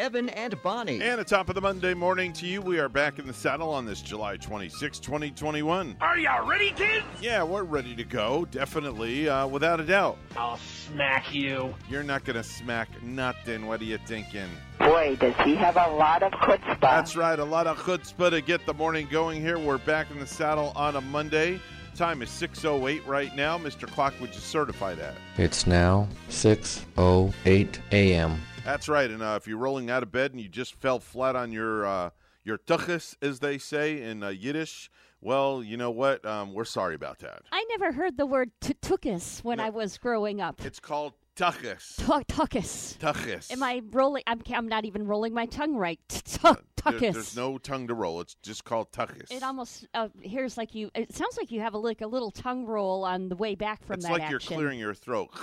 Evan and Bonnie. And at top of the Monday morning to you, we are back in the saddle on this July 26, 2021. Are y'all ready, kids? Yeah, we're ready to go, definitely, uh, without a doubt. I'll smack you. You're not going to smack nothing. What are you thinking? Boy, does he have a lot of chutzpah. That's right, a lot of chutzpah to get the morning going here. We're back in the saddle on a Monday. Time is 6.08 right now. Mr. Clock, would you certify that? It's now 6:08 a.m. That's right. And uh, if you're rolling out of bed and you just fell flat on your uh, your tuchus, as they say in uh, Yiddish, well, you know what? Um, we're sorry about that. I never heard the word tukus when No. I was growing up. It's called tuchus. Tu- Tukus. Tuchus. Am I rolling? I'm, I'm not even rolling my tongue right. Tu- There- there's no tongue to roll. It's just called tuchus. It almost uh, here's like you. It sounds like you have a like a little tongue roll on the way back from it's that It's like action. you're clearing your throat.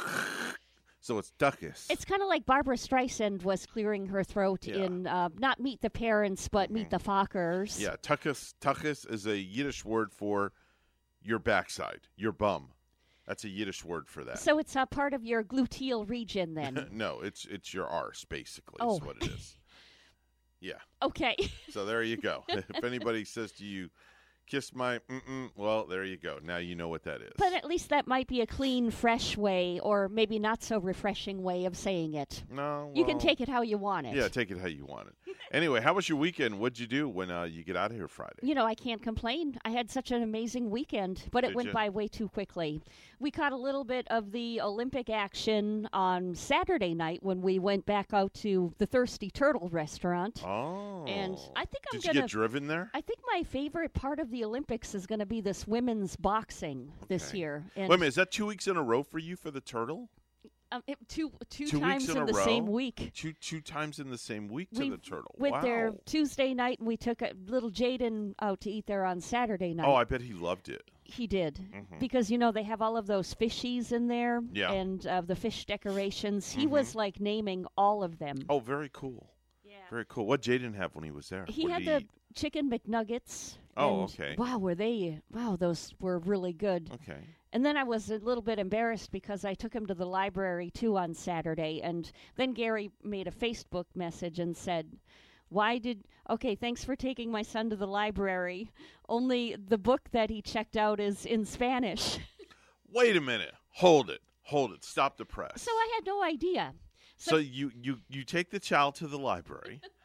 so it's tuchus. It's kind of like Barbra Streisand was clearing her throat Yeah. Mm-hmm. in uh, not Meet the Parents, but Meet the Fockers. yeah, tuchus. Tuchus is a Yiddish word for your backside, your bum. That's a Yiddish word for that. So it's a part of your gluteal region then. no, it's it's your arse basically. Oh. Is what it is. Yeah. okay. So there you go. if anybody says to you, "Kiss my," mm-mm, well, there you go. Now you know what that is. But at least that might be a clean, fresh way, or maybe not so refreshing way of saying it. no, You can take it how you want it. Yeah, take it how you want it. anyway, how was your weekend? What'd you do when uh, you get out of here Friday? You know, I can't complain. I had such an amazing weekend, but it Did went you? by way too quickly. We caught a little bit of the Olympic action on Saturday night when we went back out to the Thirsty Turtle restaurant. Oh, And I think I'm did you gonna- get driven there? I think my favorite part of the Olympics is going to be this women's boxing this Okay. year. And Wait a minute, is that two weeks in a row for you for the turtle? um, it- two two, Two times in, in, the row? same week. Two two times in the same week to we the turtle. went wow. there Tuesday night, and we took a little Jaden out to eat there on Saturday night. Oh, I bet he loved it. He did Mhm. because you know they have all of those fishies in there, Yeah. and uh, the fish decorations. He Mhm. was like naming all of them. Oh, very cool. yeah. Very cool. What Jaden have when he was there? He what had did the eat? Chicken McNuggets. Oh, okay. Wow, were they? Wow, those were really good. Okay. And then I was a little bit embarrassed because I took him to the library too on Saturday, and then Gary made a Facebook message and said. Why did okay? Thanks for taking my son to the library. Only the book that he checked out is in Spanish. Wait a minute. Hold it. Hold it. Stop the press. So I had no idea. So, you, you you take the child to the library,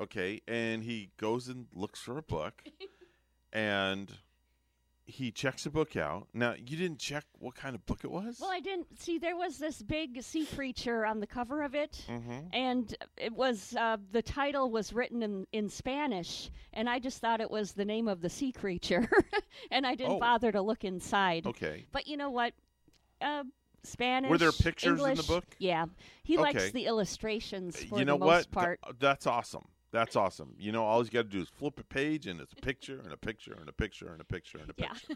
okay, and he goes and looks for a book, and he checks the book out. Now you didn't check what kind of book it was. Well, I didn't see there was this big sea creature on the cover of it, mm-hmm. and it was uh, the title was written in in Spanish, and I just thought it was the name of the sea creature, and I didn't Oh. bother to look inside. Okay. But you know what? Uh, Spanish. Were there pictures in the book? Yeah, he Okay. likes the illustrations for you know the what? part. Th- that's awesome. That's awesome. You know, all you got to do is flip a page, and it's a picture, and a picture, and a picture, and a picture, and a Yeah. picture.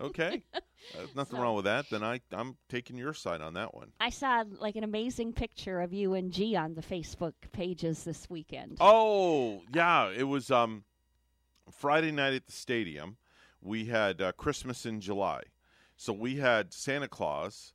okay, There's nothing So- wrong with that. Then I, I'm taking your side on that one. I saw like an amazing picture of you and G on the Facebook pages this weekend. Oh yeah, it was um, Friday night at the stadium. We had uh, Christmas in July, so we had Santa Claus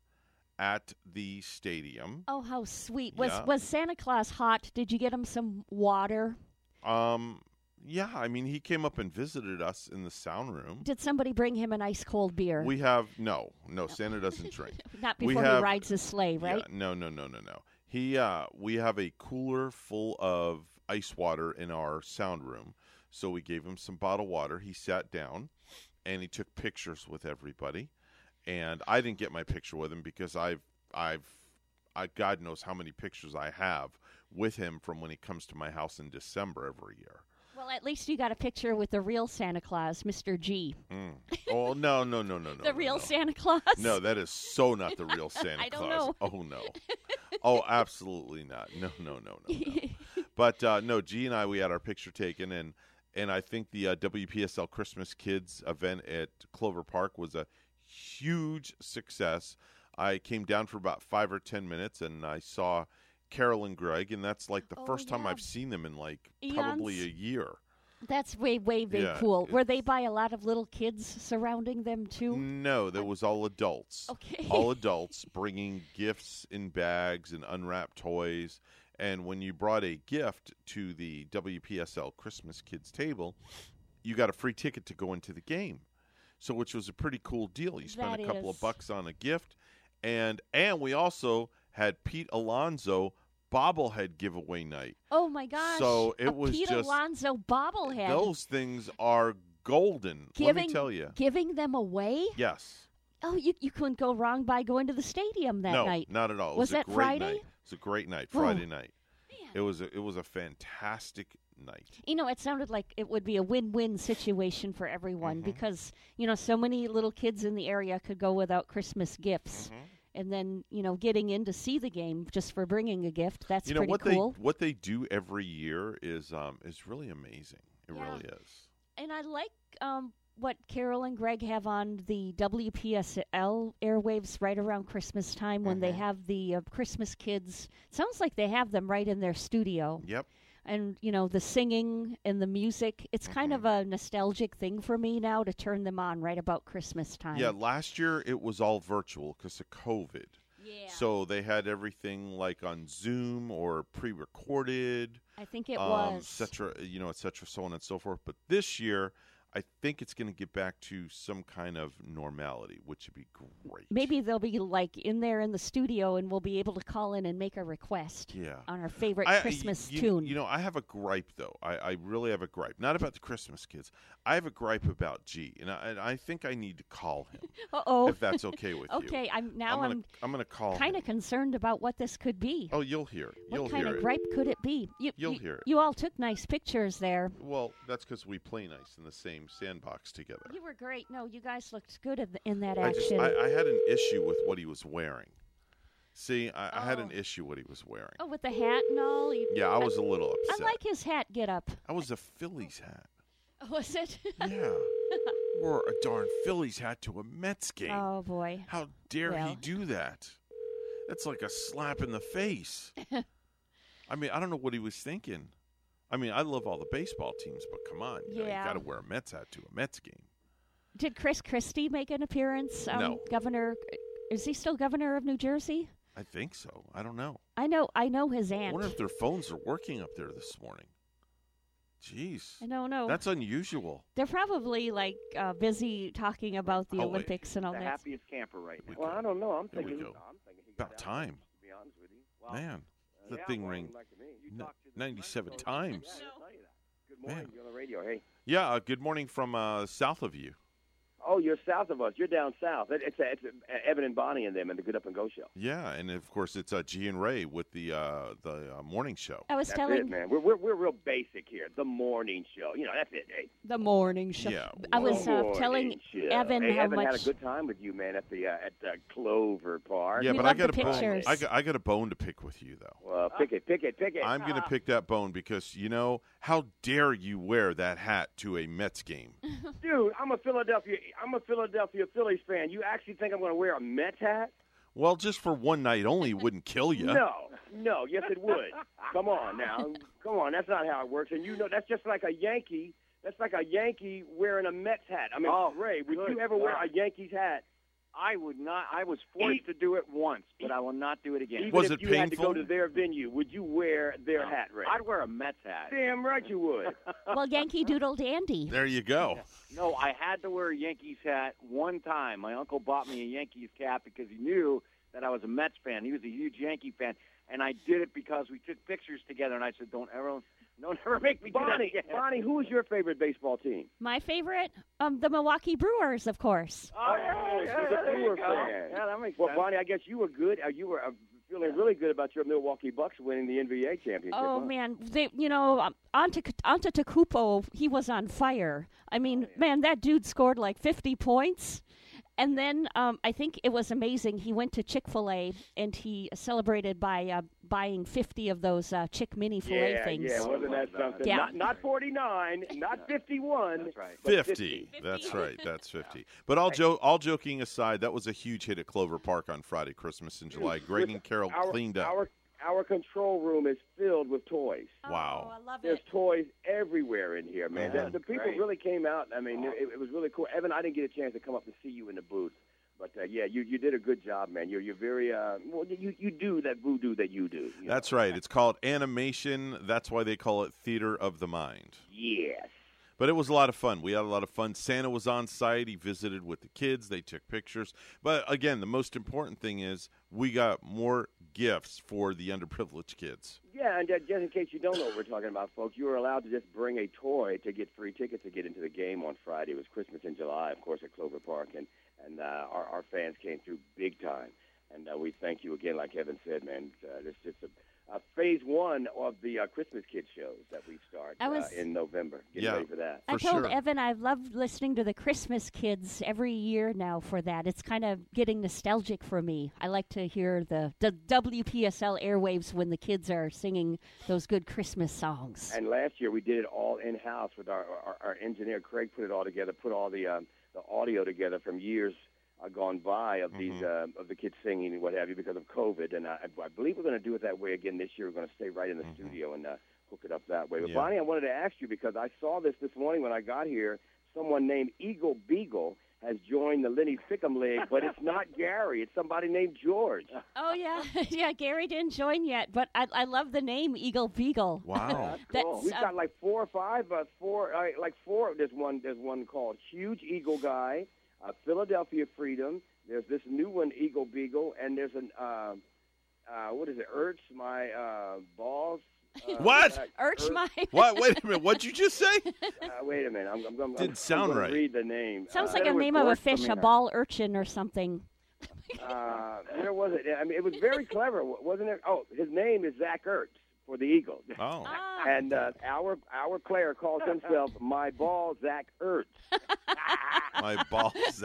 at the stadium. Oh, how sweet! Was Yeah. was Santa Claus hot? Did you get him some water? Um, yeah, I mean he came up and visited us in the sound room. Did somebody bring him an ice cold beer? We have no, no. Santa doesn't drink. Not before have- he rides his sleigh, right? Yeah, no, no, no, no, no. He, uh, we have a cooler full of ice water in our sound room, so we gave him some bottled water. He sat down, and he took pictures with everybody, and I didn't get my picture with him because I've, I've, I God knows how many pictures I have with him from when he comes to my house in December every year. Well, at least you got a picture with the real Santa Claus, Mr. G. Mm. Oh no, no, no, no, no. the real no. Santa Claus? No, that is so not the real Santa I don't Claus. know. Oh no. Oh, absolutely not. No, no, no, no, no. but uh, no, G and I we had our picture taken, and and I think the uh, WPSL Christmas Kids event at Clover Park was a huge success. I came down for about five or ten minutes, and I saw Carol and Greg, and that's like the Oh, first time. I've seen them in like probably a year. That's way, way, way Yeah, cool. Were they by a lot of little kids surrounding them too? No, that was all adults. Okay. all adults bringing gifts in bags and unwrapped toys. And when you brought a gift to the WPSL Christmas Kids table, you got a free ticket to go into the game. So, which was a pretty cool deal. You spent That a couple is. of bucks on a gift, and and we also had Pete Alonso bobblehead giveaway night. Oh my gosh! So it a was Pete just- Alonso bobblehead. Those things are golden. giving, Let me tell you. giving them away. Yes. Oh, you you couldn't go wrong by going to the stadium that no, night. not at all. It Was was, a that great Friday? night. It was a great night. Oh. Friday night. It was a, it was a fantastic night. You know, it sounded like it would be a win-win situation for everyone Mm-hmm. because you know so many little kids in the area could go without Christmas gifts, Mm-hmm. and then you know getting in to see the game just for bringing a gift. That's you know pretty what cool. they what they do every year is um is really amazing. It Yeah. really is. and I like um, what Carol and Greg have on the WPSL airwaves right around Christmas time when they Mhm. have the uh, Christmas kids. Sounds like they have them right in their studio. Yep. And, you know, the singing and the music. It's kind Mm-hmm. of a nostalgic thing for me now to turn them on right about Christmas time. Yeah, last year it was all virtual because of COVID. Yeah. So they had everything like on Zoom or pre-recorded, I think it um, was. et cetera, you know, etc. so on and so forth. But this year, I think it's going to get back to some kind of normality, which would be great. Maybe they'll be like in there in the studio and we'll be able to call in and make a request Yeah. on our favorite I- Christmas you, tune. You know, I have a gripe though. I, I really have a gripe. Not about the Christmas kids. I have a gripe about G, and I, and I think I need to call him Uh oh. if that's okay with you. Okay, I'm now I'm gonna, I'm I'm gonna call kind of concerned about what this could be. Oh, you'll hear what You'll kind hear of it. gripe could it be? You, You'll you, hear it. You all took nice pictures there. Well, that's because we play nice in the same sandbox together. You were great. No, you guys looked good in, in that I just action. I, I had an issue with what he was wearing. See, I, I had an Oh. issue what he was wearing. oh, with the hat and all. You, Yeah, I was a little upset. I like his hat get up. I was a Phillies hat. Was it? Yeah, wore a darn Phillies hat to a Mets game. oh boy. How dare he do that? That's like a slap in the face. I mean, I don't know what he was thinking. I mean, I love all the baseball teams, but come on, you, know, you Yeah. got to wear a Mets hat to a Mets game. Did Chris Christie make an appearance? Um, No. Governor. Is he still governor of New Jersey? I think so. I don't know. I know. I know his aunt. I aunt. wonder if their phones are working up there this morning. Jeez, I don't know. that's unusual. They're probably like uh, busy talking about the Oh, wait. Olympics and all the that. happiest camper right now. We Well, go. I don't know. I'm There we thinking. go. I'm thinking About time. To be honest with you. Well, Man, that yeah, thing well, ring like to. You n- talk to the 97 times. Yeah, I'll tell you that. Good morning. Man. You're on the radio. Hey. Yeah. Uh, good morning from uh, south of you. Oh, you're south of us. You're down south. It, it's it's Evan and Bonnie and them and the Good Up and Go show. Yeah, and of course it's uh, G and Ray with the uh, the uh, morning show. I was That's telling it, man. We're, we're we're real basic here. The morning show. You know, that's it. Hey. the morning show. Yeah, I was uh, telling show. Evan hey, how Evan much. had a good time with you, man, at the uh, at uh, Clover Park. Yeah, We but I got a bone. I got, I got a bone to pick with you though. Well, pick it, pick it, pick it. I'm going to pick that bone because you know how dare you wear that hat to a Mets game? Dude, I'm a Philadelphia. I'm a Philadelphia Phillies fan. You actually think I'm going to wear a Mets hat? Well, just for one night only wouldn't kill you. No, no. Yes, it would. Come on now. Come on. That's not how it works. And you know, that's just like a Yankee. That's like a Yankee wearing a Mets hat. I mean, Oh, Ray, would you ever wear a Yankees hat? I would not. I was forced Eat- to do it once, but I will not do it again. Even Was if it you had to go to their venue, would you wear their No. hat, Ray? I'd wear a Mets hat. Damn right you would. well, Yankee Doodle Dandy. There you go. No, I had to wear a Yankees hat one time. My uncle bought me a Yankees cap because he knew that I was a Mets fan. He was a huge Yankee fan, and I did it because we took pictures together. And I said, "Don't ever, don't ever make me do that Bonnie, again." Bonnie, who is your favorite baseball team? My favorite, um, the Milwaukee Brewers, of course. Oh, Oh, yeah, she's a there you Brewer go. fan. Yeah, that makes Well, sense. Bonnie, I guess you were good. Uh, you were uh, feeling really good about your Milwaukee Bucks winning the NBA championship. Oh huh? man, they, you know, um, Ante Antetokounmpo, he was on fire. I mean, man, that dude scored like 50 points, And then um, I think it was amazing. He went to Chick Fil A and he celebrated by uh, buying fifty of those uh, Chick Mini filet yeah, things. yeah, wasn't that something? Yeah. Not, not 49, not 51. That's right. but 50. That's right. That's 50. But all jo- all joking aside, that was a huge hit at Clover Park on Friday, Christmas in July. Greg and Carol our, cleaned up. Our, our control room is filled with toys. Wow. Oh, I love There's it. toys everywhere in here, man. The, the people Great. really came out. I mean, it, it was really cool. Evan, I didn't get a chance to come up and see you in the booth, but uh, yeah, you you did a good job, man. You're you're very uh, well. You you do that voodoo that you do. you That's know. right. It's called animation. That's why they call it theater of the mind. Yes. But it was a lot of fun. We had a lot of fun. Santa was on site. He visited with the kids. They took pictures. But again, the most important thing is we got more gifts for the underprivileged kids. Yeah, and uh, just in case you don't know what we're talking about, folks, you were allowed to just bring a toy to get free tickets to get into the game on Friday. It was Christmas in July, of course, at Clover Park, and and uh, our our fans came through big time, and uh, we thank you again, like Evan said, man. Uh, it's just a, a phase one of the uh, Christmas Kids shows that we start I was- uh, in November. Getting Yeah. ready for that. I For told sure. Evan I've loved listening to the Christmas Kids every year now for that. It's kind of getting nostalgic for me. I like to hear the, the WPSL airwaves when the kids are singing those good Christmas songs. And last year we did it all in house with our, our our engineer Craig put it all together, put all the um, the audio together from years uh, gone by of these uh, of the kids singing and what have you because of COVID. And I, I believe we're going to do it that way again this year. We're going to stay right in the studio and uh, hook it up that way. But Yeah. Bonnie, I wanted to ask you because I saw this this morning when I got here. Someone named Eagle Beagle has joined the Lenny Pick'em League, but it's not Gary. It's somebody named George. Oh yeah, yeah. Gary didn't join yet, but I, I love the name Eagle Beagle. Wow. That's, We've uh, got like four or five, uh, four, uh, like four. There's one. There's one called Huge Eagle Guy, uh, Philadelphia Freedom. There's this new one, Eagle Beagle, and there's an uh, uh, what is it? Urge my uh, balls. Uh, What? uh, Urge my. What? Wait a minute. What'd you just say? Uh, wait a minute. I'm, I'm, I'm, Didn't I'm, sound gonna right. Read the name. Sounds uh, like a name of a fish, a ball urchin or something. Uh, there was it. I mean, it was very clever, wasn't it? Oh, his name is Zach Ertz for the Eagles. Oh. Ah. And uh, our our player calls himself my ball Zach Ertz. My balls.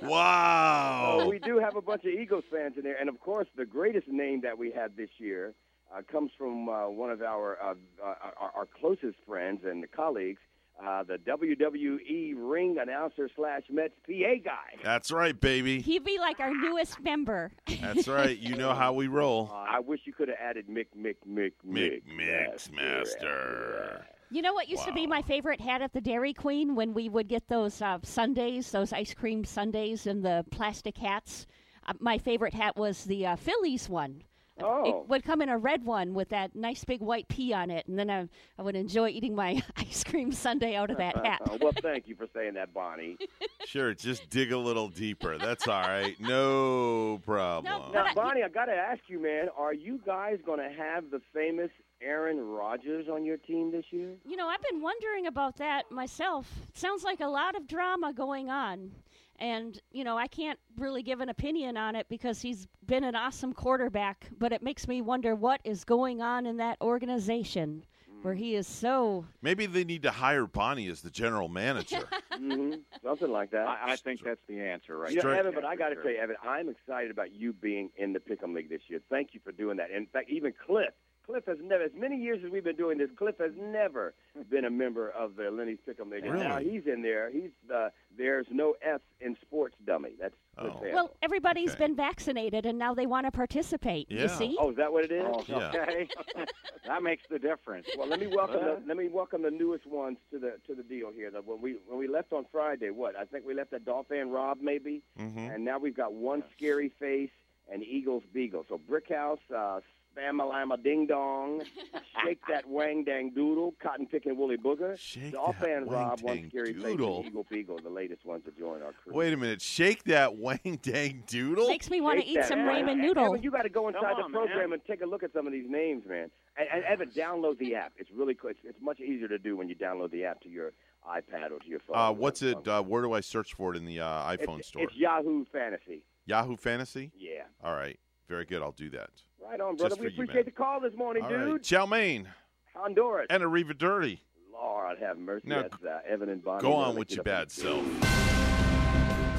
wow. Oh, we do have a bunch of Eagles fans in there, and of course, the greatest name that we had this year uh, comes from uh, one of our, uh, uh, our our closest friends and colleagues, uh, the WWE ring announcer slash Mets PA guy. That's right, baby. He'd be like our newest member. That's right. You know how we roll. I wish you could have added Mick Mick Mick Mick Mick Mixmaster. You know what used to be my favorite hat at the Dairy Queen when we would get those uh, sundaes, those ice cream sundaes, and the plastic hats. Uh, my favorite hat was the uh, Phillies one. Oh. It would come in a red one with that nice big white P on it, and then I, I would enjoy eating my ice cream sundae out of that hat. Well, thank you for saying that, Bonnie. Sure, just dig a little deeper. That's all right. No problem. No, Now, I- Bonnie, I got to ask you, man, are you guys going to have the famous Aaron Rodgers on your team this year? You know, I've been wondering about that myself. Sounds like a lot of drama going on. And, you know, I can't really give an opinion on it because he's been an awesome quarterback, but it makes me wonder what is going on in that organization where he is so. Maybe they need to hire Bonnie as the general manager. hmm Something like that. I, I think that's the answer, right? You know, Evan, but I got to sure. tell you, Evan, I'm excited about you being in the Pick'em League this year. Thank you for doing that. In fact, even Cliff, Cliff has never, as many years as we've been doing this, Cliff has never been a member of the Lenny's Pick'em League. And now he's in there. He's the there's no F in sports dummy. That's Cliff Oh. Well, everybody's Okay. been vaccinated and now they want to participate. Yeah. You see? oh, is that what it is? Oh, Yeah. okay. that makes the difference. Well, let me welcome the, let me welcome the newest ones to the to the deal here. That when we when we left on Friday, what I think we left at Dolphin Rob maybe, hmm and now we've got one scary face and Eagles Beagle. So Brickhouse, uh, Spamalama Ding Dong, Shake That Wang Dang Doodle, Cotton Picking Woolly Booger, Shake Dolphin that Rob, wang one dang scary doodle. Eagle Beagle, the latest ones to join our crew. Wait a minute. Shake that wang dang doodle. Makes me want to eat that. some Evan, ramen Evan, noodle. you got to go inside Come the program man. and take a look at some of these names, man. And, and Evan, download the app. It's really cool. It's, it's much easier to do when you download the app to your iPad or to your phone. Uh, what's it? Uh, where do I search for it in the uh, it's, iPhone store? It's Yahoo Fantasy. Yahoo Fantasy. Yeah. All right. Very good. I'll do that. Right on, brother. We you, appreciate the call this morning, All dude. right. Chow mein Honduras. and Arriva Dirty. Lord have mercy. Now, That's uh, Evan and Bonnie. Go on with your bad self.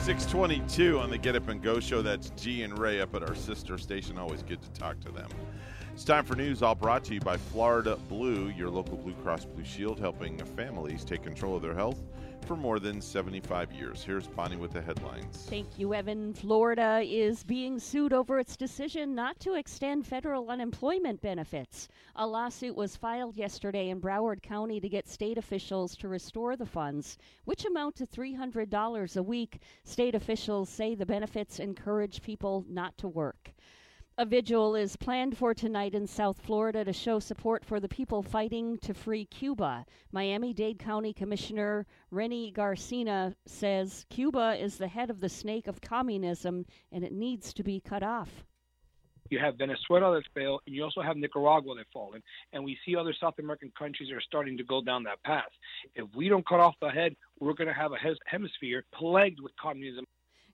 622 on the Get Up and Go show. That's G and Ray up at our sister station. Always good to talk to them. It's time for news, all brought to you by Florida Blue, your local Blue Cross Blue Shield, helping families take control of their health for more than 75 years. Here's Bonnie with the headlines. Thank you, Evan. Florida is being sued over its decision not to extend federal unemployment benefits. A lawsuit was filed yesterday in Broward County to get state officials to restore the funds, which amount to $300 a week. State officials say the benefits encourage people not to work. A vigil is planned for tonight in South Florida to show support for the people fighting to free Cuba. Miami Dade County Commissioner Renny Garcia says Cuba is the head of the snake of communism and it needs to be cut off. You have Venezuela that's failed, and you also have Nicaragua that's fallen. And we see other South American countries are starting to go down that path. If we don't cut off the head, we're going to have a hemisphere plagued with communism.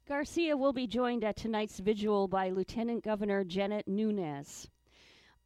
Garcia will be joined at tonight's vigil by Lieutenant Governor Jeanette Nunez.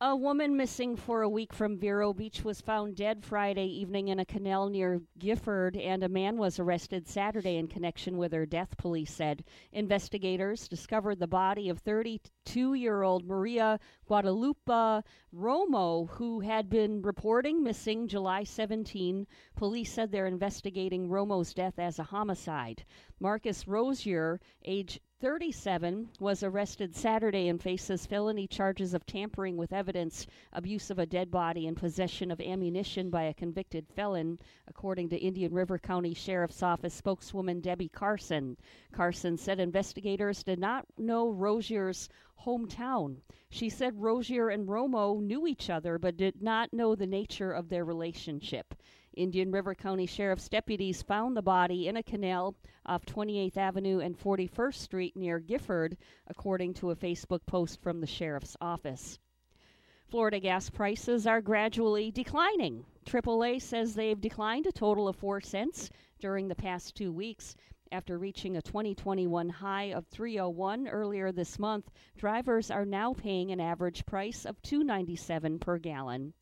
A woman missing for a week from Vero Beach was found dead Friday evening in a canal near Gifford, and a man was arrested Saturday in connection with her death, police said. Investigators discovered the body of 32 year old Maria Guadalupe Romo, who had been reporting missing July 17. Police said they're investigating Romo's death as a homicide. Marcus Rosier, age 37, was arrested Saturday and faces felony charges of tampering with evidence, abuse of a dead body, and possession of ammunition by a convicted felon, according to Indian River County Sheriff's Office spokeswoman Debbie Carson. Carson said investigators did not know Rosier's hometown. She said Rosier and Romo knew each other but did not know the nature of their relationship. Indian River County Sheriff's deputies found the body in a canal off 28th Avenue and 41st Street near Gifford, according to a Facebook post from the sheriff's office. Florida gas prices are gradually declining. AAA says they've declined a total of 4 cents during the past 2 weeks. After reaching a 2021 high of 301 earlier this month, drivers are now paying an average price of 297 per gallon.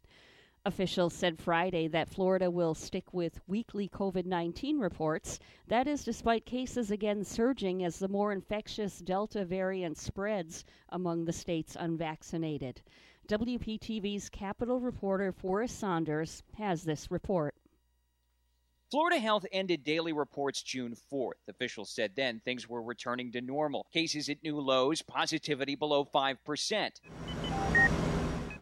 Officials said Friday that Florida will stick with weekly COVID 19 reports. That is despite cases again surging as the more infectious Delta variant spreads among the state's unvaccinated. WPTV's Capitol reporter Forrest Saunders has this report. Florida Health ended daily reports June 4th. Officials said then things were returning to normal. Cases at new lows, positivity below 5%.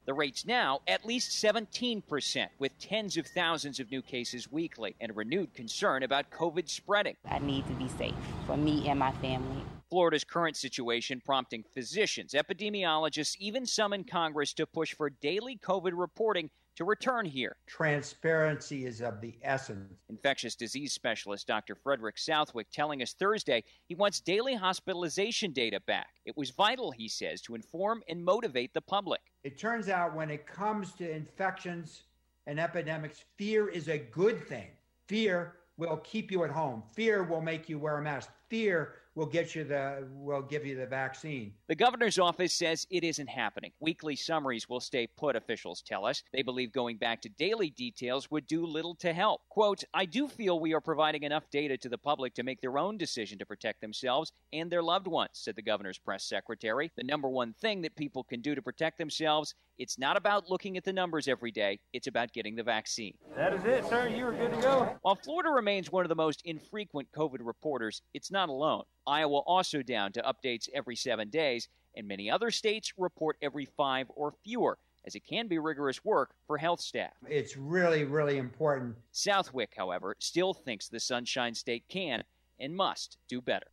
The rate's now at least 17%, with tens of thousands of new cases weekly and a renewed concern about COVID spreading. I need to be safe for me and my family. Florida's current situation prompting physicians, epidemiologists, even some in Congress to push for daily COVID reporting to return here. Transparency is of the essence. Infectious disease specialist Dr. Frederick Southwick telling us Thursday he wants daily hospitalization data back. It was vital, he says, to inform and motivate the public. It turns out when it comes to infections and epidemics, fear is a good thing. Fear will keep you at home. Fear will make you wear a mask. Fear will get you the we'll give you the vaccine. The governor's office says it isn't happening. Weekly summaries will stay put, officials tell us. They believe going back to daily details would do little to help. Quote, I do feel we are providing enough data to the public to make their own decision to protect themselves and their loved ones, said the governor's press secretary. The number one thing that people can do to protect themselves, it's not about looking at the numbers every day, it's about getting the vaccine. That is it, sir. You are good to go. While Florida remains one of the most infrequent COVID reporters, it's not alone. Iowa also down to updates every seven days, and many other states report every five or fewer, as it can be rigorous work for health staff. It's really, really important. Southwick, however, still thinks the Sunshine State can and must do better.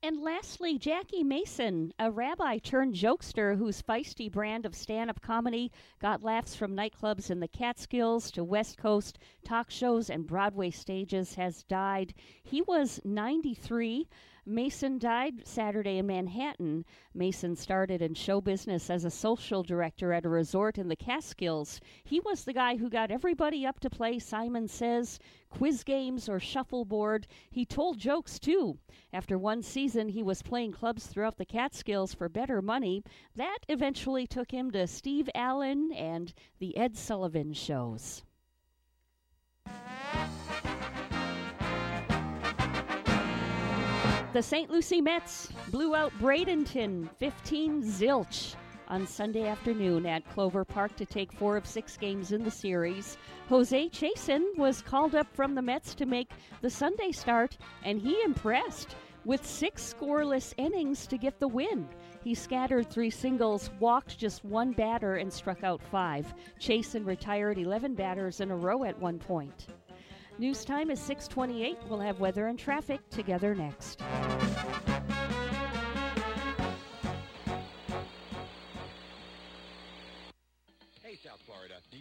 And lastly, Jackie Mason, a rabbi turned jokester whose feisty brand of stand up comedy got laughs from nightclubs in the Catskills to West Coast talk shows and Broadway stages, has died. He was 93. Mason died Saturday in Manhattan. Mason started in show business as a social director at a resort in the Catskills. He was the guy who got everybody up to play Simon Says, quiz games, or shuffleboard. He told jokes too. After one season, he was playing clubs throughout the Catskills for better money. That eventually took him to Steve Allen and the Ed Sullivan shows. The St. Lucie Mets blew out Bradenton 15 zilch on Sunday afternoon at Clover Park to take four of six games in the series. Jose Chasen was called up from the Mets to make the Sunday start, and he impressed with six scoreless innings to get the win. He scattered three singles, walked just one batter, and struck out five. Chasen retired 11 batters in a row at one point. News time is 628. We'll have weather and traffic together next.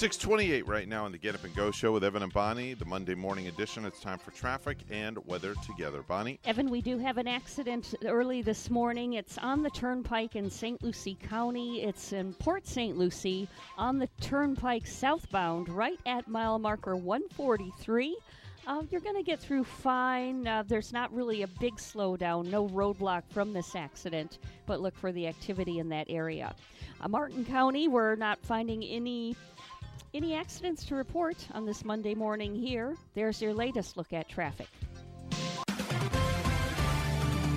628 right now in the Get Up and Go show with Evan and Bonnie, the Monday morning edition. It's time for traffic and weather together. Bonnie? Evan, we do have an accident early this morning. It's on the turnpike in St. Lucie County. It's in Port St. Lucie on the turnpike southbound, right at mile marker 143. Uh, you're going to get through fine. Uh, there's not really a big slowdown, no roadblock from this accident, but look for the activity in that area. Uh, Martin County, we're not finding any any accidents to report on this Monday morning here. There's your latest look at traffic.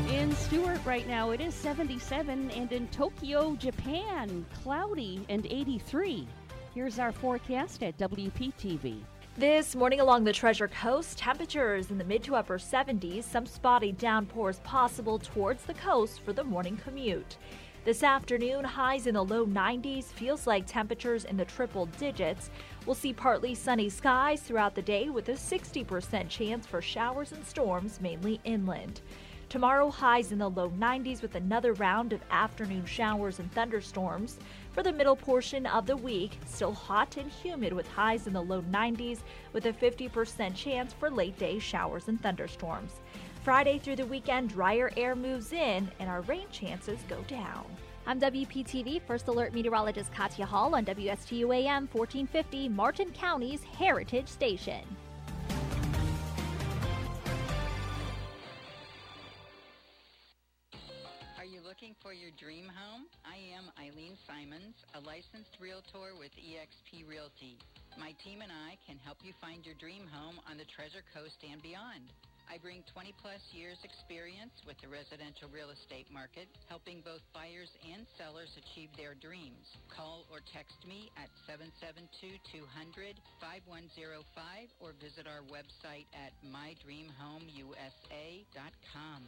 In Stuart right now, it is 77, and in Tokyo, Japan, cloudy and 83. Here's our forecast at WPTV. This morning along the Treasure Coast, temperatures in the mid to upper 70s, some spotty downpours possible towards the coast for the morning commute. This afternoon, highs in the low 90s, feels like temperatures in the triple digits. We'll see partly sunny skies throughout the day with a 60% chance for showers and storms, mainly inland. Tomorrow, highs in the low 90s with another round of afternoon showers and thunderstorms. For the middle portion of the week, still hot and humid with highs in the low 90s with a 50% chance for late day showers and thunderstorms. Friday through the weekend, drier air moves in and our rain chances go down. I'm WPTV First Alert Meteorologist Katya Hall on WSTU AM 1450, Martin County's Heritage Station. Are you looking for your dream home? Eileen Simons, a licensed realtor with eXp Realty. My team and I can help you find your dream home on the Treasure Coast and beyond. I bring 20 plus years experience with the residential real estate market, helping both buyers and sellers achieve their dreams. Call or text me at 772-200-5105 or visit our website at mydreamhomeusa.com.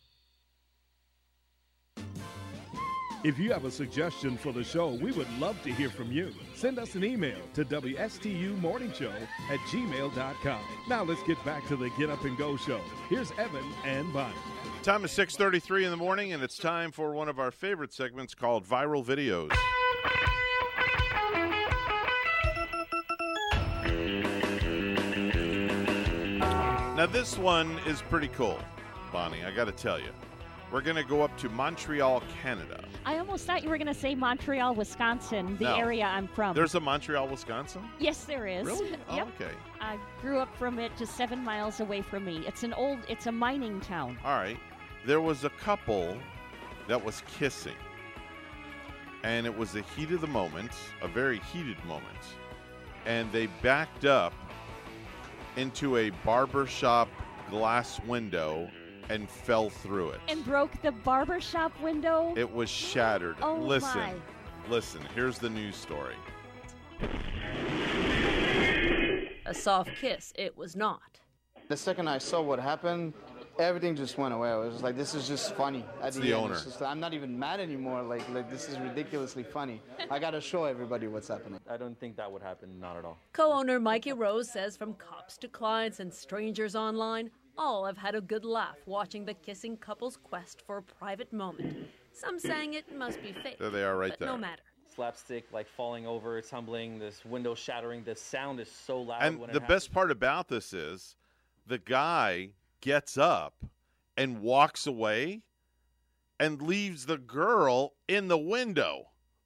If you have a suggestion for the show, we would love to hear from you. Send us an email to WSTUmorningshow at gmail.com. Now let's get back to the Get Up and Go show. Here's Evan and Bonnie. Time is 6:33 in the morning and it's time for one of our favorite segments called Viral Videos. Now this one is pretty cool, Bonnie, I got to tell you. We're going to go up to Montreal, Canada. I almost thought you were going to say Montreal, Wisconsin, the No. area I'm from. There's a Montreal, Wisconsin? yes, there is. Really? Oh, yep. okay. I grew up from it just seven miles away from me. It's an old, it's a mining town. All right. There was a couple that was kissing. And it was the heat of the moment, a very heated moment. And they backed up into a barber shop glass window Mm. and fell through it. And broke the barber shop window. It was shattered. Oh, listen. my. Listen, here's the news story. A soft kiss. It was not. The second I saw what happened, everything just went away. I was just like, this is just funny. At It's the, the end, owner. It's just, I'm not even mad anymore. Like, like this is ridiculously funny. I gotta show everybody what's happening. I don't think that would happen, not at all. Co owner Mikey Rose says from cops to clients and strangers online, all have had a good laugh watching the kissing couple's quest for a private moment. Some saying it must be fake. There they are right but there. No matter. Slapstick, like falling over, tumbling, this window shattering. The sound is so loud. And when the happens. best part about this is the guy gets up and walks away and leaves the girl in the window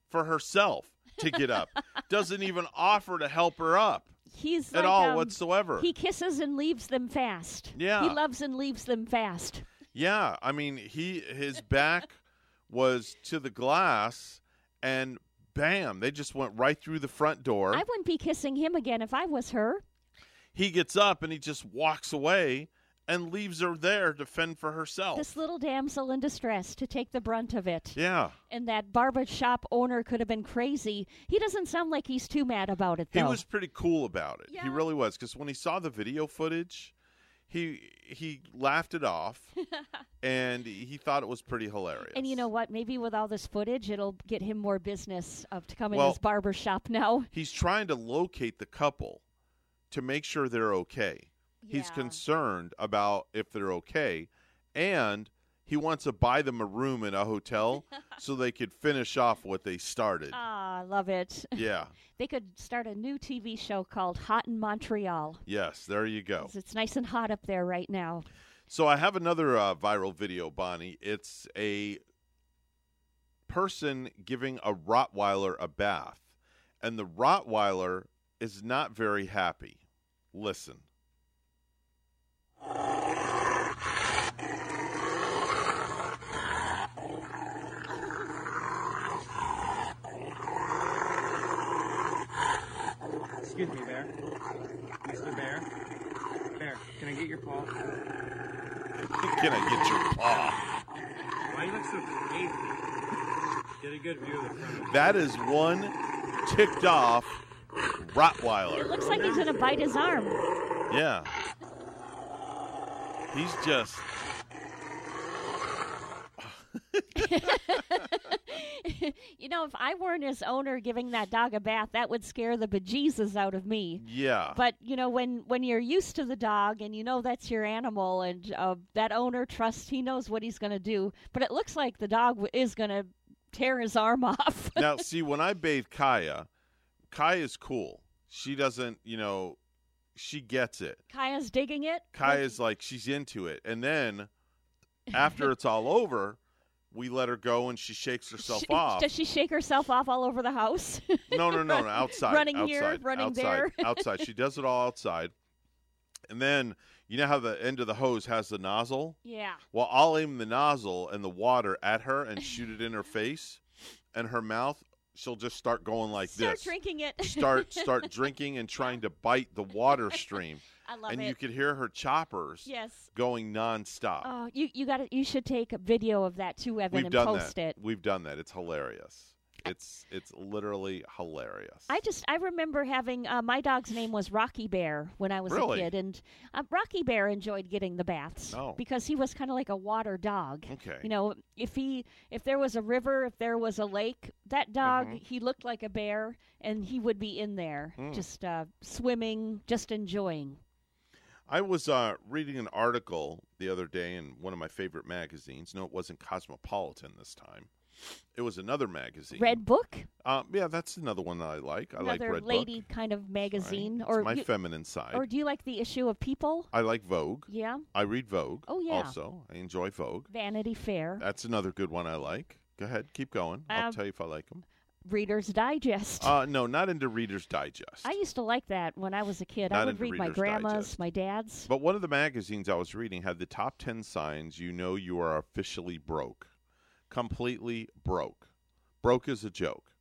for herself to get up. Doesn't even offer to help her up He's at like, all um, whatsoever. He kisses and leaves them fast. Yeah. He loves and leaves them fast. yeah, I mean, he his back was to the glass and bam, they just went right through the front door. I wouldn't be kissing him again if I was her. he gets up and he just walks away and leaves her there to fend for herself. This little damsel in distress to take the brunt of it. yeah. And that barber shop owner could have been crazy. He doesn't sound like he's too mad about it, though. He was pretty cool about it. He really was because when he saw the video footage, he he laughed it off and he thought it was pretty hilarious. and you know what? Maybe with all this footage, it'll get him more business of to come in Well- his barber shop now. He's trying to locate the couple to make sure they're okay. He's concerned about if they're okay, and he wants to buy them a room in a hotel so they could finish off what they started. Ah, I love it. Yeah. they could start a new TV show called Hot in Montreal. Yes, there you go. It's nice and hot up there right now. So I have another uh, viral video, Bonnie. It's a person giving a Rottweiler a bath, and the Rottweiler is not very happy. Listen. Excuse me, Bear. Mr. Bear. Bear, can I get your paw? Can I get your paw? Why you look so crazy? Get a good view of the front. That is one ticked off Rottweiler. It Rottweiler. looks like he's going to bite his arm. Yeah. He's just. you know, if I weren't his owner giving that dog a bath, that would scare the bejesus out of me. Yeah. But you know, when when you're used to the dog and you know that's your animal, and uh, that owner trusts he knows what he's going to do. But it looks like the dog w- is going to tear his arm off. now, see, when I bathe Kaya, Kaya's cool. She doesn't, you know, she gets it. Kaya's digging it. Kaya's like she's into it, and then after it's all over, we let her go and she shakes herself She- off. Does she shake herself off all over the house? No, no, no, no, outside. Running outside, here, running outside, there. outside. She does it all outside. And then You know how the end of the hose has the nozzle? Yeah. Well, I'll aim the nozzle and the water at her and shoot it in her face, and her mouth. She'll just start going like Start this. Start drinking it. start start drinking and trying to bite the water stream. I love and it. you could hear her choppers Yes. going nonstop. Oh, you you got You should take a video of that too, Evan, We've and done post that. it. We've done that. It's hilarious. It's it's literally hilarious. I just I remember having uh, my dog's name was Rocky Bear when I was Really? a kid, and uh, Rocky Bear enjoyed getting the baths Oh. because he was kind of like a water dog. Okay. You know, if he if there was a river, if there was a lake, that dog Mhm. he looked like a bear, and he would be in there Mm. just uh, swimming, just enjoying. I was uh, reading an article the other day in one of my favorite magazines. No, it wasn't Cosmopolitan this time. It was another magazine. Red Book, Um, yeah, that's another one that I like. I like Red lady Book. kind of magazine, It's or my you- feminine side. or do you like the issue of People? I like Vogue. Yeah, I read Vogue. Oh, yeah. Also, I enjoy Vogue. Vanity Fair, That's another good one I like. Go ahead, keep going. I'll Um, tell you if I like them. Reader's Digest. Uh, no, not into Reader's Digest. I used to like that when I was a kid. Not I would read my grandma's, Digest. my dad's. But one of the magazines I was reading had the top 10 signs you know you are officially broke. Completely broke. Broke is a joke.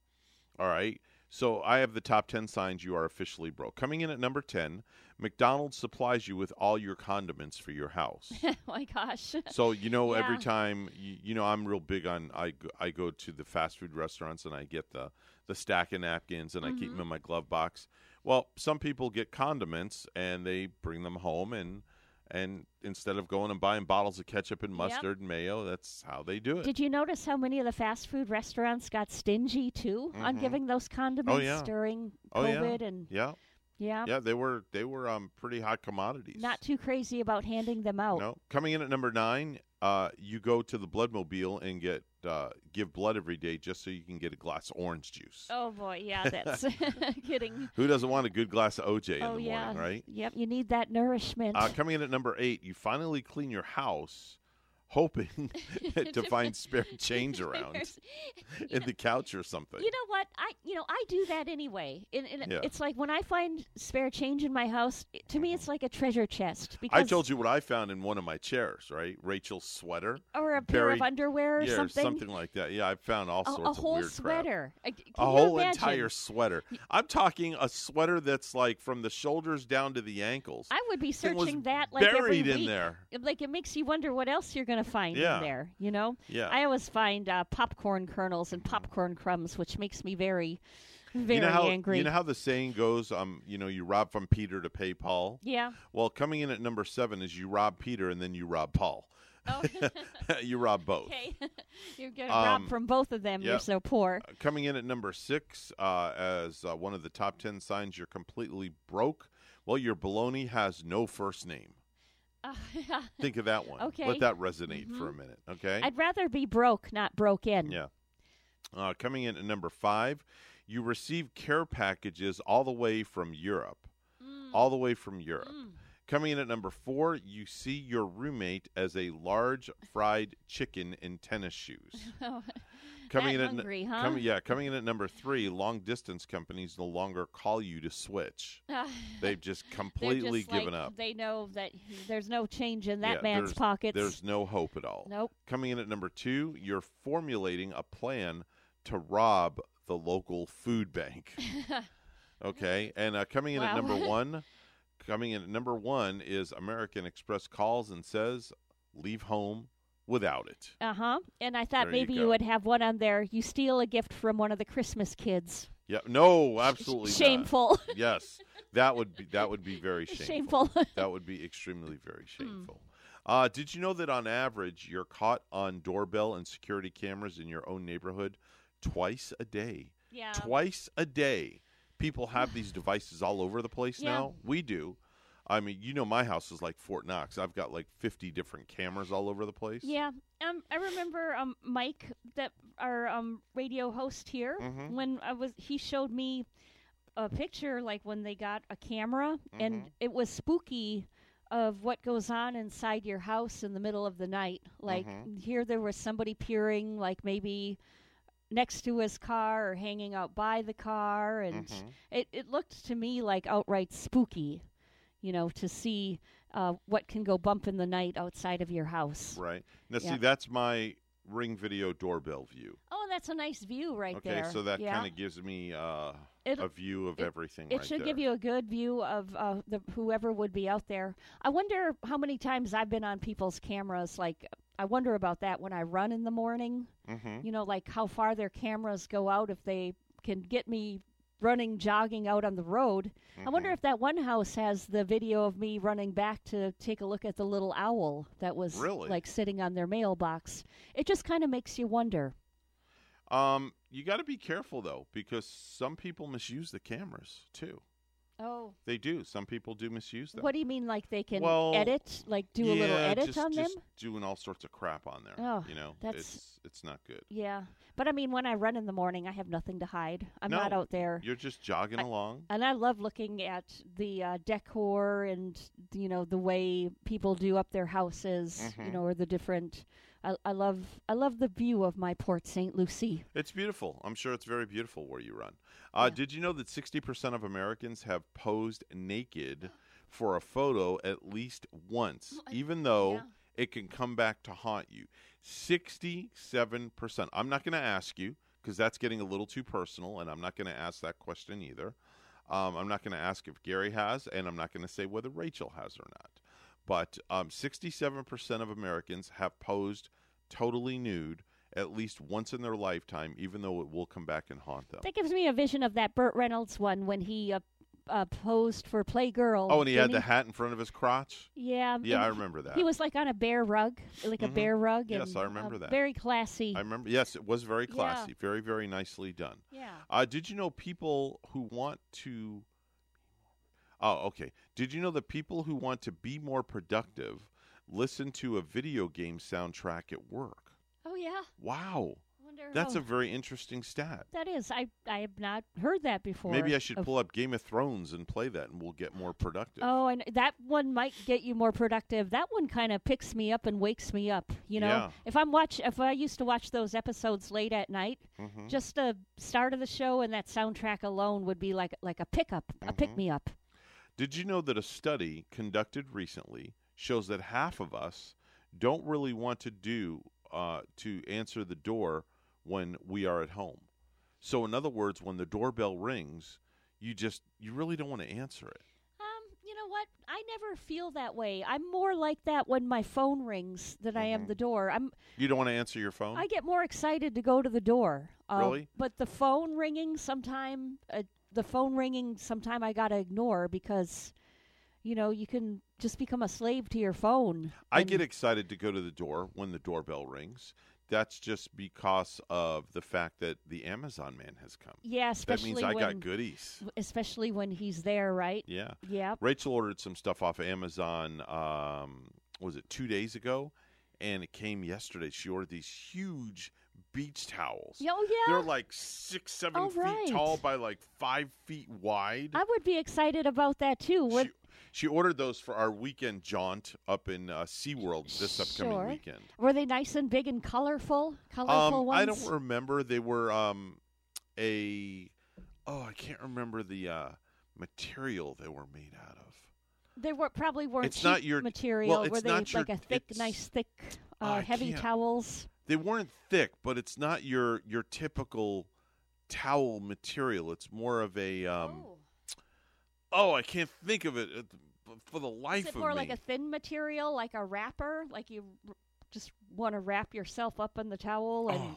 All right. So I have the top 10 signs you are officially broke. Coming in at number 10, McDonald's supplies you with all your condiments for your house. oh my gosh. So you know, every time you, you know, I'm real big on. I go, I go to the fast food restaurants and I get the the stack of napkins and I keep Mhm. them in my glove box. Well, some people get condiments and they bring them home and and instead of going and buying bottles of ketchup and Yep. mustard and mayo, that's how they do it. Did you notice how many of the fast food restaurants got stingy too on Mhm. giving those condiments yeah. during oh COVID yeah, and yeah, yeah, yeah. They were they were um pretty hot commodities. not too crazy about handing them out. No, coming in at number nine, uh, you go to the Bloodmobile and get uh, give blood every day just so you can get a glass of orange juice. Oh boy, yeah, that's kidding. Who doesn't want a good glass of OJ oh in the yeah, morning, right? Yep, you need that nourishment. Uh, coming in at number eight, you finally clean your house, hoping to find spare change around in the couch or something. You know what? I you know I do that anyway. And, and Yeah. It's like when I find spare change in my house. To me, it's like a treasure chest. Because I told you what I found in one of my chairs, right? Rachel's sweater. or a pair Buried- of underwear or yeah, something. like that. Yeah, I found all sorts a of whole weird crap. sweater. Uh, can a whole imagine? entire sweater. I'm talking a sweater that's like from the shoulders down to the ankles. I would be searching that like every buried in there. Like it makes you wonder what else you're going to find Yeah. in there. You know? Yeah. I always find uh, popcorn kernels and popcorn crumbs, which makes me very, very you know how angry. you know how the saying goes. Um, you know, you rob from Peter to pay Paul. Yeah. Well, coming in at number seven is you rob Peter and then you rob Paul. Oh. you rob both. okay. you're to Um, rob from both of them. You're so poor. Uh, Coming in at number six uh, as uh, one of the top ten signs you're completely broke. Well, your baloney has no first name. Uh, Think of that one. Okay. Let that resonate for a Mhm. minute. Okay. I'd rather be broke, not broken. Yeah. Uh, coming in at number five, you receive care packages all the way from Europe. Mm. All the way from Europe. Coming in at number four, you see your roommate as a large fried chicken in tennis shoes. Coming in at huh? coming- yeah, coming in at number three, long distance companies no longer call you to switch. They've just completely just given like- up. They know that there's no change in that Yeah, man's there's- pockets. There's no hope at all. Nope. Coming in at number two, you're formulating a plan to rob the local food bank. okay, and uh, coming in at number one, coming in at number one is American Express calls and says, "Leave home without it." Uh huh. And I thought There you maybe you, go. would have one on there. You steal a gift from one of the Christmas kids. Yeah, no, absolutely not. shameful. yes, that would be that would be very shameful. Shameful. Hmm. that would be extremely very shameful. Uh, did you know that on average you're caught on doorbell and security cameras in your own neighborhood twice a day? Yeah. Twice a day. People have these devices all over the place Yeah. now. We do. I mean, you know, my house is like Fort Knox. I've got like 50 different cameras all over the place. Yeah. Um, I remember um Mike, that our um radio host here, Mhm. when I was he showed me a picture like when they got a camera and Mhm. it was spooky of what goes on inside your house in the middle of the night. Like Mhm. here there was somebody peering like maybe next to his car or hanging out by the car and Mhm. it, it looked to me like outright spooky you know to see uh, what can go bump in the night outside of your house. Right. Now, Yeah. see, that's my Ring Video doorbell view. Oh, that's a nice view right okay, there. Okay, so that yeah. kind of gives me uh, a view of it- everything. It right should there. give you a good view of uh, the whoever would be out there. I wonder how many times I've been on people's cameras. Like, I wonder about that when I run in the morning. Mhm. You know, like how far their cameras go out if they can get me running, jogging out on the road. I wonder Mm-hmm. if that one house has the video of me running back to take a look at the little owl that was Really? like sitting on their mailbox. It just kind of makes you wonder. Um, you got to be careful though, because some people misuse the cameras too. Oh. They do. Some people do misuse them. What do you mean, like they can Well, edit, like do a little yeah, edit just, on them? just doing all sorts of crap on there. Oh, you know, that's- it's it's not good. Yeah, but I mean, when I run in the morning, I have nothing to hide. I'm no, not out there. You're just jogging along. And I love looking at the uh, decor and you know the way people do up their houses, you Mhm. know, or the different. I, I love I love the view of my Port St. Lucie. It's beautiful. I'm sure it's very beautiful where you run. Uh, Did you know that 60% of Americans have posed naked for a photo at least once, even though it can come back to haunt you? 67%. I'm not going to ask you because that's getting a little too personal, and I'm not going to ask that question either. Um, I'm not going to ask if Gary has, and I'm not going to say whether Rachel has or not. But um, 67% of Americans have posed totally nude at least once in their lifetime, even though it will come back and haunt them. That gives me a vision of that Burt Reynolds one when he uh, uh, posed for Playgirl. Oh, and he had didn't the hat in front of his crotch? Yeah, Yeah, I remember that. He was like on a bear rug, like a Mhm. bear rug. Yes, I remember uh, that. Very classy. I remember. Yes, it was very Yeah. classy. Very, very nicely done. Yeah. Uh, did you know people who want to. Oh, okay. Did you know that people who want to be more productive listen to a video game soundtrack at work? Oh yeah, Wow. That's a very interesting stat. that is. I I have not heard that before. Maybe I should of- pull up Game of Thrones and play that, and we'll get more productive. Oh, and that one might get you more productive. That one kind of picks me up and wakes me up. You know, Yeah. if I'm watch, if I used to watch those episodes late at night, Mhm. just the start of the show and that soundtrack alone would be like like a pickup, a Mhm. pick me up. Did you know that a study conducted recently shows that half of us don't really want to do uh, to answer the door when we are at home? So, in other words, when the doorbell rings, you just you really don't want to answer it. Um, you know what? I never feel that way. I'm more like that when my phone rings than I Mm-hmm. am the door. I'm You don't want to answer your phone. I get more excited to go to the door. Uh, Really? But the phone ringing sometime, uh, the phone ringing sometime I gotta ignore because, you know, you can just become a slave to your phone. I and- get excited to go to the door when the doorbell rings. That's just because of the fact that the Amazon man has come. Yeah, that means I when, got goodies. Especially when he's there, right? Yeah. yeah. Rachel ordered some stuff off of Amazon. Um, was it two days ago? And it came yesterday. She ordered these huge beach towels. Oh, yeah? They're like six, six, seven Oh, feet right. tall by like five feet wide. I would be excited about that too. What? She ordered those for our weekend jaunt up in uh, SeaWorld this upcoming Sure. weekend. Were they nice and big and colorful? Colorful Um, ones. I don't remember. They were um, a oh, I can't remember the uh, material they were made out of. They were probably weren't It's not your- material. well, were they not your- like a thick, nice, thick, uh, heavy towels? They weren't thick, but it's not your your typical towel material. It's more of a um, oh. I can't think of it uh, for the life Is it more me. like a thin material, like a wrapper, like you just want to wrap yourself up in the towel and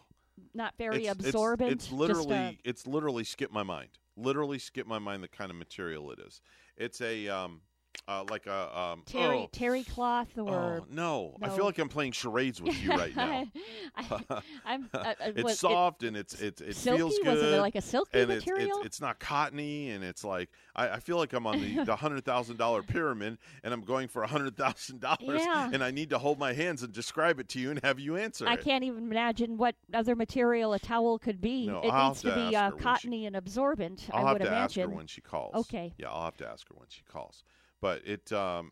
not very Oh. It's- it's- absorbent? It's, just literally a- it's literally skip my mind. Literally skip my mind. The kind of material it is. It's a um, uh, like a um, terry oh, terry cloth or oh, no. I feel like I'm playing charades with you right now. I, I'm. Uh, uh, it's was it- soft and it's it, it silky? feels Was good. it like a silky and it's- material? It's, it's not cottony and it's like I, I feel like I'm on the, the hundred thousand dollar pyramid and I'm going for hundred thousand dollars Yeah. and I need to hold my hands and describe it to you and have you answer I it. can't even imagine what other material a towel could be. No, it I'll needs to to be uh, when she- cottony and absorbent. I'll I have would to imagine. ask her when she calls. Okay. Yeah, I'll have to ask her when she calls. But it um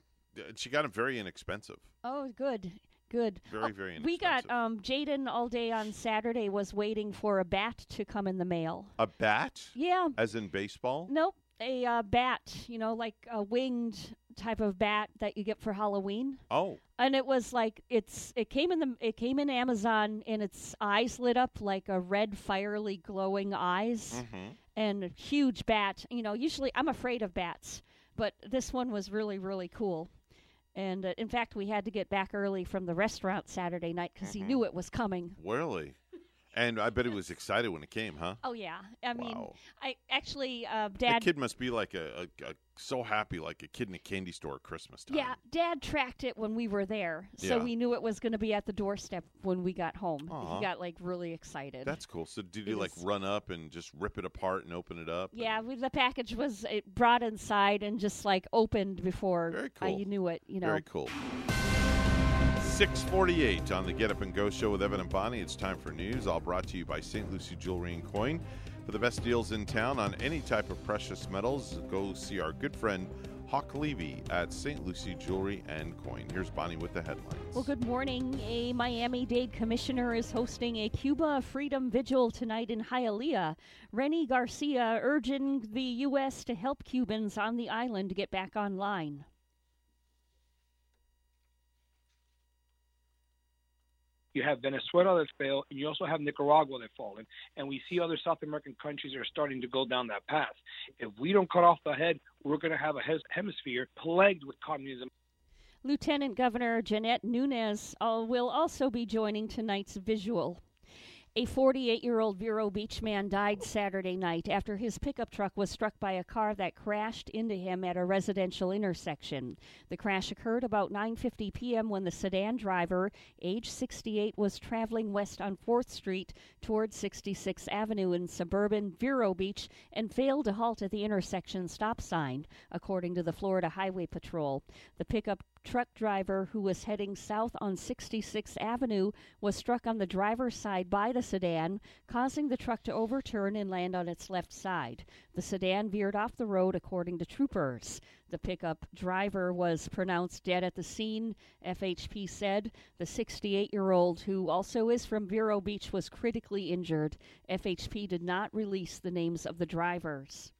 she got them very inexpensive. Oh, good, good. Very, Oh, very We got um, Jaden all day on Saturday was waiting for a bat to come in the mail. A bat? Yeah. As in baseball? Nope, a uh, bat. You know, like a winged type of bat that you get for Halloween. Oh, And it was like it's it came in the it came in Amazon and its eyes lit up like a red fiery glowing eyes Mhm. and a huge bat. You know, usually I'm afraid of bats, but this one was really really cool. And uh, in fact, we had to get back early from the restaurant Saturday night because he knew it was coming. really? And I bet he was excited when it came, huh? Oh yeah, I mean, I actually, uh, Dad. kid must be like a, a, a so happy, like a kid in a candy store at Christmas time. Yeah, Dad tracked it when we were there, so Yeah. we knew it was going to be at the doorstep when we got home. He got like really excited. That's cool. So did It you like run up and just rip it apart and open it up? Yeah, we, the package was it brought inside and just like opened before cool. knew it. You know, Very cool. 648 on the Get Up and Go show with Evan and Bonnie. It's time for news, all brought to you by St. Lucie Jewelry and Coin. For the best deals in town on any type of precious metals, go see our good friend Hawk Levy at St. Lucie Jewelry and Coin. Here's Bonnie with the headlines. Well, good morning. A Miami Dade commissioner is hosting a Cuba Freedom Vigil tonight in Hialeah. René Garcia urging the U.S. to help Cubans on the island get back online. You have Venezuela that's failed, and you also have Nicaragua that's fallen. And we see other South American countries are starting to go down that path. If we don't cut off the head, we're going to have a hemisphere plagued with communism. Lieutenant Governor Jeanette Nunez uh, will also be joining tonight's visual. A 48 year old Vero Beach man died Saturday night after his pickup truck was struck by a car that crashed into him at a residential intersection. The crash occurred about 9:50 p.m. when the sedan driver, age 68, was traveling west on 4th Street toward 66th Avenue in suburban Vero Beach and failed to halt at the intersection stop sign, according to the Florida Highway Patrol. The pickup truck driver who was heading south on 66th Avenue was struck on the driver's side by the sedan, causing the truck to overturn and land on its left side. The sedan veered off the road, according to troopers. The pickup driver was pronounced dead at the scene, FHP said. The 68 year old, who also is from Vero Beach, was critically injured. FHP did not release the names of the drivers.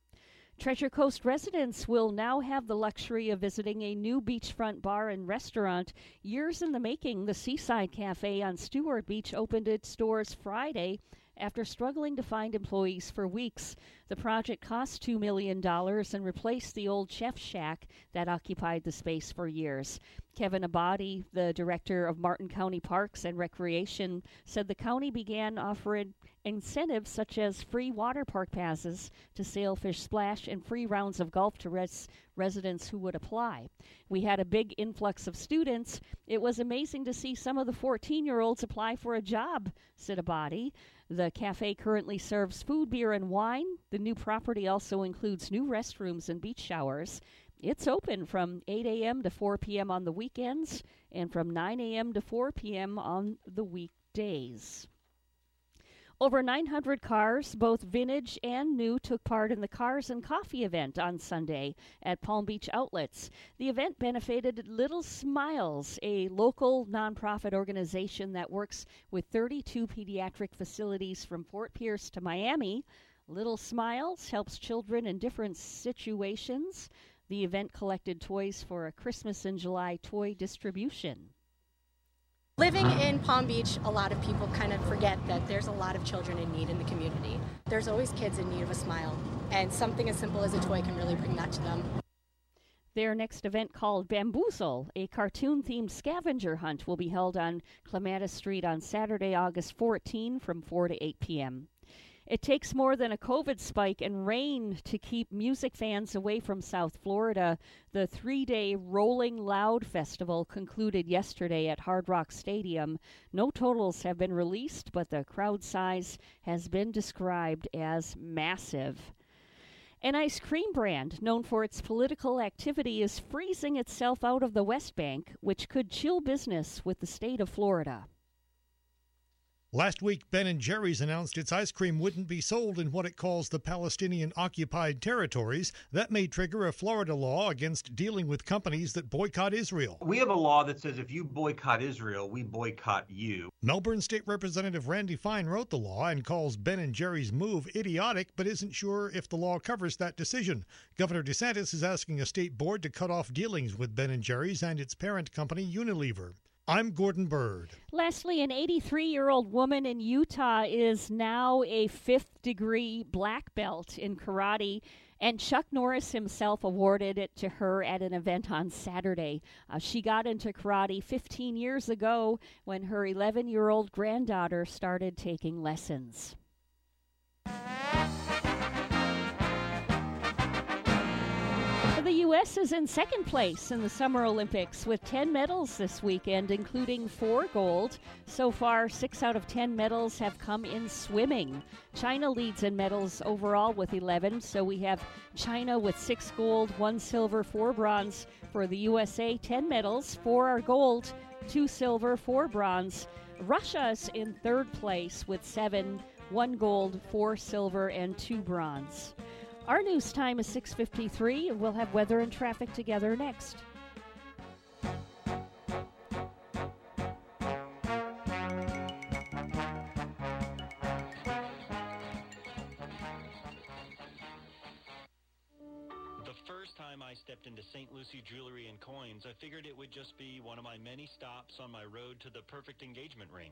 Treasure Coast residents will now have the luxury of visiting a new beachfront bar and restaurant. Years in the making, the Seaside Cafe on Stuart Beach opened its doors Friday after struggling to find employees for weeks. The project cost $2 million and replaced the old chef shack that occupied the space for years. Kevin Abbate, the director of Martin County Parks and Recreation, said the county began offering incentives such as free water park passes to Sailfish Splash and free rounds of golf to res- residents who would apply. We had a big influx of students. It was amazing to see some of the 14 year olds apply for a job, said Abbate. The cafe currently serves food, beer, and wine. The new property also includes new restrooms and beach showers. It's open from 8 a.m. to 4 p.m. on the weekends and from 9 a.m. to 4 p.m. on the weekdays. Over 900 cars, both vintage and new, took part in the Cars and Coffee event on Sunday at Palm Beach Outlets. The event benefited Little Smiles, a local nonprofit organization that works with 32 pediatric facilities from Fort Pierce to Miami. Little Smiles helps children in different situations. The event collected toys for a Christmas in July toy distribution. Living in Palm Beach, a lot of people kind of forget that there's a lot of children in need in the community. There's always kids in need of a smile, and something as simple as a toy can really bring that to them. Their next event, called Bamboozle, a cartoon themed scavenger hunt, will be held on Clematis Street on Saturday, August 14 from 4 to 8 p.m. It takes more than a COVID spike and rain to keep music fans away from South Florida. The three day Rolling Loud Festival concluded yesterday at Hard Rock Stadium. No totals have been released, but the crowd size has been described as massive. An ice cream brand known for its political activity is freezing itself out of the West Bank, which could chill business with the state of Florida. Last week, Ben & Jerry's announced its ice cream wouldn't be sold in what it calls the Palestinian occupied territories. That may trigger a Florida law against dealing with companies that boycott Israel. We have a law that says if you boycott Israel, we boycott you. Melbourne State Representative Randy Fine wrote the law and calls Ben & Jerry's move idiotic, but isn't sure if the law covers that decision. Governor DeSantis is asking a state board to cut off dealings with Ben & Jerry's and its parent company Unilever. I'm Gordon Bird. Lastly, an 83 year old woman in Utah is now a fifth degree black belt in karate, and Chuck Norris himself awarded it to her at an event on Saturday. Uh, she got into karate 15 years ago when her 11 year old granddaughter started taking lessons. The U.S. is in second place in the Summer Olympics with 10 medals this weekend, including four gold. So far, six out of 10 medals have come in swimming. China leads in medals overall with 11, so we have China with six gold, one silver, four bronze. For the USA, 10 medals, four are gold, two silver, four bronze. Russia's in third place with seven, one gold, four silver, and two bronze. Our news time is 6:53 and we'll have weather and traffic together next. The first time I stepped into St. Lucie Jewelry and Coins, I figured it would just be one of my many stops on my road to the perfect engagement ring.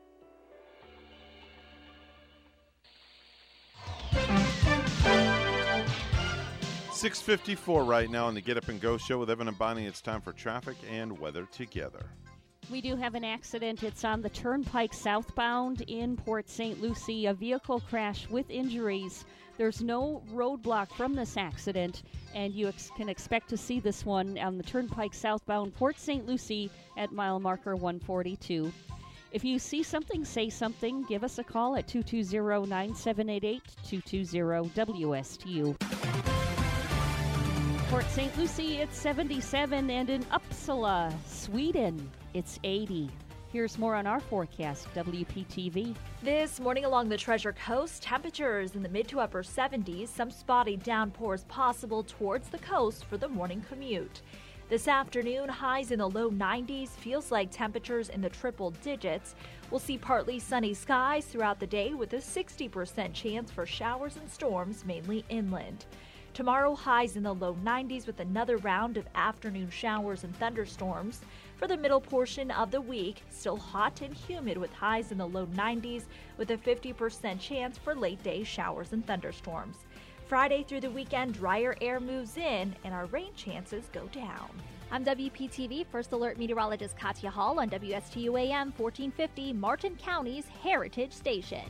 654 right now on the Get Up and Go show with Evan and Bonnie. It's time for traffic and weather together. We do have an accident. It's on the Turnpike southbound in Port St. Lucie. A vehicle crash with injuries. There's no roadblock from this accident, and you ex- can expect to see this one on the Turnpike southbound Port St. Lucie at mile marker 142. If you see something, say something. Give us a call at 220 9788 220 WSTU. Port St. Lucie, it's 77, and in Uppsala, Sweden, it's 80. Here's more on our forecast, WPTV. This morning along the Treasure Coast, temperatures in the mid to upper 70s, some spotty downpours possible towards the coast for the morning commute. This afternoon, highs in the low 90s feels like temperatures in the triple digits. We'll see partly sunny skies throughout the day with a 60% chance for showers and storms, mainly inland. Tomorrow, highs in the low 90s with another round of afternoon showers and thunderstorms. For the middle portion of the week, still hot and humid with highs in the low 90s with a 50% chance for late day showers and thunderstorms. Friday through the weekend, drier air moves in and our rain chances go down. I'm WPTV First Alert Meteorologist Katya Hall on WSTU AM 1450, Martin County's Heritage Station.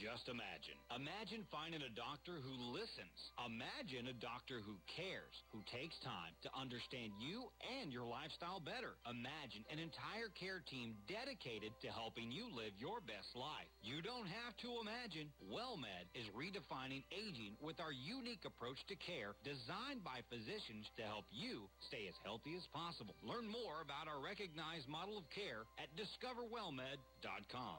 Just imagine. Imagine finding a doctor who listens. Imagine a doctor who cares, who takes time to understand you and your lifestyle better. Imagine an entire care team dedicated to helping you live your best life. You don't have to imagine. WellMed is redefining aging with our unique approach to care designed by physicians to help you stay as healthy as possible. Learn more about our recognized model of care at discoverwellmed.com.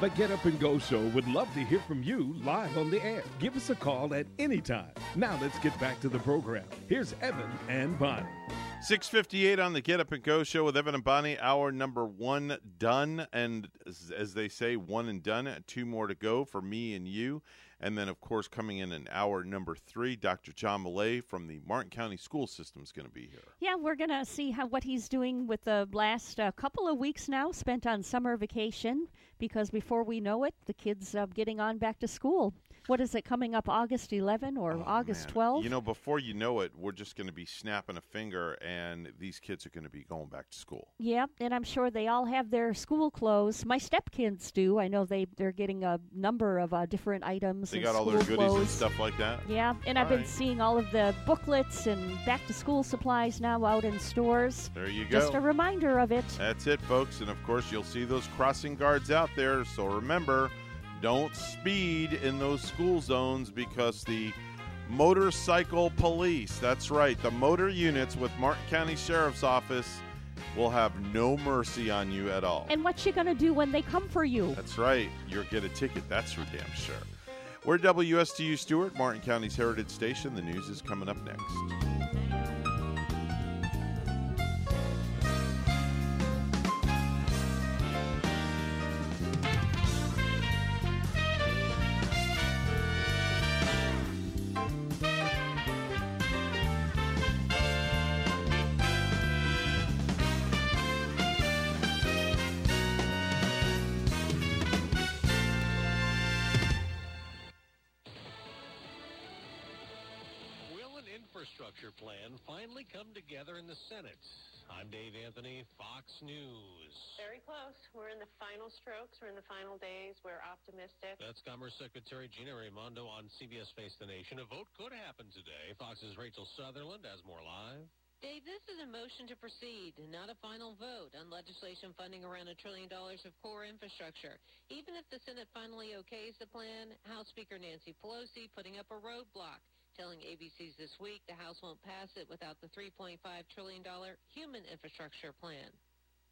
The Get Up and Go Show would love to hear from you live on the air. Give us a call at any time. Now let's get back to the program. Here's Evan and Bonnie. 658 on the Get Up and Go show with Evan and Bonnie. Hour number one done. And as, as they say, one and done. Two more to go for me and you. And then, of course, coming in in hour number three, Dr. John Millay from the Martin County School System is going to be here. Yeah, we're going to see how what he's doing with the last uh, couple of weeks now spent on summer vacation because before we know it, the kids uh, getting on back to school. What is it coming up August 11 or August 12? You know, before you know it, we're just going to be snapping a finger, and these kids are going to be going back to school. Yeah, and I'm sure they all have their school clothes. My stepkids do. I know they they're getting a number of uh, different items. They and got all their goodies and clothes. stuff like that. Yeah, and I've All been seeing all of the booklets and back to school supplies now out in stores. There you go. Just a reminder of it. That's it, folks. And of course, you'll see those crossing guards out there. So remember, don't speed in those school zones because the motorcycle police, that's right, the motor units with Martin County Sheriff's Office will have no mercy on you at all. And what you gonna do when they come for you? That's right. You'll get a ticket. That's for damn sure. We're WSTU Stuart, Martin County's Heritage Station. The news is coming up next. In the Senate? I'm Dave Anthony, Fox News. Very close. We're in the final strokes. We're in the final days. We're optimistic. That's Commerce Secretary Gina Raimondo on CBS Face the Nation. A vote could happen today. Fox's Rachel Sutherland has more live. Dave, this is a motion to proceed, not a final vote on legislation funding around a trillion dollars of core infrastructure. Even if the Senate finally okays the plan, House Speaker Nancy Pelosi putting up a roadblock, telling ABC's this week the House won't pass it without the $3.5 trillion human infrastructure plan.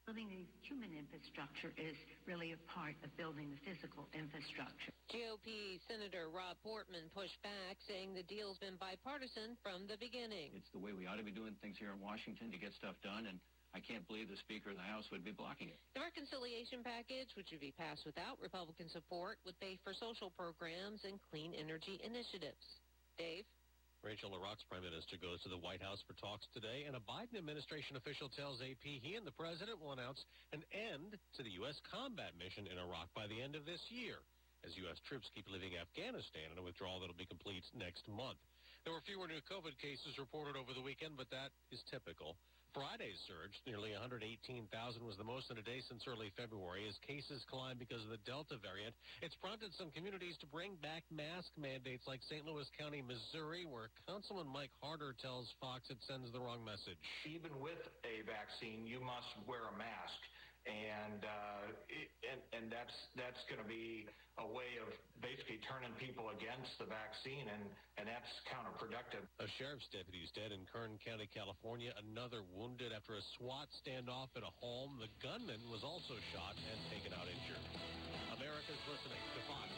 Building the human infrastructure is really a part of building the physical infrastructure. GOP Senator Rob Portman pushed back, saying the deal's been bipartisan from the beginning. It's the way we ought to be doing things here in Washington to get stuff done, and I can't believe the Speaker of the House would be blocking it. The reconciliation package, which would be passed without Republican support, would pay for social programs and clean energy initiatives. Dave? Rachel Iraq's prime minister goes to the White House for talks today, and a Biden administration official tells AP he and the president will announce an end to the U.S. combat mission in Iraq by the end of this year, as U.S. troops keep leaving Afghanistan in a withdrawal that'll be complete next month. There were fewer new COVID cases reported over the weekend, but that is typical. Friday's surge, nearly 118,000, was the most in a day since early February as cases climbed because of the Delta variant. It's prompted some communities to bring back mask mandates like St. Louis County, Missouri, where Councilman Mike Harder tells Fox it sends the wrong message. Even with a vaccine, you must wear a mask. And uh, it, and and that's that's going to be a way of basically turning people against the vaccine, and and that's counterproductive. A sheriff's deputy is dead in Kern County, California. Another wounded after a SWAT standoff at a home. The gunman was also shot and taken out injured. America's listening to Fox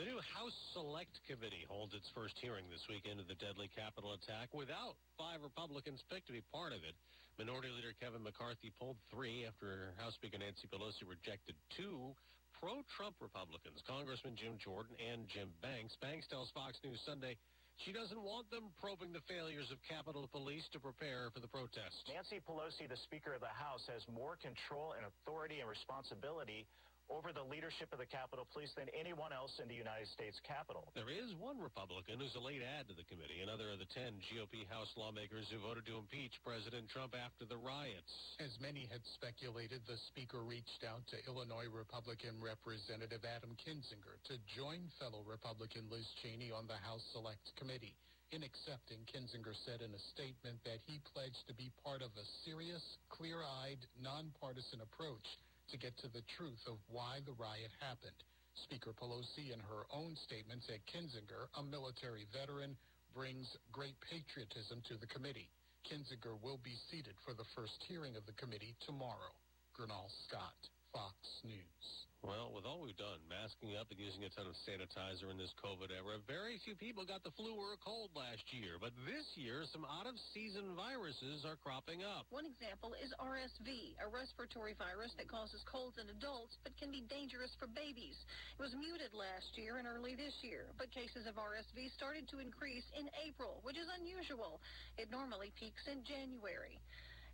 The new House Select Committee holds its first hearing this weekend of the deadly Capitol attack without five Republicans picked to be part of it. Minority Leader Kevin McCarthy pulled three after House Speaker Nancy Pelosi rejected two pro-Trump Republicans, Congressman Jim Jordan and Jim Banks. Banks tells Fox News Sunday she doesn't want them probing the failures of Capitol Police to prepare for the protest. Nancy Pelosi, the Speaker of the House, has more control and authority and responsibility over the leadership of the Capitol Police than anyone else in the United States Capitol. There is one Republican who's a late add to the committee, another of the 10 GOP House lawmakers who voted to impeach President Trump after the riots. As many had speculated, the Speaker reached out to Illinois Republican Representative Adam Kinzinger to join fellow Republican Liz Cheney on the House Select Committee. In accepting, Kinzinger said in a statement that he pledged to be part of a serious, clear-eyed, nonpartisan approach to get to the truth of why the riot happened. Speaker Pelosi, in her own statement, said Kinzinger, a military veteran, brings great patriotism to the committee. Kinzinger will be seated for the first hearing of the committee tomorrow. Gernal Scott, Fox News. Well, with all we've done, masking up and using a ton of sanitizer in this COVID era, very few people got the flu or a cold last year. But this year, some out-of-season viruses are cropping up. One example is RSV, a respiratory virus that causes colds in adults but can be dangerous for babies. It was muted last year and early this year, but cases of RSV started to increase in April, which is unusual. It normally peaks in January.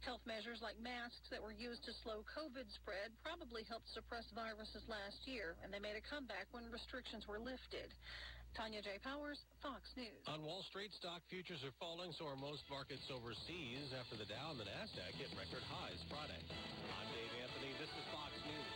Health measures like masks that were used to slow COVID spread probably helped suppress viruses last year, and they made a comeback when restrictions were lifted. Tanya J. Powers, Fox News. On Wall Street, stock futures are falling, so are most markets overseas after the Dow and the Nasdaq hit record highs Friday. I'm Dave Anthony. This is Fox News.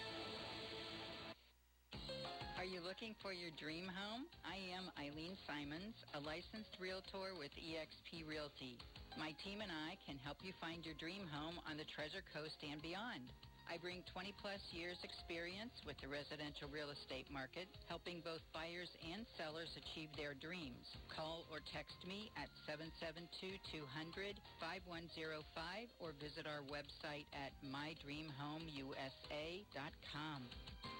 Are you looking for your dream home? I am Eileen Simons, a licensed realtor with eXp Realty. My team and I can help you find your dream home on the Treasure Coast and beyond. I bring 20 plus years experience with the residential real estate market, helping both buyers and sellers achieve their dreams. Call or text me at 772-200-5105 or visit our website at mydreamhomeusa.com.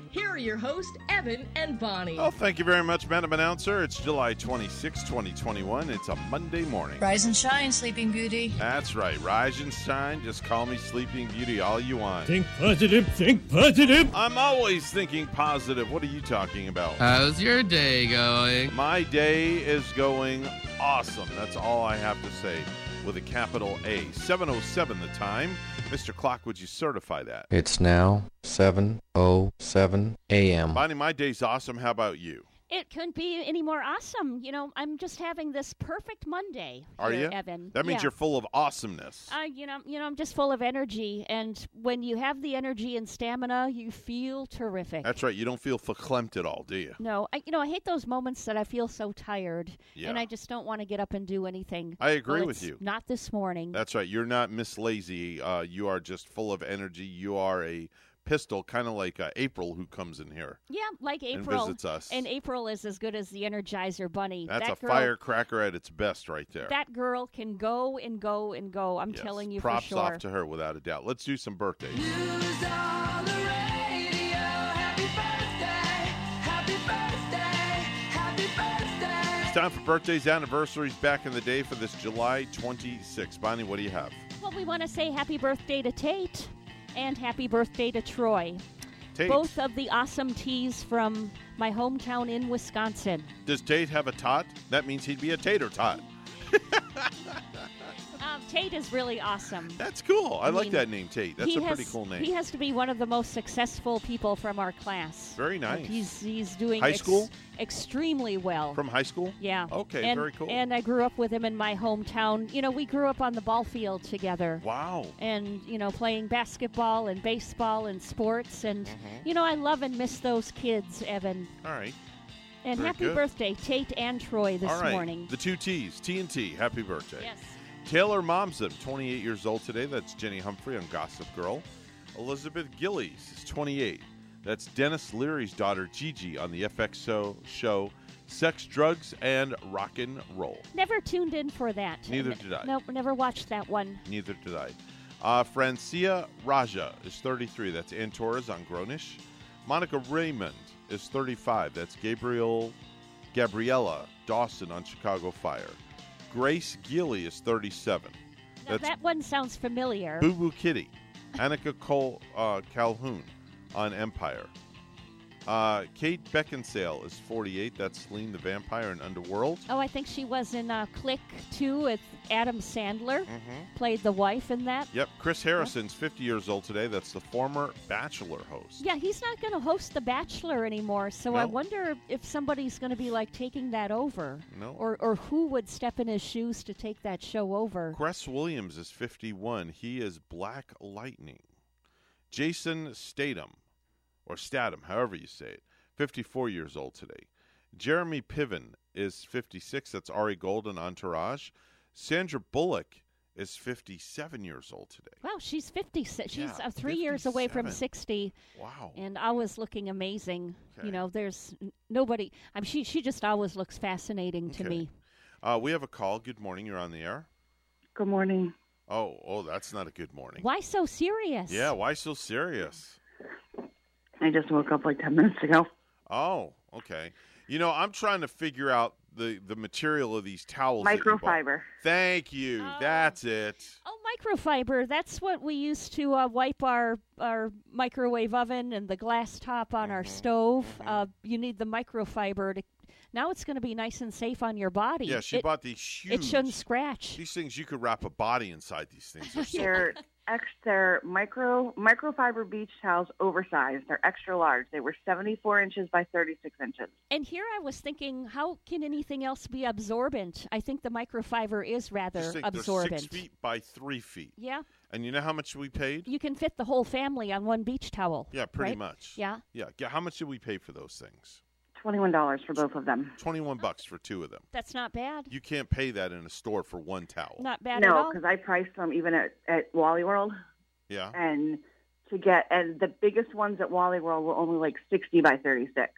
here are your hosts, Evan and Bonnie. Oh, thank you very much, Madam Announcer. It's July 26, 2021. It's a Monday morning. Rise and shine, Sleeping Beauty. That's right. Rise and shine. Just call me Sleeping Beauty all you want. Think positive, think positive. I'm always thinking positive. What are you talking about? How's your day going? My day is going awesome. That's all I have to say with a capital A. 707 the time. Mr. Clock, would you certify that? It's now 7:07 a.m. Bonnie, my day's awesome. How about you? It couldn't be any more awesome. You know, I'm just having this perfect Monday. Are here, you? Evan? That means Yeah. you're full of awesomeness. Uh, you know, you know, I'm just full of energy, and when you have the energy and stamina, you feel terrific. That's right. You don't feel verklempt at all, do you? no, I, you know, I hate those moments that I feel so tired, Yeah. and I just don't want to get up and do anything. I agree Well, with you. Not this morning. That's right. You're not Miss Lazy. Uh, you are just full of energy. You are a pistol, kind of like uh, April, who comes in here. yeah, like and April. visits us. And April is as good as the Energizer Bunny. That's that a girl, firecracker at its best, right there. That girl can go and go and go. I'm Yes. telling you Props for sure. off to her, without a doubt. Let's do some birthdays. It's time for birthdays, anniversaries back in the day for this July 26th. Bonnie, what do you have? Well, we want to say happy birthday to Tate and happy birthday to Troy. Tate. Both of the awesome teas from my hometown in Wisconsin. Does Tate have a tot? That means he'd be a tater tot. Um, Tate is really awesome. That's cool. I, I like mean, that name, Tate. That's a pretty cool name. He has to be one of the most successful people from our class. Very Like, nice. he's he's doing High school? extremely well. From high school? Yeah. Okay, and, very cool. And I grew up with him in my hometown. You know, we grew up on the ball field together. Wow. And, you know, playing basketball and baseball and sports. And, Mm-hmm. you know, I love and miss those kids, Evan. All right. And Very happy good. birthday, Tate and Troy, this All right. morning. The two T's, T and T. Happy birthday. Yes. Taylor Momsen, 28 years old today. That's Jenny Humphrey on Gossip Girl. Elizabeth Gillies is 28. That's Denis Leary's daughter Gigi on the FX show, show Sex, Drugs, and Rock and Roll. Never tuned in for that. Neither did I. Nope, never watched that one. Neither did I. Uh, Francia Raisa is 33. That's Ann Torres on Grown-ish. Monica Raymund is 35. That's Gabriel Gabriella Dawson on Chicago Fire. Grace Gealey is 37. Now, that one sounds familiar. Boo Boo Kitty. Anika Cole uh, Calhoun on Empire. Uh, Kate Beckinsale is 48. That's Selene the Vampire in Underworld. Oh, I think she was in uh, Click too with Adam Sandler. Mhm. Played the wife in that. Yep, Chris Harrison's 50 years old today. That's the former Bachelor host. Yeah, he's not going to host The Bachelor anymore, so I wonder if somebody's going to be like taking that over. No. Or, or who would step in his shoes to take that show over? Cress Williams is 51. He is Black Lightning. Jason Statham, or Statham, however you say it, 54 years old today. Jeremy Piven is 56. That's Ari Gold and Entourage. Sandra Bullock is 57 years old today. Wow, she's 56. She's Yeah, uh, three years away from 60. Wow. And always looking amazing. Okay. You know, there's nobody. I'm she. She just always looks fascinating to Okay. me. Uh, we have a call. Good morning. You're on the air. Good morning. Oh, oh, that's not a good morning. Why so serious? Yeah, why so serious? I just woke up like 10 minutes ago. Oh, okay. You know, I'm trying to figure out the the material of these towels. that you. Microfiber. Thank you. That's it. Oh, microfiber. That's what we used to uh, wipe our our microwave oven and the glass top on Mm-hmm. our stove. Uh, you need the microfiber to. Now it's going to be nice and safe on your body. Yeah, she It- bought these huge. It shouldn't scratch. These things you could wrap a body inside. These things are so They're ex, they're micro microfiber beach towels, oversized. They're extra large. They were 74 inches by 36 inches. And here I was thinking, how can anything else be absorbent? I think the microfiber is rather Just think absorbent. They're six feet by three feet. Yeah. And you know how much we paid? You can fit the whole family on one beach towel. Yeah, pretty right? much. Yeah. Yeah. yeah. How much did we pay for those things? Twenty-one dollars for both of them. Twenty-one bucks for two of them. That's not bad. You can't pay that in a store for one towel. Not bad at No, all. because I priced them even at at Wally World, Yeah. and to get and the biggest ones at Wally World were only like sixty by thirty-six.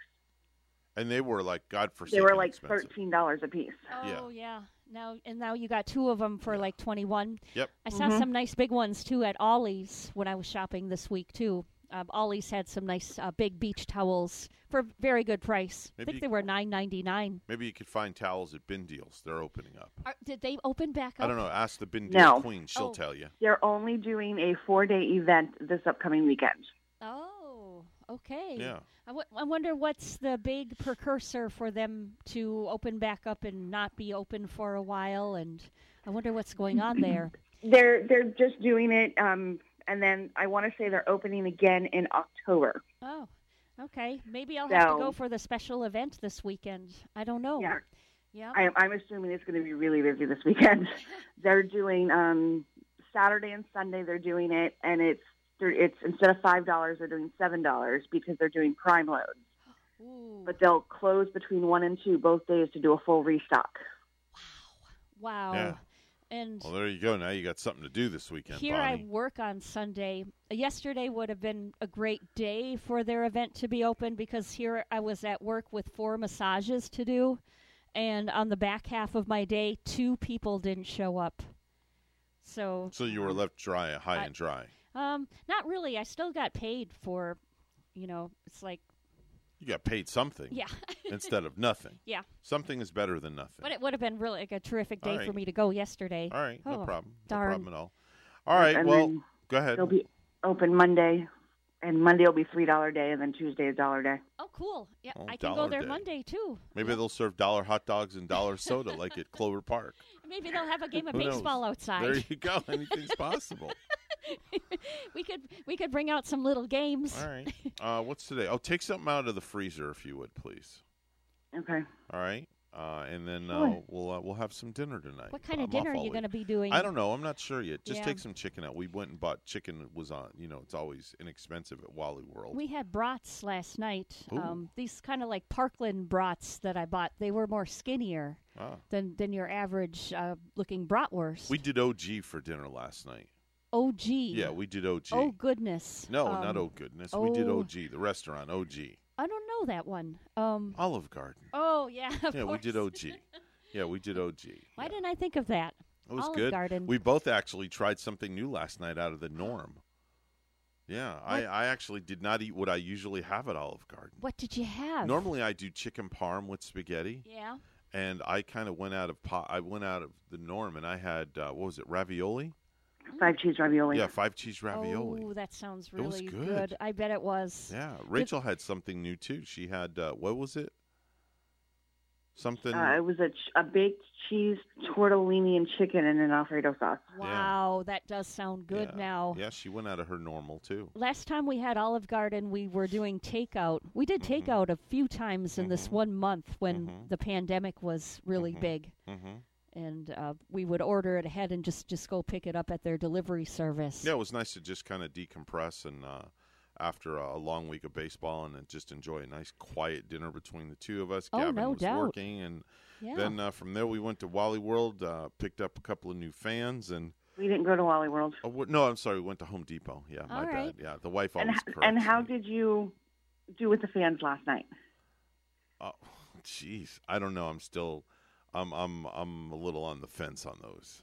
And they were like God for. They were like expensive. thirteen dollars a piece. Oh yeah. Now and now you got two of them for like twenty one. Yep. I saw some mm-hmm. nice big ones too at Ollie's when I was shopping this week too. Um, Ollie's had some nice uh, big beach towels for a very good price. I think they were nine ninety nine. Maybe you could find towels at Bin Deals. They're opening up. Did they open back up? I don't know. Ask the Bin Deal No. queen. She'll Oh. tell you. They're only doing a four-day event this upcoming weekend. Oh, okay. Yeah. I, w- I wonder what's the big precursor for them to open back up and not be open for a while, and I wonder what's going on there. They're they're just doing it, um, and then I want to say they're opening again in October. Oh, okay. Maybe I'll have to go for the special event this weekend. I don't know. Yeah. Yeah. I, I'm assuming it's going to be really busy this weekend. they're doing um, Saturday and Sunday. They're doing it, and it's it's instead of five dollars, they're doing seven dollars because they're doing prime loads. But they'll close between one and two both days to do a full restock. Wow! Wow. Yeah. And Well, there you go. Now you got something to do this weekend, here Bonnie. I work on Sunday. Yesterday would have been a great day for their event to be open because here I was at work with four massages to do, and on the back half of my day, two people didn't show up. So, So you were left dry, high I- and dry. um, not really. I still got paid for, you know, it's like You got paid something. Yeah. instead of nothing. Yeah. Something is better than nothing. But it would have been really like a terrific day All for me to go yesterday. All right. No Oh, problem. Darn. No problem at all. All right. And well, go ahead. They'll be open Monday, and Monday will be three dollar day, and then Tuesday is dollar day. Oh, cool. Yeah, Oh, I can go there day. Monday too. Maybe they'll serve dollar hot dogs and dollar soda like at Clover Park. Maybe they'll have a game of baseball outside. There you go. Anything's possible. we could we could bring out some little games. All right. Uh, what's today? Oh, take something out of the freezer if you would, please. Okay. All right. Uh, and then uh, Sure. we'll uh, we'll have some dinner tonight. What kind of I'm off dinner are all you week. going to be doing? I don't know. I'm not sure yet. Just Yeah. take some chicken out. We went and bought chicken. It was on. You know, it's always inexpensive at Wally World. We had brats last night. Ooh. Um, these kind of like Parkland brats that I bought. They were more skinnier Ah. than than your average uh, looking bratwurst. We did OG for dinner last night. OG. Yeah, we did OG. Oh goodness. no, Um, not oh goodness. We did oh. OG, the restaurant OG, I don't know that one. Um. Olive Garden. Oh yeah. Yeah, we course. did OG. Yeah, we did OG. Why didn't I think of that? It was Olive good. Garden. We both actually tried something new last night out of the norm. Yeah, I, I actually did not eat what I usually have at Olive Garden. What did you have? Normally, I do chicken parm with spaghetti. Yeah. And I kind of went out of pot. I went out of the norm, and I had uh, what was it, ravioli? Five cheese ravioli. Yeah, five cheese ravioli. Oh, that sounds It was really good. I bet it was. Yeah, Rachel had something new too. She had uh, what was it? Something. Uh, it was a, ch- a baked cheese tortellini and chicken in an Alfredo sauce. Wow, that does sound good yeah. now. Yeah, she went out of her normal too. Last time we had Olive Garden, we were doing takeout. We did Mm-hmm. takeout a few times in this one month when Mhm. the pandemic was really big. And uh, we would order it ahead and just, just go pick it up at their delivery service. Yeah, it was nice to just kind of decompress and uh, after a, a long week of baseball and then just enjoy a nice quiet dinner between the two of us. Oh, Gavin no was doubt. working, and Yeah. then uh, from there we went to Wally World, uh, picked up a couple of new fans, and We didn't go to Wally World. oh, no, I'm sorry, we went to Home Depot. Yeah, my All bad. Yeah, the wife And, always h- corrects and how me. did you do with the fans last night? Oh, jeez, I don't know. I'm still, I'm, I'm, I'm a little on the fence on those.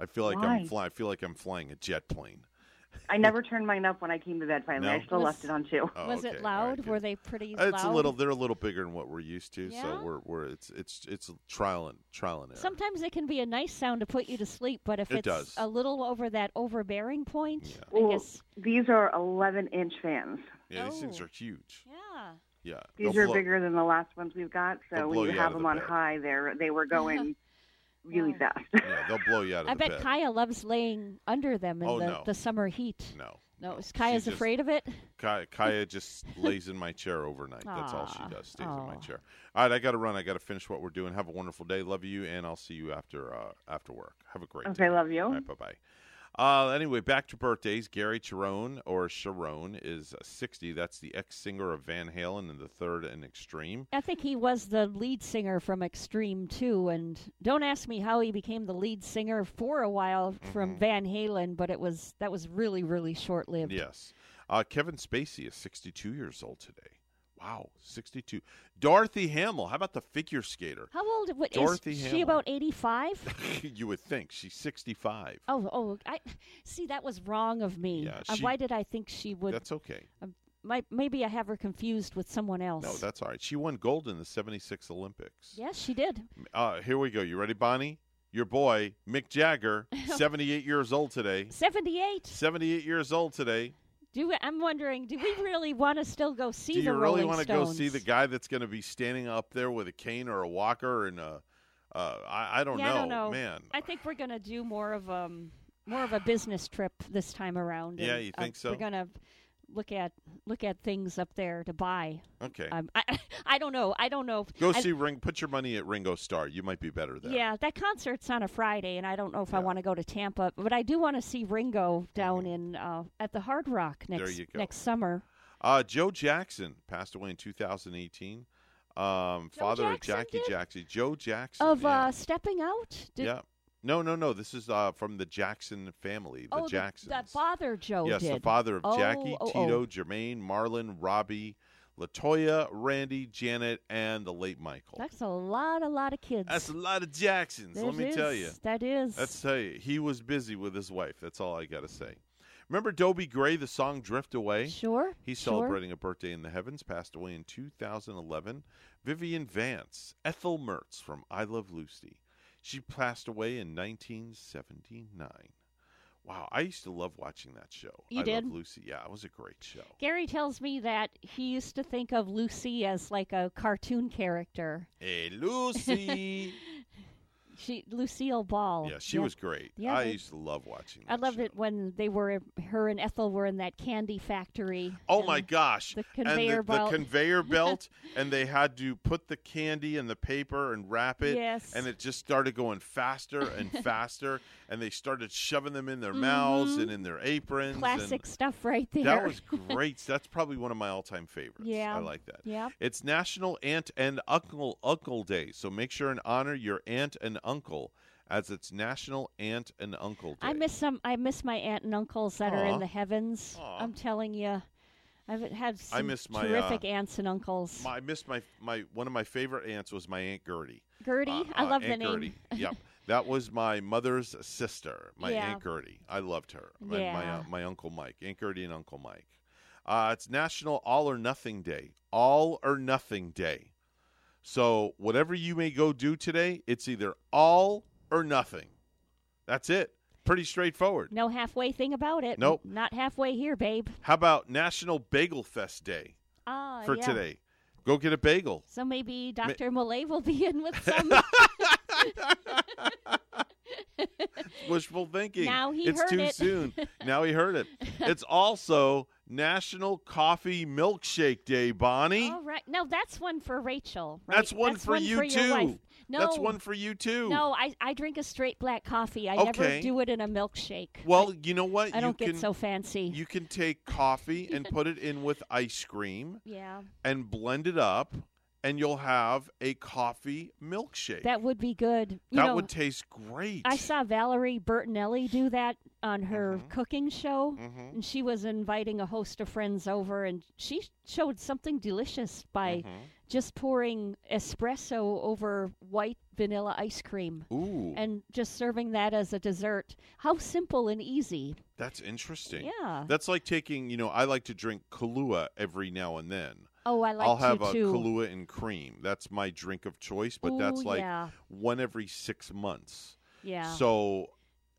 I feel like Why? I'm flying. I feel like I'm flying a jet plane. I never turned mine up when I came to bed finally. No? I still Was- left it on too. Oh, was okay. it loud? good. Were they pretty Uh, It's loud? a little. They're a little bigger than what we're used to, Yeah? so we're we're it's it's it's a trial and trial and error. Sometimes it can be a nice sound to put you to sleep, but if It it's does. a little over that overbearing point, I Well, guess. these are 11 inch fans. Yeah, these things Oh. are huge. Yeah. Yeah, These they'll are blow- bigger than the last ones we've got. They'll So blow when you you have them the on bed. high, they're they were going really fast. Yeah, they'll blow you out of the way. I bet bed. Kaya loves laying under them in Oh, the, no. the summer heat. No. No, is Kaya's just- afraid of it? Kaya, Kaya just lays in my chair overnight. That's all she does. Stays in my chair. All right, I got to run. I got to finish what we're doing. Have a wonderful day. Love you, and I'll see you after uh, after work. Have a great day. Okay, love you. All right, bye bye. Uh, anyway, back to birthdays. Gary Cherone or Sharon is uh, 60. That's the ex singer of Van Halen and the third and Extreme. I think he was the lead singer from Extreme too, and don't ask me how he became the lead singer for a while from Mm-hmm. Van Halen, but it was that was really really short lived. Yes. Uh, Kevin Spacey is 62 years old today. Wow, 62. Dorothy Hamill. How about the figure skater? How old what, is Dorothy she? Hamill. About eighty five? you would think she's 65. oh, oh, I see. That was wrong of me. Yeah, Uh, why did I think she would? That's okay. Um, might, maybe I have her confused with someone else. No, that's all right. She won gold in the 76 Olympics. yes, she did. Uh, here we go. You ready, Bonnie? Your boy, Mick Jagger, 78 years old today. Seventy-eight. 78 years old today. Do we, I'm wondering, do we really want to still go see Do the you really want to go see the guy that's going to be standing up there with a cane or a walker and a? Uh, I, I don't yeah, know, I don't know, man. I think we're gonna do more of um more of a business trip this time around. Yeah, and, you uh, think so? We're gonna look at look at things up there to buy. Okay. Um, I I don't know. I don't know. Go I- see Ring. Put your money at Ringo Starr. You might be better there. Yeah, that concert's on a Friday, and I don't know if I want to go to Tampa, but I do want to see Ringo down in uh, at the Hard Rock next Mm-hmm. Go. next summer. Uh, Joe Jackson passed away in 2018. Um, father of Jackie did? Jackson. Joe Jackson. Of yeah. uh, stepping out. Did, yeah. No, no, no. This is uh, from the Jackson family. The oh, Jacksons. the father Joe yes, did. the father of Oh, Jackie, oh, Tito, oh. Jermaine, Marlon, Robbie, Latoya, Randy, Janet, and the late Michael. That's a lot, a lot of kids. That's a lot of Jacksons. let me tell you. That is. Let's tell you, he was busy with his wife. That's all I got to say. Remember Dobie Gray, the song "Drift Away"? Sure. He's sure. celebrating a birthday in the heavens. Passed away in 2011. Vivian Vance, Ethel Mertz from "I Love Lucy." She passed away in 1979. Wow, I used to love watching that show. You I did? Love Lucy. Yeah, it was a great show. Gary tells me that he used to think of Lucy as like a cartoon character. Hey, Lucy. She Lucille Ball. yeah, she was great. Yeah, I they- used to love watching. I loved it when they were her and Ethel were in that candy factory. Oh my gosh! The and conveyor the, belt. the conveyor belt, and they had to put the candy in the paper and wrap it. Yes. And it just started going faster and faster, and they started shoving them in their mouths Mhm. and in their aprons. Classic stuff right there. That was great. That's probably one of my all-time favorites. Yeah. I like that. Yeah. It's National Aunt and Uncle Uncle Day, so make sure and honor your aunt and uncle, as it's National Aunt and Uncle Day. I miss some. I miss my aunt and uncles that are in the heavens. Aw. I'm telling you, I've had some miss my, terrific uh, aunts and uncles. My, I missed my my one of my favorite aunts was my aunt Gertie. Gertie, Uh, I uh, love the name. Gertie. Yep, that was my mother's sister, my Yeah. aunt Gertie. I loved her. My, my, Yeah. uh, my uncle Mike, Aunt Gertie and Uncle Mike. Uh, it's National All or Nothing Day. All or Nothing Day. So whatever you may go do today, it's either all or nothing. That's it. Pretty straightforward. No halfway thing about it. Nope. Not halfway here, babe. How about National Bagel Fest Day Ah, for yeah. today? Go get a bagel. So maybe Dr. Millay will be in with some. wishful thinking. Now he it's heard too it. soon. Now he heard it. It's also National Coffee Milkshake Day, Bonnie. All right. No, that's one for Rachel. Right? That's one for you your too. No, That's one for you too. No, I, I drink a straight black coffee. I Okay. never do it in a milkshake. Well, you know what? I you don't can, get so fancy. You can take coffee and put it in with ice cream yeah. and blend it up, and you'll have a coffee milkshake. That would be good. You That know, would taste great. I saw Valerie Bertinelli do that on her Mm-hmm. cooking show, and she was inviting a host of friends over, and she showed something delicious by Mm-hmm. just pouring espresso over white vanilla ice cream Ooh, and just serving that as a dessert. How simple and easy. that's interesting. Yeah. That's like taking, you know, I like to drink Kahlua every now and then. Oh, I like I'll have a too. Kahlua and cream. That's my drink of choice, but that's like yeah. one every six months. Yeah. So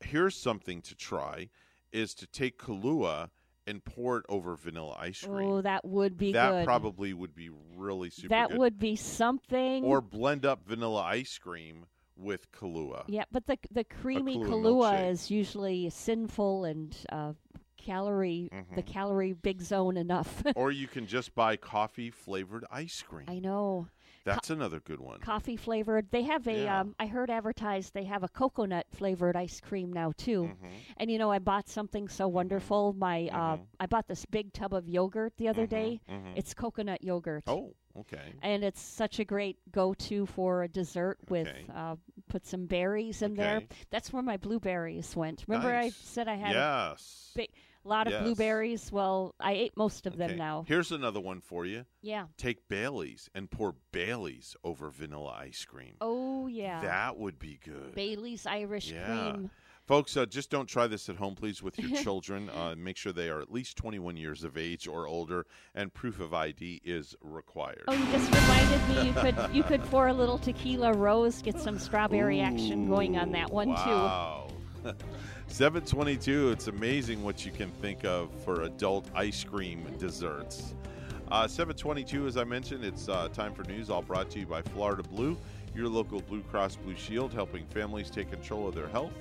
here's something to try: is to take Kahlua and pour it over vanilla ice cream. Oh, that would be that good. probably would be really super that good. would be something. or blend up vanilla ice cream with Kahlua. yeah, but the the creamy Kahlua Kahlua is usually sinful and uh, calorie the Mhm. calorie big zone enough. or you can just buy coffee flavored ice cream. I know. That's another good one. coffee flavored. They have a. Yeah. Um, I heard advertised they have a coconut flavored ice cream now too. Mm-hmm. And you know, I bought something so wonderful. My uh, I bought this big tub of yogurt the other day. mhm. It's coconut yogurt. Oh, okay. And it's such a great go-to for a dessert with Okay. uh, put some berries in there. Okay. That's where my blueberries went. Remember I said I had Yes. A lot of Yes. blueberries. Well, I ate most of them now. Here's another one for you. Yeah. Take Bailey's and pour Bailey's over vanilla ice cream. Oh yeah. That would be good. Bailey's Irish yeah. cream. Folks, uh, just don't try this at home, please, with your children. Uh, make sure they are at least 21 years of age or older, and proof of ID is required. Oh, you just reminded me you could you could pour a little tequila rose, get some strawberry action going on that one too. wow. 722, it's amazing what you can think of for adult ice cream desserts. Uh, 722, as I mentioned, it's uh, time for news, all brought to you by Florida Blue, your local Blue Cross Blue Shield, helping families take control of their health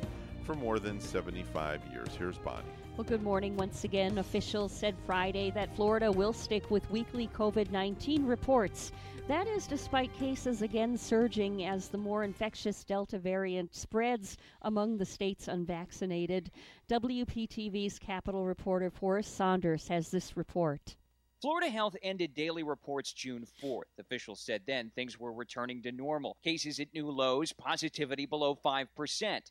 for more than 75 years. Here's Bonnie. Well, good morning once again. Officials said Friday that Florida will stick with weekly COVID 19 reports. That is despite cases again surging as the more infectious Delta variant spreads among the state's unvaccinated. WPTV's Capitol reporter Forrest Saunders has this report. Florida Health ended daily reports June 4th. Officials said then things were returning to normal. Cases at new lows, positivity below 5%.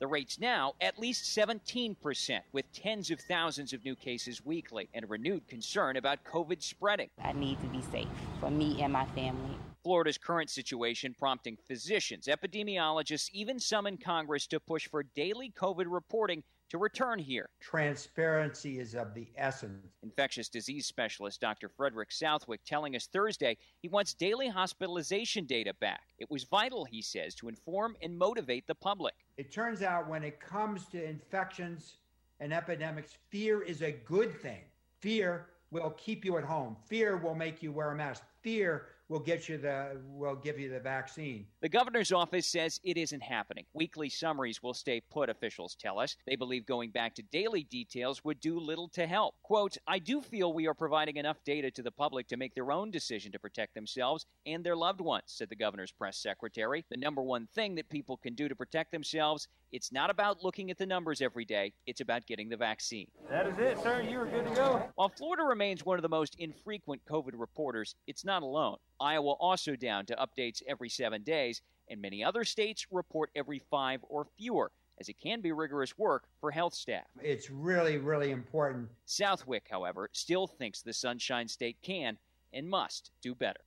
The rate's now at least 17%, with tens of thousands of new cases weekly, and a renewed concern about COVID spreading. I need to be safe for me and my family. Florida's current situation prompting physicians, epidemiologists, even some in Congress to push for daily COVID reporting to return here. Transparency is of the essence. Infectious disease specialist Dr. Frederick Southwick telling us Thursday he wants daily hospitalization data back. It was vital, he says, to inform and motivate the public. It turns out when it comes to infections and epidemics, fear is a good thing. Fear will keep you at home. Fear will make you wear a mask. Fear will get you the we'll give you the vaccine. The governor's office says it isn't happening. Weekly summaries will stay put, officials tell us. They believe going back to daily details would do little to help. Quote, I do feel we are providing enough data to the public to make their own decision to protect themselves and their loved ones, said the governor's press secretary. The number one thing that people can do to protect themselves, it's not about looking at the numbers every day, it's about getting the vaccine. That is it, sir. You are good to go. While Florida remains one of the most infrequent COVID reporters, it's not alone. Iowa also down to updates every seven days, and many other states report every five or fewer, as it can be rigorous work for health staff. It's really, really important. Southwick, however, still thinks the Sunshine State can and must do better.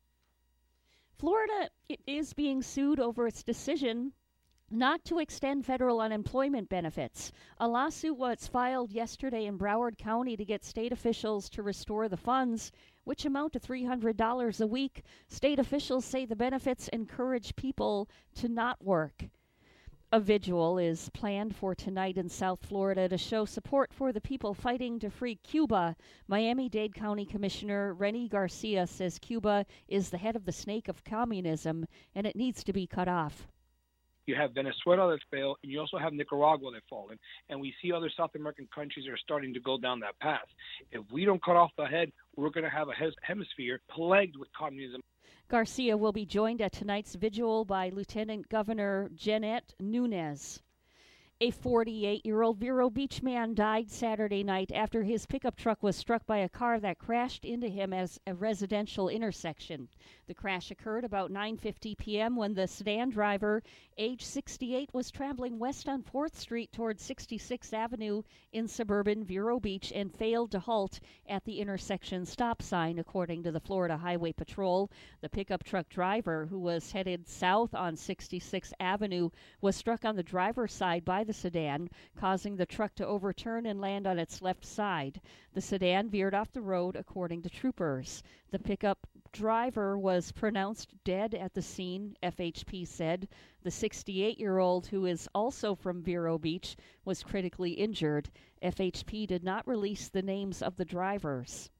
Florida is being sued over its decision not to extend federal unemployment benefits. A lawsuit was filed yesterday in Broward County to get state officials to restore the funds, which amount to $300 a week. State officials say the benefits encourage people to not work. A vigil is planned for tonight in South Florida to show support for the people fighting to free Cuba. Miami Dade County Commissioner René Garcia says Cuba is the head of the snake of communism and it needs to be cut off. You have Venezuela that's failed, and you also have Nicaragua that's fallen. And we see other South American countries are starting to go down that path. If we don't cut off the head, we're going to have a hemisphere plagued with communism. Garcia will be joined at tonight's vigil by Lieutenant Governor Jeanette Nunez. A 48 year old Vero Beach man died Saturday night after his pickup truck was struck by a car that crashed into him as a residential intersection. The crash occurred about 9:50 p.m. when the sedan driver, age 68, was traveling west on 4th Street toward 66th Avenue in suburban Vero Beach and failed to halt at the intersection stop sign, according to the Florida Highway Patrol. The pickup truck driver, who was headed south on 66th Avenue, was struck on the driver's side by the sedan, causing the truck to overturn and land on its left side. The sedan veered off the road, according to troopers. The pickup driver was pronounced dead at the scene, FHP said. The 68 year old, who is also from Vero Beach, was critically injured. FHP did not release the names of the drivers.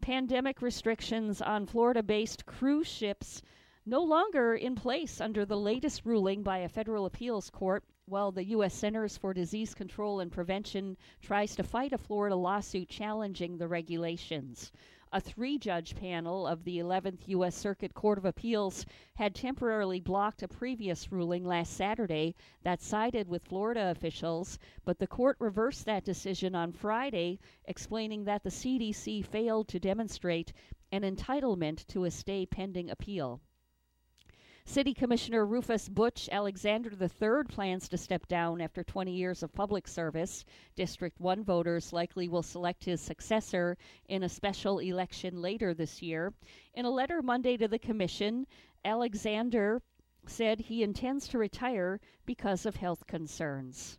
Pandemic restrictions on Florida based cruise ships no longer in place under the latest ruling by a federal appeals court while the U.S. Centers for Disease Control and Prevention tries to fight a Florida lawsuit challenging the regulations. A three judge panel of the 11th U.S. Circuit Court of Appeals had temporarily blocked a previous ruling last Saturday that sided with Florida officials, but the court reversed that decision on Friday, explaining that the CDC failed to demonstrate an entitlement to a stay pending appeal. City Commissioner Rufus Butch Alexander III plans to step down after 20 years of public service. District 1 voters likely will select his successor in a special election later this year. In a letter Monday to the Commission, Alexander said he intends to retire because of health concerns.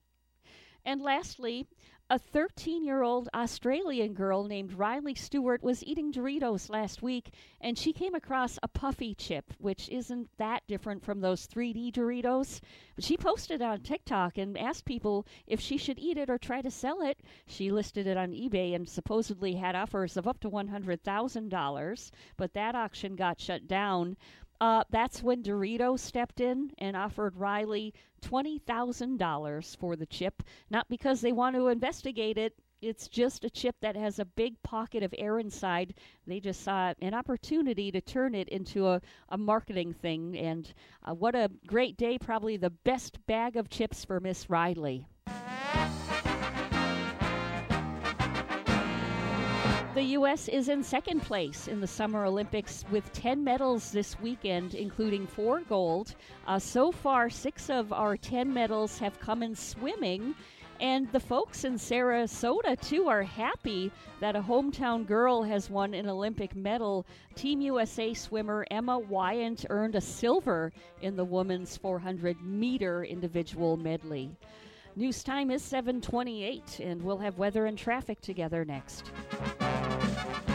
And lastly, a 13 year old Australian girl named Riley Stewart was eating Doritos last week and she came across a puffy chip, which isn't that different from those 3D Doritos. She posted on TikTok and asked people if she should eat it or try to sell it. She listed it on eBay and supposedly had offers of up to $100,000, but that auction got shut down. Uh, that's when Doritos stepped in and offered Riley $20,000 for the chip, not because they want to investigate it. It's just a chip that has a big pocket of air inside. They just saw an opportunity to turn it into a, a marketing thing. And uh, what a great day! Probably the best bag of chips for Miss Riley. The U.S. is in second place in the Summer Olympics with 10 medals this weekend, including four gold. Uh, so far, six of our 10 medals have come in swimming. And the folks in Sarasota, too, are happy that a hometown girl has won an Olympic medal. Team USA swimmer Emma Weyant earned a silver in the women's 400 meter individual medley. News time is 728, and we'll have weather and traffic together next. Thank you.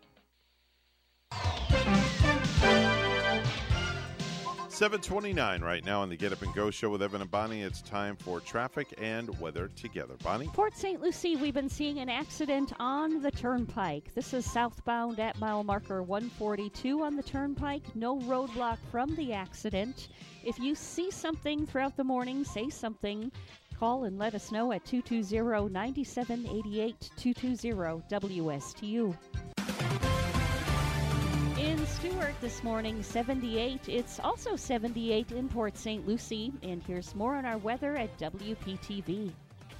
729 right now on the Get Up and Go show with Evan and Bonnie. It's time for traffic and weather together. Bonnie? Port St. Lucie, we've been seeing an accident on the turnpike. This is southbound at mile marker 142 on the turnpike. No roadblock from the accident. If you see something throughout the morning, say something. Call and let us know at 220 9788 220 WSTU. In Stuart this morning, 78. It's also 78 in Port St. Lucie. And here's more on our weather at WPTV.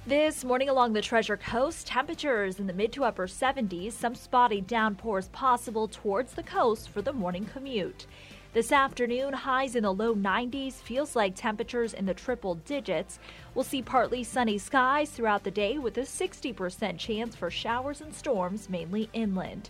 This morning along the Treasure Coast, temperatures in the mid to upper 70s, some spotty downpours possible towards the coast for the morning commute. This afternoon, highs in the low 90s, feels like temperatures in the triple digits. We'll see partly sunny skies throughout the day with a 60% chance for showers and storms, mainly inland.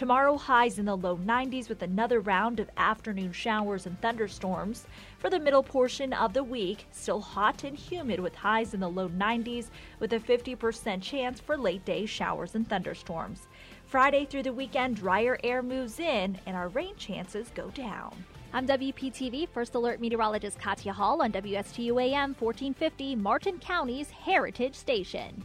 Tomorrow, highs in the low 90s with another round of afternoon showers and thunderstorms. For the middle portion of the week, still hot and humid with highs in the low 90s with a 50% chance for late day showers and thunderstorms. Friday through the weekend, drier air moves in and our rain chances go down. I'm WPTV First Alert Meteorologist Katya Hall on WSTU AM 1450, Martin County's Heritage Station.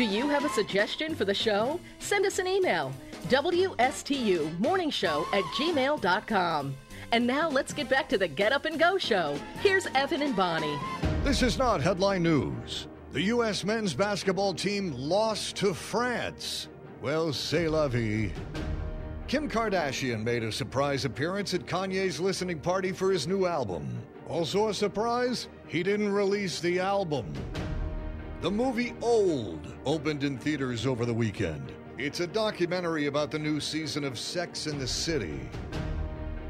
Do you have a suggestion for the show? Send us an email. WSTU Morning Show at gmail.com. And now let's get back to the Get Up and Go show. Here's Evan and Bonnie. This is not headline news. The U.S. men's basketball team lost to France. Well, c'est la vie. Kim Kardashian made a surprise appearance at Kanye's listening party for his new album. Also, a surprise, he didn't release the album. The movie Old opened in theaters over the weekend. It's a documentary about the new season of Sex in the City.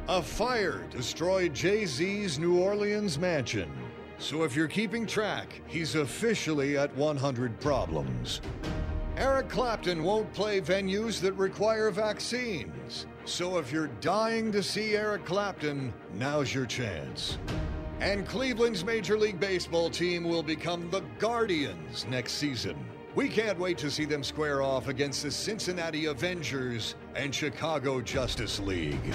A fire destroyed Jay Z's New Orleans mansion. So if you're keeping track, he's officially at 100 problems. Eric Clapton won't play venues that require vaccines. So if you're dying to see Eric Clapton, now's your chance. And Cleveland's Major League Baseball team will become the Guardians next season. We can't wait to see them square off against the Cincinnati Avengers and Chicago Justice League.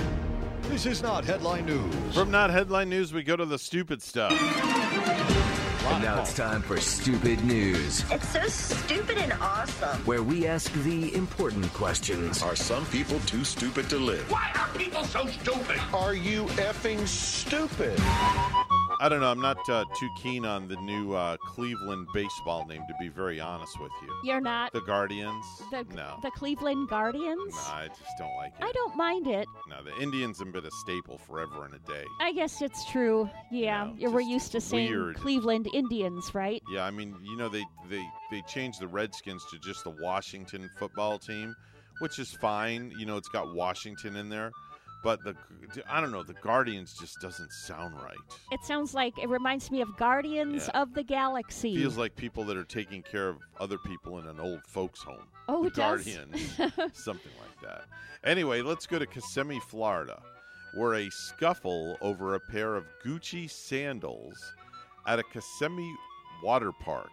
This is not headline news. From not headline news, we go to the stupid stuff. And now it's time for Stupid News, It's so stupid and awesome. where we ask the important questions. Are some people too stupid to live? Why are people so stupid? Are you effing stupid? I don't know. I'm not uh, too keen on the new uh, Cleveland baseball name, to be very honest with you. You're not The Guardians? the no. the Cleveland Guardians. No, I just don't like it. I don't mind it. No, the Indians have been a staple forever and a day. I guess it's true. Yeah, you we're used to saying weird. Cleveland Indians, right? Yeah, I mean, you know, they, they, they changed the Redskins to just the Washington football team, which is fine. You know, it's got Washington in there. But the I don't know, the Guardians just doesn't sound right. It sounds like it reminds me of Guardians Yeah. of the Galaxy. Feels like people that are taking care of other people in an old folks home. Oh, the it? Guardians, something like that. Anyway, let's go to Kissimmee, Florida, where a scuffle over a pair of Gucci sandals at a Kissimmee water park.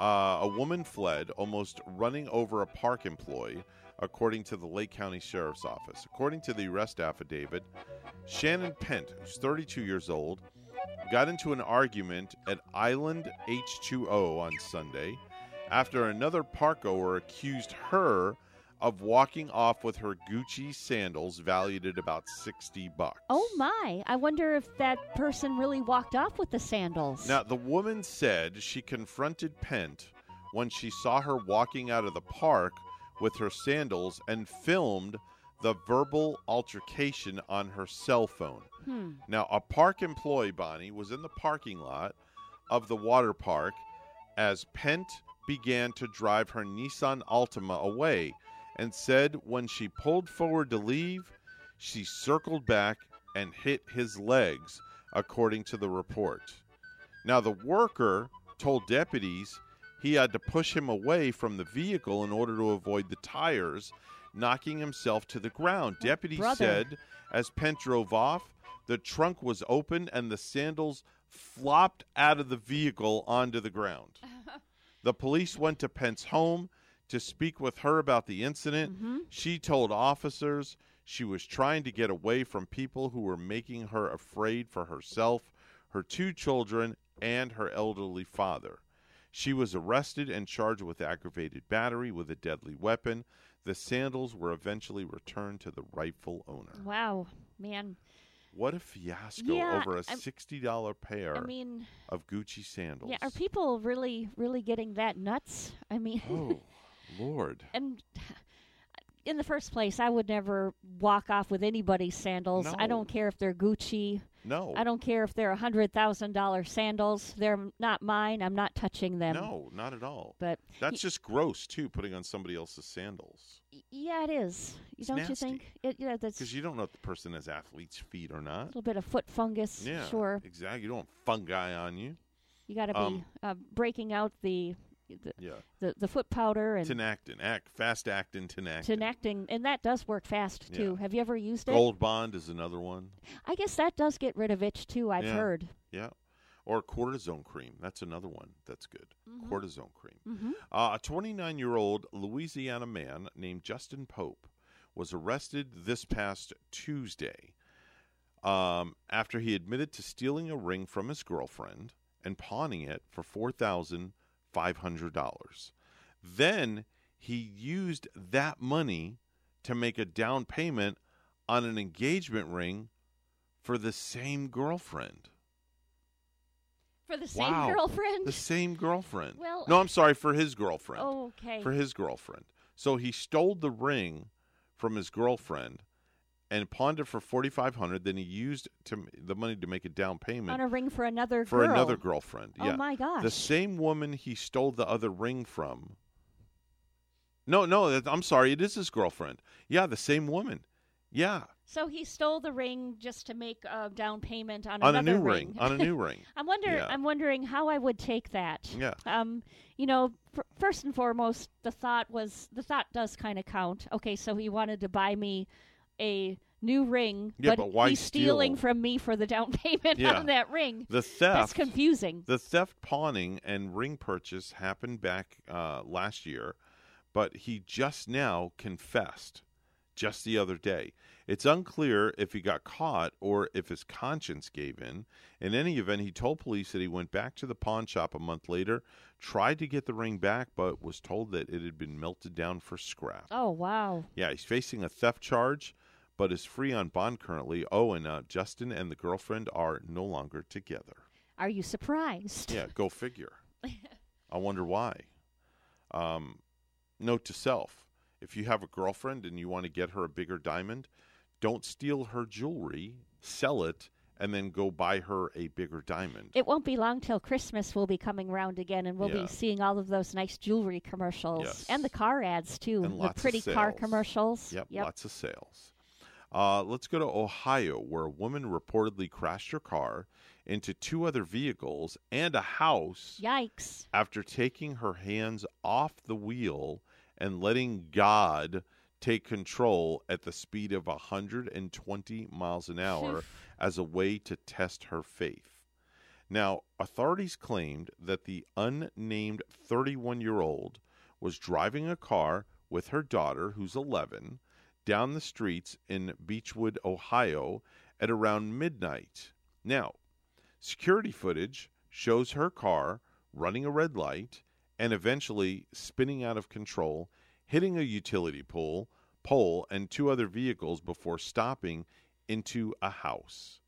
Uh, a woman fled, almost running over a park employee, according to the Lake County Sheriff's Office. According to the arrest affidavit, Shannon Pent, who's 32 years old, got into an argument at Island H2O on Sunday after another park goer accused her of walking off with her Gucci sandals valued at about 60 bucks. Oh my! I wonder if that person really walked off with the sandals. Now, the woman said she confronted Pent when she saw her walking out of the park with her sandals and filmed the verbal altercation on her cell phone. Hmm. Now, a park employee, Bonnie, was in the parking lot of the water park as Pent began to drive her Nissan Altima away and said when she pulled forward to leave, she circled back and hit his legs, according to the report. Now, the worker told deputies he had to push him away from the vehicle in order to avoid the tires, knocking himself to the ground. Deputies brother. said as Pent drove off, the trunk was open and the sandals flopped out of the vehicle onto the ground. The police went to Pent's home to speak with her about the incident. Mhm. She told officers she was trying to get away from people who were making her afraid for herself, her two children, and her elderly father. She was arrested and charged with aggravated battery with a deadly weapon. The sandals were eventually returned to the rightful owner. Wow, man. What a fiasco Yeah, over a I'm- $60 pair I mean, of Gucci sandals. yeah, are people really, really getting that nuts? I mean, oh, Lord. and in the first place, I would never walk off with anybody's sandals. I don't care if they're Gucci. No. I don't care if they're a hundred thousand dollar sandals. They're not mine. I'm not touching them. No, not at all. But That's just gross too, putting on somebody else's sandals. yeah, it is. It's don't you think? It, yeah, that's Because you don't know if the person has athlete's feet or not. a little bit of foot fungus. Yeah, sure. exactly. You don't want fungi on you. You got to be Um, uh, breaking out the the, Yeah. the the foot powder and Tinactin, act, fast actin, Tinactin. Tinactin, and that does work fast too. Yeah. Have you ever used it? Gold Bond is another one. I guess that does get rid of itch too. I've Yeah. heard. Yeah. Or cortisone cream. That's another one that's good. Mhm. Cortisone cream. Mhm. Uh, a 29 year old Louisiana man named Justin Pope was arrested this past Tuesday um, after he admitted to stealing a ring from his girlfriend and pawning it for $4,500. Then he used that money to make a down payment on an engagement ring for the same girlfriend. For the same Wow. girlfriend. The same girlfriend. Well- no, I'm sorry, for his girlfriend. Oh, okay. For his girlfriend. So he stole the ring from his girlfriend and pawned it for forty five hundred. Then he used to, the money to make a down payment on a ring for another for girl. another girlfriend. Oh yeah. my gosh. The same woman he stole the other ring from. No, no, I'm sorry. It is his girlfriend. Yeah, the same woman. Yeah, So he stole the ring just to make a down payment on, on a new ring. On a new ring. I'm wonder. Yeah. I'm wondering how I would take that. Yeah. Um. You know, f- first and foremost, the thought was the thought does kind of count. Okay, so he wanted to buy me a new ring, Yeah, but why he's stealing steal? from me for the down payment Yeah. on that ring. The theft. That's confusing. The theft, pawning, and ring purchase happened back uh, last year, but he just now confessed just the other day. It's unclear if he got caught or if his conscience gave in. In any event, he told police that he went back to the pawn shop a month later, tried to get the ring back, but was told that it had been melted down for scrap. Oh wow. Yeah, he's facing a theft charge, but is free on bond currently. Oh, and uh, Justin and the girlfriend are no longer together. Are you surprised? Yeah, go figure. I wonder why. Um, note to self: if you have a girlfriend and you want to get her a bigger diamond, don't steal her jewelry, sell it, and then go buy her a bigger diamond. It won't be long till Christmas will be coming round again, and we'll Yeah. be seeing all of those nice jewelry commercials Yes. and the car ads too. and the lots pretty car commercials. Yep, lots of sales. Uh, let's go to Ohio, where a woman reportedly crashed her car into two other vehicles and a house Yikes. after taking her hands off the wheel and letting God take control at the speed of 120 miles an hour as a way to test her faith. Now, authorities claimed that the unnamed 31 year old was driving a car with her daughter, who's 11, down the streets in Beachwood, Ohio, at around midnight. Now, security footage shows her car running a red light and eventually spinning out of control, hitting a utility pole, pole and two other vehicles before stopping into a house.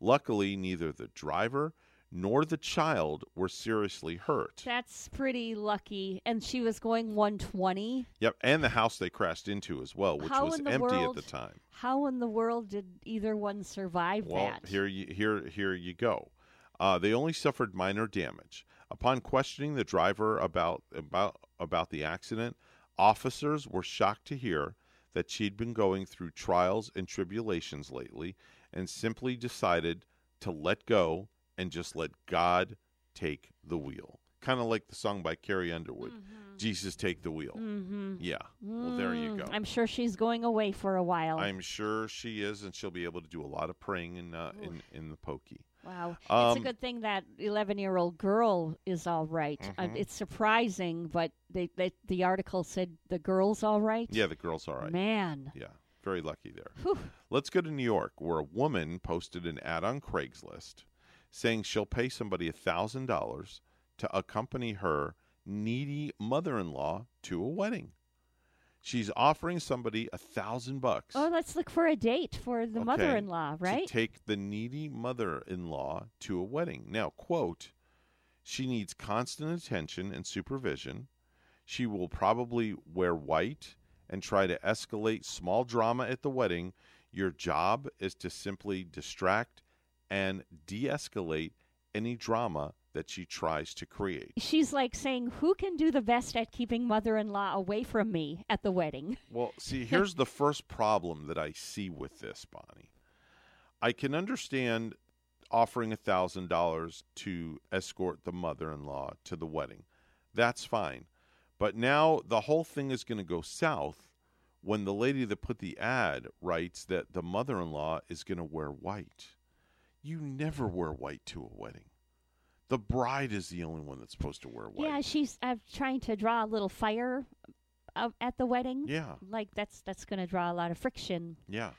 Luckily, neither the driver nor the child were seriously hurt. That's pretty lucky. And she was going 120. Yep, and the house they crashed into as well, which How was empty world, at the time. How in the world did either one survive Well, that? here you here here you go. Uh, they only suffered minor damage. Upon questioning the driver about about about the accident, officers were shocked to hear that she'd been going through trials and tribulations lately, and simply decided to let go and just let God take the wheel. Kind of like the song by Carrie Underwood, "Jesus Take the Wheel." Mm-hmm. Yeah. Well, there you go. I'm sure she's going away for a while. I'm sure she is, and she'll be able to do a lot of praying in uh, in in the pokey. Wow. it's Um, a good thing that 11 year old girl is all right. Uh, Mhm. it's surprising, but they, they, the article said the girl's all right. Yeah, the girl's all right. Man. Yeah, very lucky there. Whew. Let's go to New York, where a woman posted an ad on Craigslist saying she'll pay somebody $1,000 to accompany her needy mother in law to a wedding. She's offering somebody a thousand bucks Oh, let's look for a date for the okay, mother in law, right? To take the needy mother in law to a wedding. Now, quote, she needs constant attention and supervision. She will probably wear white and try to escalate small drama at the wedding. Your job is to simply distract and de escalate any drama that she tries to create. She's like saying, Who can do the best at keeping mother in law away from me at the wedding? Well, see, here's the first problem that I see with this, Bonnie. I can understand offering a thousand dollars to escort the mother-in-law to the wedding. That's fine. But now the whole thing is going to go south when the lady that put the ad writes that the mother-in-law is going to wear white. You never wear white to a wedding. The bride is the only one that's supposed to wear white. Yeah, she's uh, trying to draw a little fire uh, at the wedding. Yeah. Like that's that's going to draw a lot of friction. Yeah.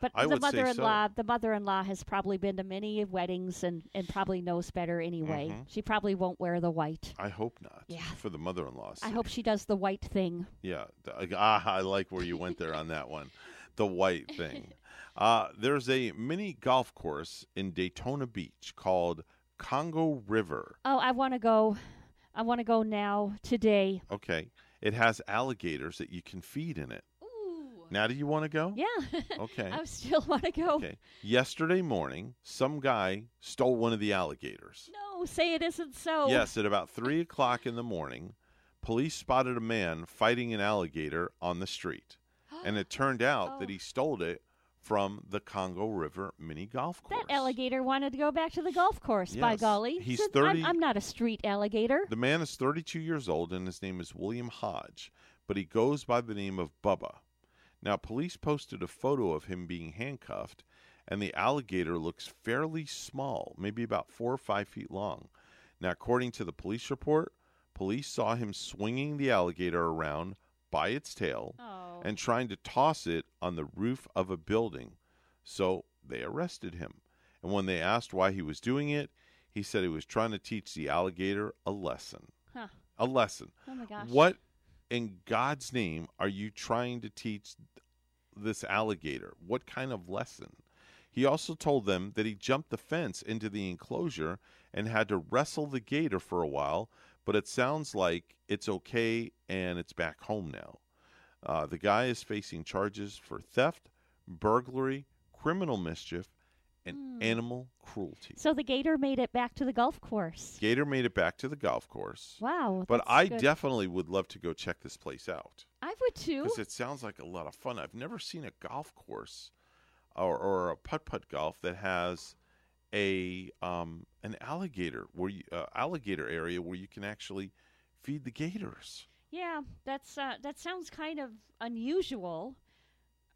But I the say so. mother-in-law, the mother-in-law has probably been to many weddings and, and probably knows better anyway. Mhm. She probably won't wear the white. I hope not. Yeah. For the mother-in-law. I hope she does the white thing. Yeah, ah, I like where you went there on that one. The white thing. Uh, there's a mini golf course in Daytona Beach called Congo River. Oh, I want to go. I want to go now today. Okay, it has alligators that you can feed in it. Ooh. Now, do you want to go? Yeah. Okay. I still want to go. Okay. Yesterday morning, some guy stole one of the alligators. No, say it isn't so. Yes, at about three o'clock in the morning, police spotted a man fighting an alligator on the street, and it turned out that he stole it from the Congo River mini golf course. That alligator wanted to go back to the golf course. By golly, He's Said, 30 I'm, I'm not a street alligator. The man is 32 years old, and his name is William Hodge, but he goes by the name of Bubba. Now, police posted a photo of him being handcuffed, and the alligator looks fairly small, maybe about four or five feet long. Now, according to the police report, police saw him swinging the alligator around by its tail oh. and trying to toss it on the roof of a building. So they arrested him. And when they asked why he was doing it, he said he was trying to teach the alligator a lesson. Huh. A lesson. Oh my gosh. What in God's name are you trying to teach this alligator? What kind of lesson? He also told them that he jumped the fence into the enclosure and had to wrestle the gator for a while, but it sounds like it's okay and it's back home now. Uh, the guy is facing charges for theft, burglary, criminal mischief, and Hmm. animal cruelty. So the gator made it back to the golf course. Gator made it back to the golf course. Wow. But I good. definitely would love to go check this place out I would too. because it sounds like a lot of fun. I've never seen a golf course or, or a putt putt golf that has a um, an alligator where you, uh, alligator area where you can actually feed the gators. Yeah, that's uh, that sounds kind of unusual.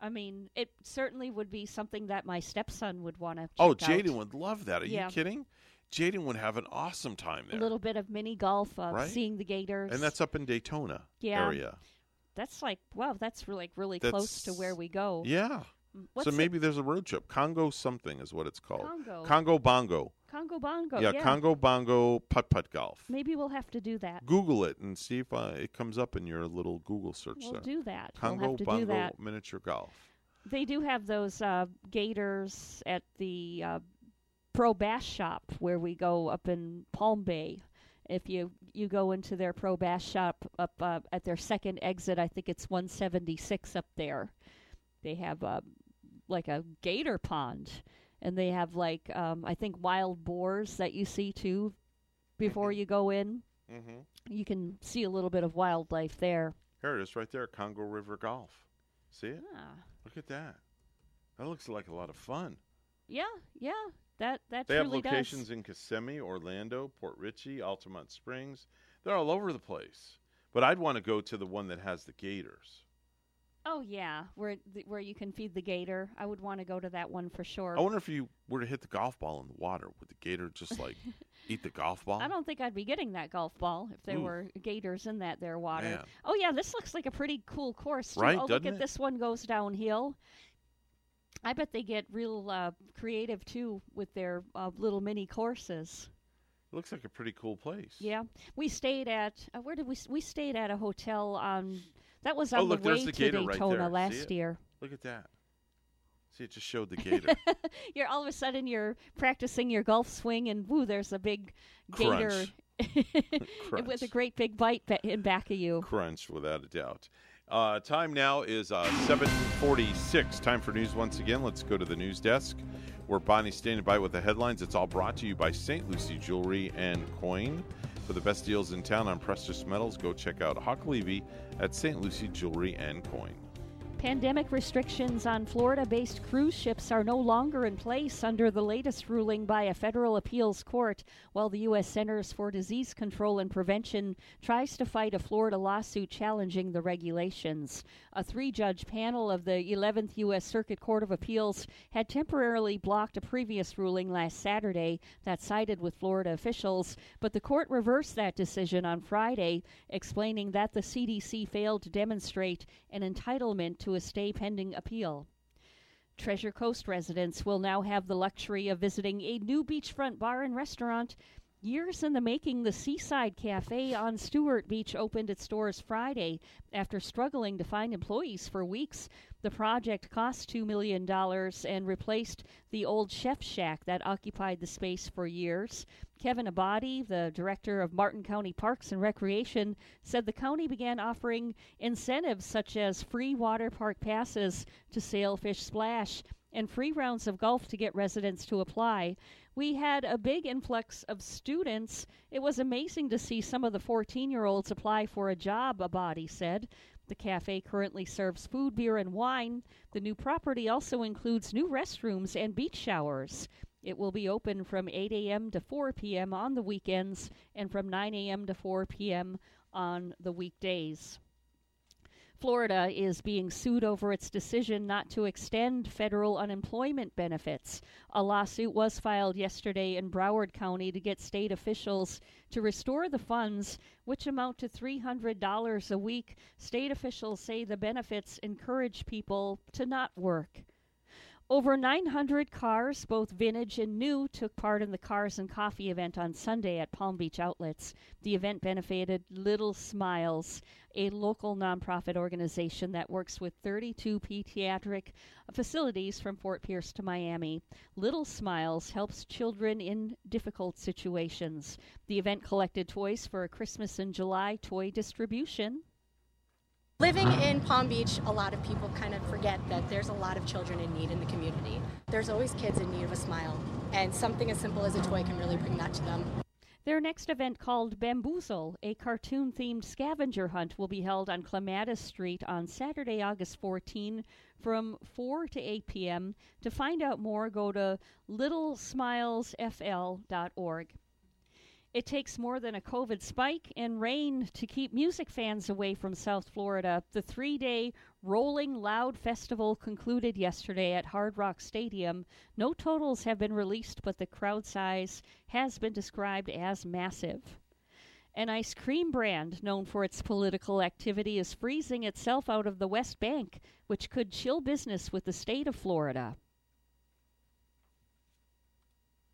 I mean, it certainly would be something that my stepson would want to. Oh, Jaden would love that. Are Yeah. you kidding? Jaden would have an awesome time there. A little bit of mini golf, uh, Right? seeing the gators, and that's up in Daytona Yeah. area. that's like wow, that's really really That's- close to where we go. Yeah. Mm, What's so it- maybe there's a road trip. Congo something is what it's called. Congo. Congo Bongo. Congo Bongo. yeah, Congo Bongo putt putt golf. Maybe we'll have to do that. Google it and see if uh, it comes up in your little Google search We'll there. do that. We'll have to do Bongo that. miniature golf. They do have those uh, gators at the uh, Pro Bass Shop where we go up in Palm Bay. If you you go into their Pro Bass Shop up uh, at their second exit, I think it's 176 up there. They have uh, like a gator pond, and they have like um, I think wild boars that you see too before you go in. Mm-hmm. You can see a little bit of wildlife there. Here it is, right there, Congo River Golf. See it? Ah. Look at that. That looks like a lot of fun. Yeah, yeah, that that they have locations does. in Kissimmee, Orlando, Port Richey, Altamonte Springs. They're all over the place. But I'd want to go to the one that has the gators. Oh yeah, where th- where you can feed the gator. I would want to go to that one for sure. I wonder if you were to hit the golf ball in the water, would the gator just like eat the golf ball? I don't think I'd be getting that golf ball if there Ooh. were gators in that there water. Man. Oh yeah, this looks like a pretty cool course. Too. Right, Oh, look at it? this one goes downhill. I bet they get real uh, creative too with their uh, little mini courses. It looks like a pretty cool place. Yeah, we stayed at uh, where did we s- we stayed at a hotel on that was oh, look, the way the to gator right Daytona there. Last year. Look at that. See, it just showed the gator. you're all of a sudden you're practicing your golf swing and woo, there's a big gator Crunch. with a great big bite in back of you. Crunch, without a doubt. Uh, time now is uh, 746. Time for news once again. Let's go to the news desk where Bonnie's standing by with the headlines. It's all brought to you by St. Lucie Jewelry and Coin. For the best deals in town on precious metals, go check out Hawk Levy at St. Lucie Jewelry and Coin. Pandemic restrictions on Florida based cruise ships are no longer in place under the latest ruling by a federal appeals court, while the U.S. Centers for Disease Control and Prevention tries to fight a Florida lawsuit challenging the regulations. A three judge panel of the 11th U.S. Circuit Court of Appeals had temporarily blocked a previous ruling last Saturday that sided with Florida officials, but the court reversed that decision on Friday, explaining that the CDC failed to demonstrate an entitlement to a stay pending appeal. Treasure Coast residents will now have the luxury of visiting a new beachfront bar and restaurant. Years in the making, the Seaside Cafe on Stuart Beach opened its doors Friday after struggling to find employees for weeks. The project cost $2 million and replaced the old chef shack that occupied the space for years. Kevin Abbate, the director of Martin County Parks and Recreation, said the county began offering incentives such as free water park passes to Sailfish Splash and free rounds of golf to get residents to apply. We had a big influx of students. It was amazing to see some of the 14 year olds apply for a job, Abadi said. The cafe currently serves food, beer, and wine. The new property also includes new restrooms and beach showers. It will be open from 8 a.m. to 4 p.m. on the weekends and from 9 a.m. to 4 p.m. on the weekdays. Florida is being sued over its decision not to extend federal unemployment benefits. A lawsuit was filed yesterday in Broward County to get state officials to restore the funds, which amount to $300 a week. State officials say the benefits encourage people to not work. Over 900 cars, both vintage and new, took part in the Cars and Coffee event on Sunday at Palm Beach Outlets. The event benefited Little Smiles, a local nonprofit organization that works with 32 pediatric facilities from Fort Pierce to Miami. Little Smiles helps children in difficult situations. The event collected toys for a Christmas in July toy distribution. Living in Palm Beach, a lot of people kind of forget that there's a lot of children in need in the community. There's always kids in need of a smile, and something as simple as a toy can really bring that to them. Their next event, called Bamboozle, a cartoon themed scavenger hunt, will be held on Clematis Street on Saturday, August 14 from 4 to 8 p.m. To find out more, go to littlesmilesfl.org. It takes more than a COVID spike and rain to keep music fans away from South Florida. The three day Rolling Loud Festival concluded yesterday at Hard Rock Stadium. No totals have been released, but the crowd size has been described as massive. An ice cream brand known for its political activity is freezing itself out of the West Bank, which could chill business with the state of Florida.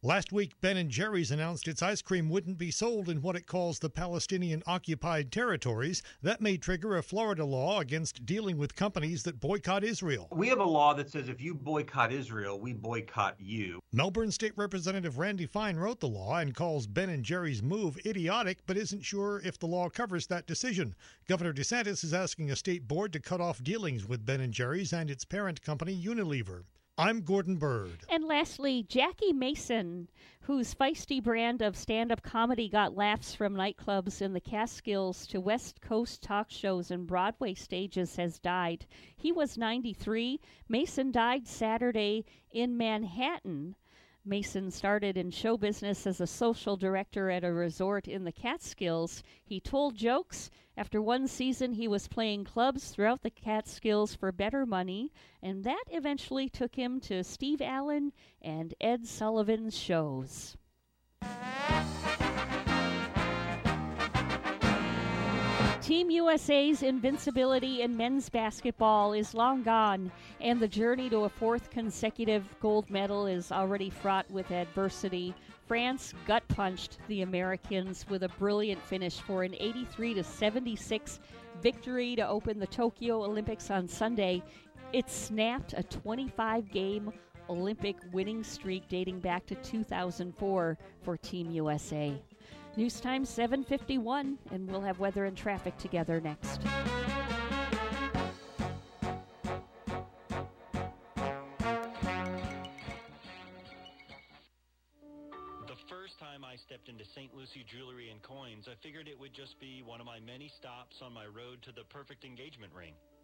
Last week, Ben & Jerry's announced its ice cream wouldn't be sold in what it calls the Palestinian-occupied territories. That may trigger a Florida law against dealing with companies that boycott Israel. We have a law that says if you boycott Israel, we boycott you. Melbourne State Representative Randy Fine wrote the law and calls Ben & Jerry's move idiotic, but isn't sure if the law covers that decision. Governor DeSantis is asking a state board to cut off dealings with Ben & Jerry's and its parent company Unilever. I'm Gordon Bird. And lastly, Jackie Mason, whose feisty brand of stand up comedy got laughs from nightclubs in the Catskills to West Coast talk shows and Broadway stages, has died. He was 93. Mason died Saturday in Manhattan. Mason started in show business as a social director at a resort in the Catskills. He told jokes. After one season, he was playing clubs throughout the Catskills for better money, and that eventually took him to Steve Allen and Ed Sullivan's shows. Team USA's invincibility in men's basketball is long gone, and the journey to a fourth consecutive gold medal is already fraught with adversity. France gut punched the Americans with a brilliant finish for an 83 to 76 victory to open the Tokyo Olympics on Sunday. It snapped a 25 game Olympic winning streak dating back to 2004 for Team USA. News time 7:51 and we'll have weather and traffic together next. The first time I stepped into St. Lucie Jewelry and Coins, I figured it would just be one of my many stops on my road to the perfect engagement ring.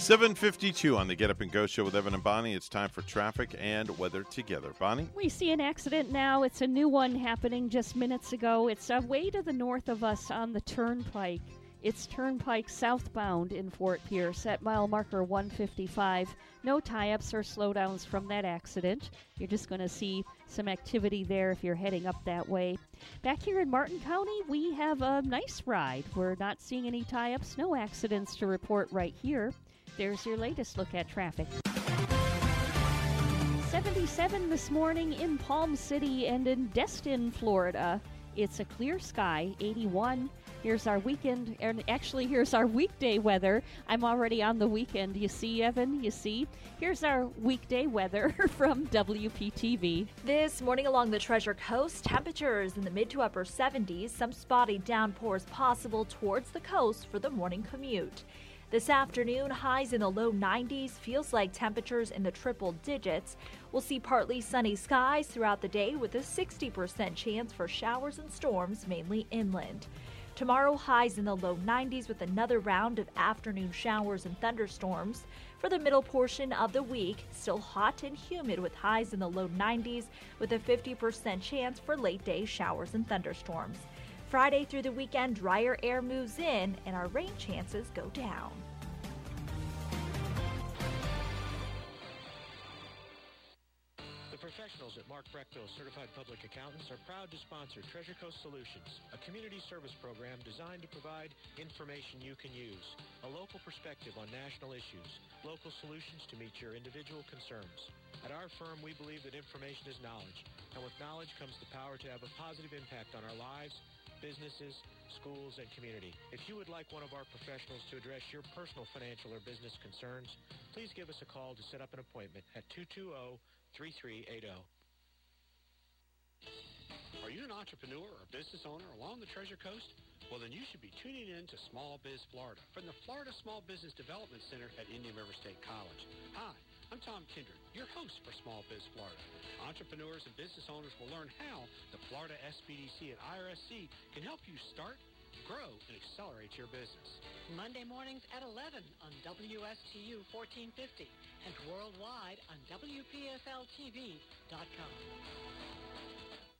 752 on the Get Up and Go show with Evan and Bonnie. It's time for traffic and weather together. Bonnie? We see an accident now. It's a new one happening just minutes ago. It's uh, way to the north of us on the turnpike. It's Turnpike southbound in Fort Pierce at mile marker 155. No tie ups or slowdowns from that accident. You're just going to see some activity there if you're heading up that way. Back here in Martin County, we have a nice ride. We're not seeing any tie ups, no accidents to report right here. There's your latest look at traffic. 77 this morning in Palm City and in Destin, Florida. It's a clear sky, 81. Here's our weekend, and actually, here's our weekday weather. I'm already on the weekend. You see, Evan? You see? Here's our weekday weather from WPTV. This morning along the Treasure Coast, temperatures in the mid to upper 70s, some spotty downpours possible towards the coast for the morning commute. This afternoon, highs in the low 90s, feels like temperatures in the triple digits. We'll see partly sunny skies throughout the day with a 60% chance for showers and storms, mainly inland. Tomorrow, highs in the low 90s with another round of afternoon showers and thunderstorms. For the middle portion of the week, still hot and humid with highs in the low 90s with a 50% chance for late day showers and thunderstorms. Friday through the weekend, drier air moves in and our rain chances go down. The professionals at Mark Breckville Certified Public Accountants are proud to sponsor Treasure Coast Solutions, a community service program designed to provide information you can use, a local perspective on national issues, local solutions to meet your individual concerns. At our firm, we believe that information is knowledge, and with knowledge comes the power to have a positive impact on our lives, businesses, schools, and community. If you would like one of our professionals to address your personal financial or business concerns, please give us a call to set up an appointment at 220-3380. Are you an entrepreneur or business owner along the Treasure Coast? Well, then you should be tuning in to Small Biz Florida from the Florida Small Business Development Center at Indian River State College. Hi, I'm Tom Kindred, your host for Small Biz Florida. Entrepreneurs and business owners will learn how the Florida SBDC and IRSC can help you start, grow, and accelerate your business. Monday mornings at 11 on WSTU 1450 and worldwide on WPFLTV.com.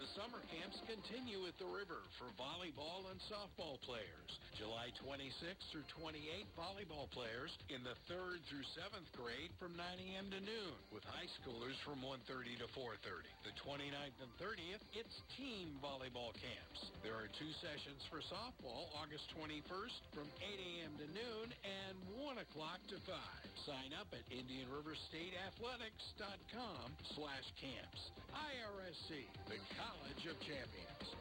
The summer camps continue at the river for volleyball and softball players. July 26th through 28th, volleyball players in the 3rd through 7th grade from 9 a.m. to noon, with high schoolers from 1.30 to 4.30. The 29th and 30th, it's team volleyball camps. There are two sessions for softball, August 21st from 8 a.m. to noon and 1 o'clock to 5. Sign up at IndianRiverStateAthletics.com slash camps. IRSC, the Of Champions.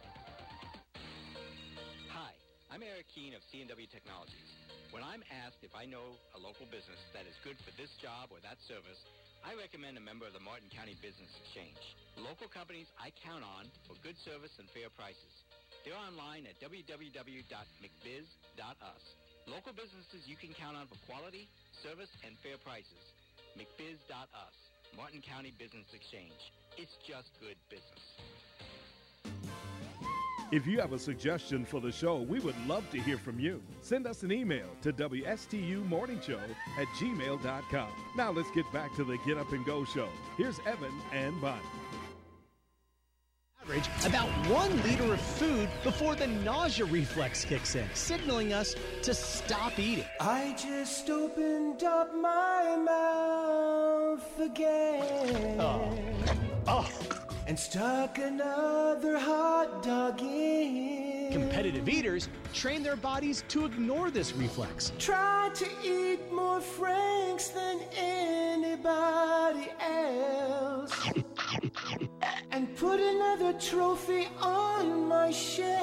Hi, I'm Eric Keene of C&W Technologies. When I'm asked if I know a local business that is good for this job or that service, I recommend a member of the Martin County Business Exchange. Local companies I count on for good service and fair prices. They're online at www.mcbiz.us. Local businesses you can count on for quality, service, and fair prices. mcbiz.us. Martin County Business Exchange. It's just good business. If you have a suggestion for the show, we would love to hear from you. Send us an email to WSTUmorningshow at gmail.com. Now let's get back to the Get Up and Go show. Here's Evan and Bonnie. Average about one liter of food before the nausea reflex kicks in, signaling us to stop eating. I just opened up my mouth again. Oh. Oh. And stuck another hot dog in. Competitive eaters train their bodies to ignore this reflex. Try to eat more Franks than anybody else. And put another trophy on my shelf.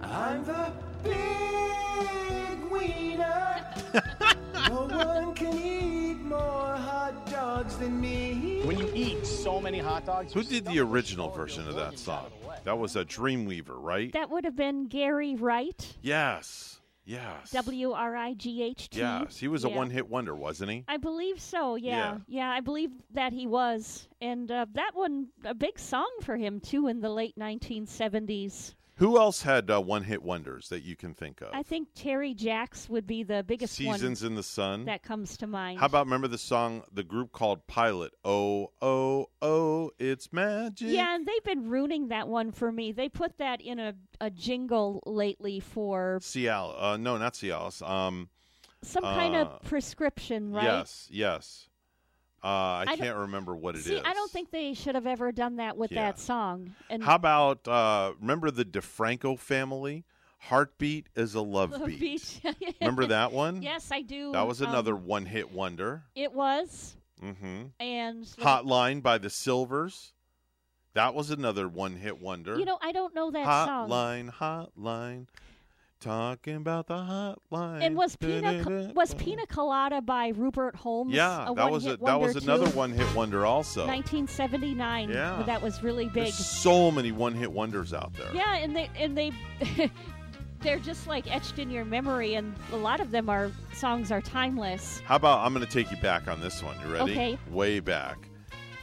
I'm the big wiener. no one can eat more hot dogs than me. When you eat so many hot dogs, Who did the original version of that song? That was a Dreamweaver, right? That would have been Gary Wright, Yes. Yes. W R I G H T. Yes. He was a Yeah. one hit wonder, wasn't he? I believe so. Yeah. Yeah. I believe that he was, and uh, that one a big song for him too in the late 1970s. Who else had uh, one hit wonders that you can think of? I think Terry Jacks would be the biggest Seasons in the Sun. that comes to mind. How about remember the song, the group called Pilot? Oh, oh, oh, it's magic. Yeah, and they've been ruining that one for me. They put that in a, a jingle lately for Cialis. Uh, no, not Cialis. Um, some kind of uh, prescription, right? Yes, yes. Uh, I, I can't remember what it is. See, I don't think they should have ever done that with Yeah. that song. And How about uh, remember the DeFranco family? Heartbeat is a love, Love beat. Beat. Remember that one? Yes, I do. That was Um, another one hit wonder. It was, hmm and Hotline by the Sylvers. That was another one hit wonder. You know, I don't know that song. hotline, hotline. Talking about the hotline. And was Pina was Pina Colada by Rupert Holmes? Yeah, a that was a, that was another one hit wonder also. 1979. Yeah. that was really big. There's so many one hit wonders out there. Yeah, and they and they they're just like etched in your memory, and a lot of them are songs are timeless. How about I'm going to take you back on this one. You ready? Okay. Way back.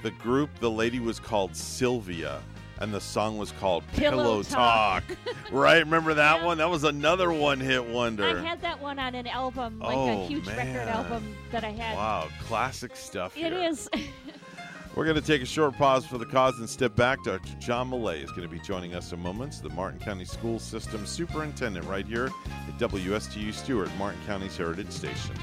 The group, the lady was called Sylvia, and the song was called Pillow Pillow, Talk. Talk. right? Remember that one? That was another one hit wonder. I had that one on an album, like a Oh, huge record album that I had. Wow, classic stuff. It here. is. We're going to take a short pause for the cause and step back. Dr. John Millay is going to be joining us in moments, the Martin County School System Superintendent, right here at WSTU Stuart, Martin County's Heritage Station.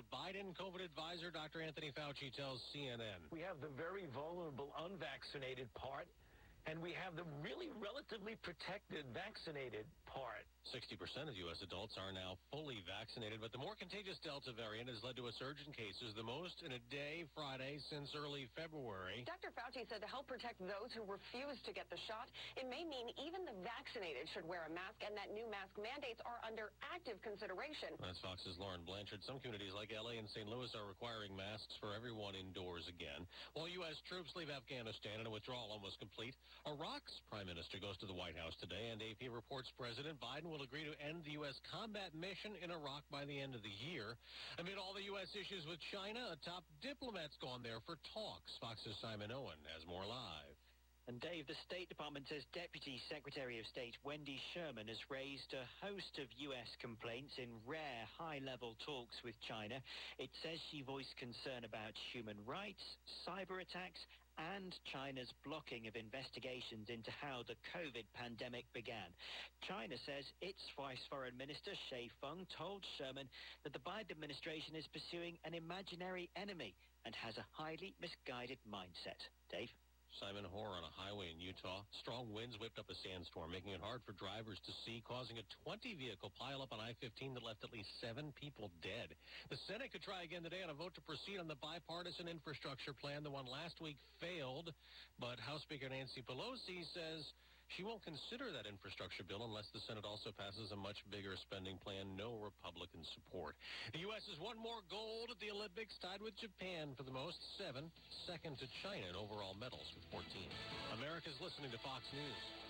News. Biden COVID advisor Dr. Anthony Fauci tells CNN. We have the very vulnerable unvaccinated part, and we have the really relatively protected vaccinated apart. 60% of U.S. adults are now fully vaccinated, but the more contagious Delta variant has led to a surge in cases, the most in a day Friday since early February. Dr. Fauci said to help protect those who refuse to get the shot, it may mean even the vaccinated should wear a mask and that new mask mandates are under active consideration. That's Fox's Lauren Blanchard. Some communities like L.A. and St. Louis are requiring masks for everyone indoors again. While U.S. troops leave Afghanistan and a withdrawal almost complete, Iraq's prime minister goes to the White House today, and AP reports President Biden will agree to end the U.S. combat mission in Iraq by the end of the year. Amid all the U.S. issues with China, a top diplomat's gone there for talks. Fox's Simon Owen has more live. And Dave, the State Department says Deputy Secretary of State Wendy Sherman has raised a host of U.S. complaints in rare high-level talks with China. It says she voiced concern about human rights, cyber attacks, and China's blocking of investigations into how the COVID pandemic began. China says its Vice Foreign Minister, Xie Feng, told Sherman that the Biden administration is pursuing an imaginary enemy and has a highly misguided mindset. Dave? Simon Hoare on a highway in Utah. Strong winds whipped up a sandstorm, making it hard for drivers to see, causing a 20-vehicle pileup on I-15 that left at least seven people dead. The Senate could try again today on a vote to proceed on the bipartisan infrastructure plan. The one last week failed, but House Speaker Nancy Pelosi says she won't consider that infrastructure bill unless the Senate also passes a much bigger spending plan. No Republican support. The U.S. has won more gold at the Olympics, tied with Japan for the most, seven, second to China in overall medals with 14. America's listening to Fox News.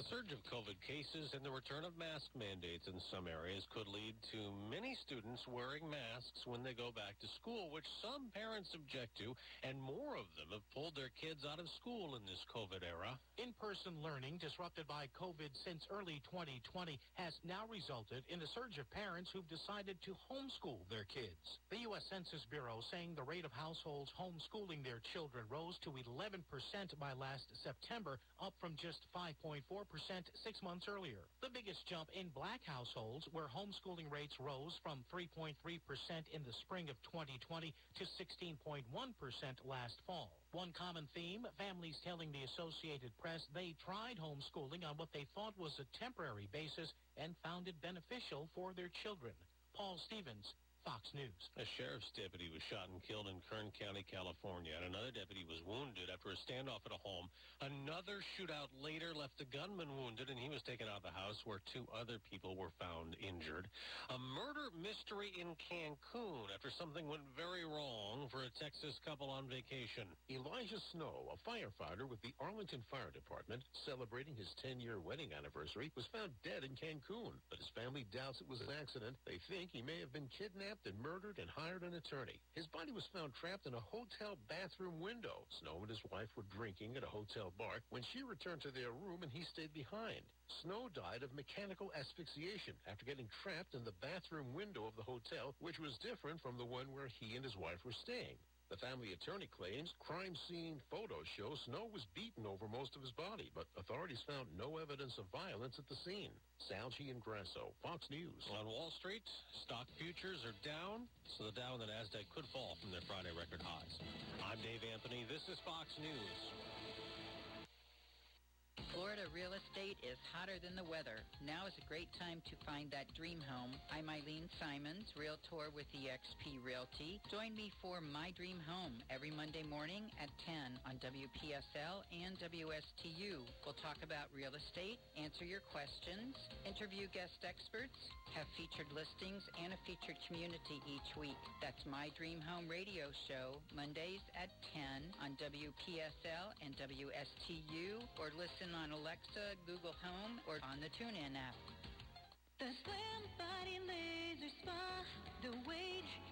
The surge of COVID cases and the return of mask mandates in some areas could lead to many students wearing masks when they go back to school, which some parents object to, and more of them have pulled their kids out of school in this COVID era. In-person learning disrupted by COVID since early 2020 has now resulted in a surge of parents who've decided to homeschool their kids. The U.S. Census Bureau saying the rate of households homeschooling their children rose to 11% by last September, up from just 5.4% six months earlier. The biggest jump in black households, where homeschooling rates rose from 3.3% in the spring of 2020 to 16.1% last fall. One common theme, families telling the Associated Press they tried homeschooling on what they thought was a temporary basis and found it beneficial for their children. Paul Stevens, Fox News. A sheriff's deputy was shot and killed in Kern County, California, and another deputy was wounded after a standoff at a home. Another shootout later left a gunman wounded, and he was taken out of the house where two other people were found injured. A murder mystery in Cancun after something went very wrong for a Texas couple on vacation. Elijah Snow, a firefighter with the Arlington Fire Department, celebrating his 10-year wedding anniversary, was found dead in Cancun, but his family doubts it was an accident. They think he may have been kidnapped and murdered and hired an attorney. His body was found trapped in a hotel bathroom window. Snow and his wife were drinking at a hotel bar when she returned to their room and he stayed behind. Snow died of mechanical asphyxiation after getting trapped in the bathroom window of the hotel, which was different from the one where he and his wife were staying. The family attorney claims crime scene photos show Snow was beaten over most of his body, but authorities found no evidence of violence at the scene. Salchi and Grasso, Fox News. On Wall Street, stock futures are down, so the Dow and the Nasdaq could fall from their Friday record highs. I'm Dave Anthony. This is Fox News. Florida real estate is hotter than the weather. Now is a great time to find that dream home. I'm Eileen Simons, Realtor with eXp Realty. Join me for My Dream Home every Monday morning at 10 on WPSL and WSTU. We'll talk about real estate, answer your questions, interview guest experts, have featured listings, and a featured community each week. That's My Dream Home radio show, Mondays at 10 on WPSL and WSTU, or listen on Alexa, Google Home, or on the TuneIn app. The Slim Body Laser Spa, the wait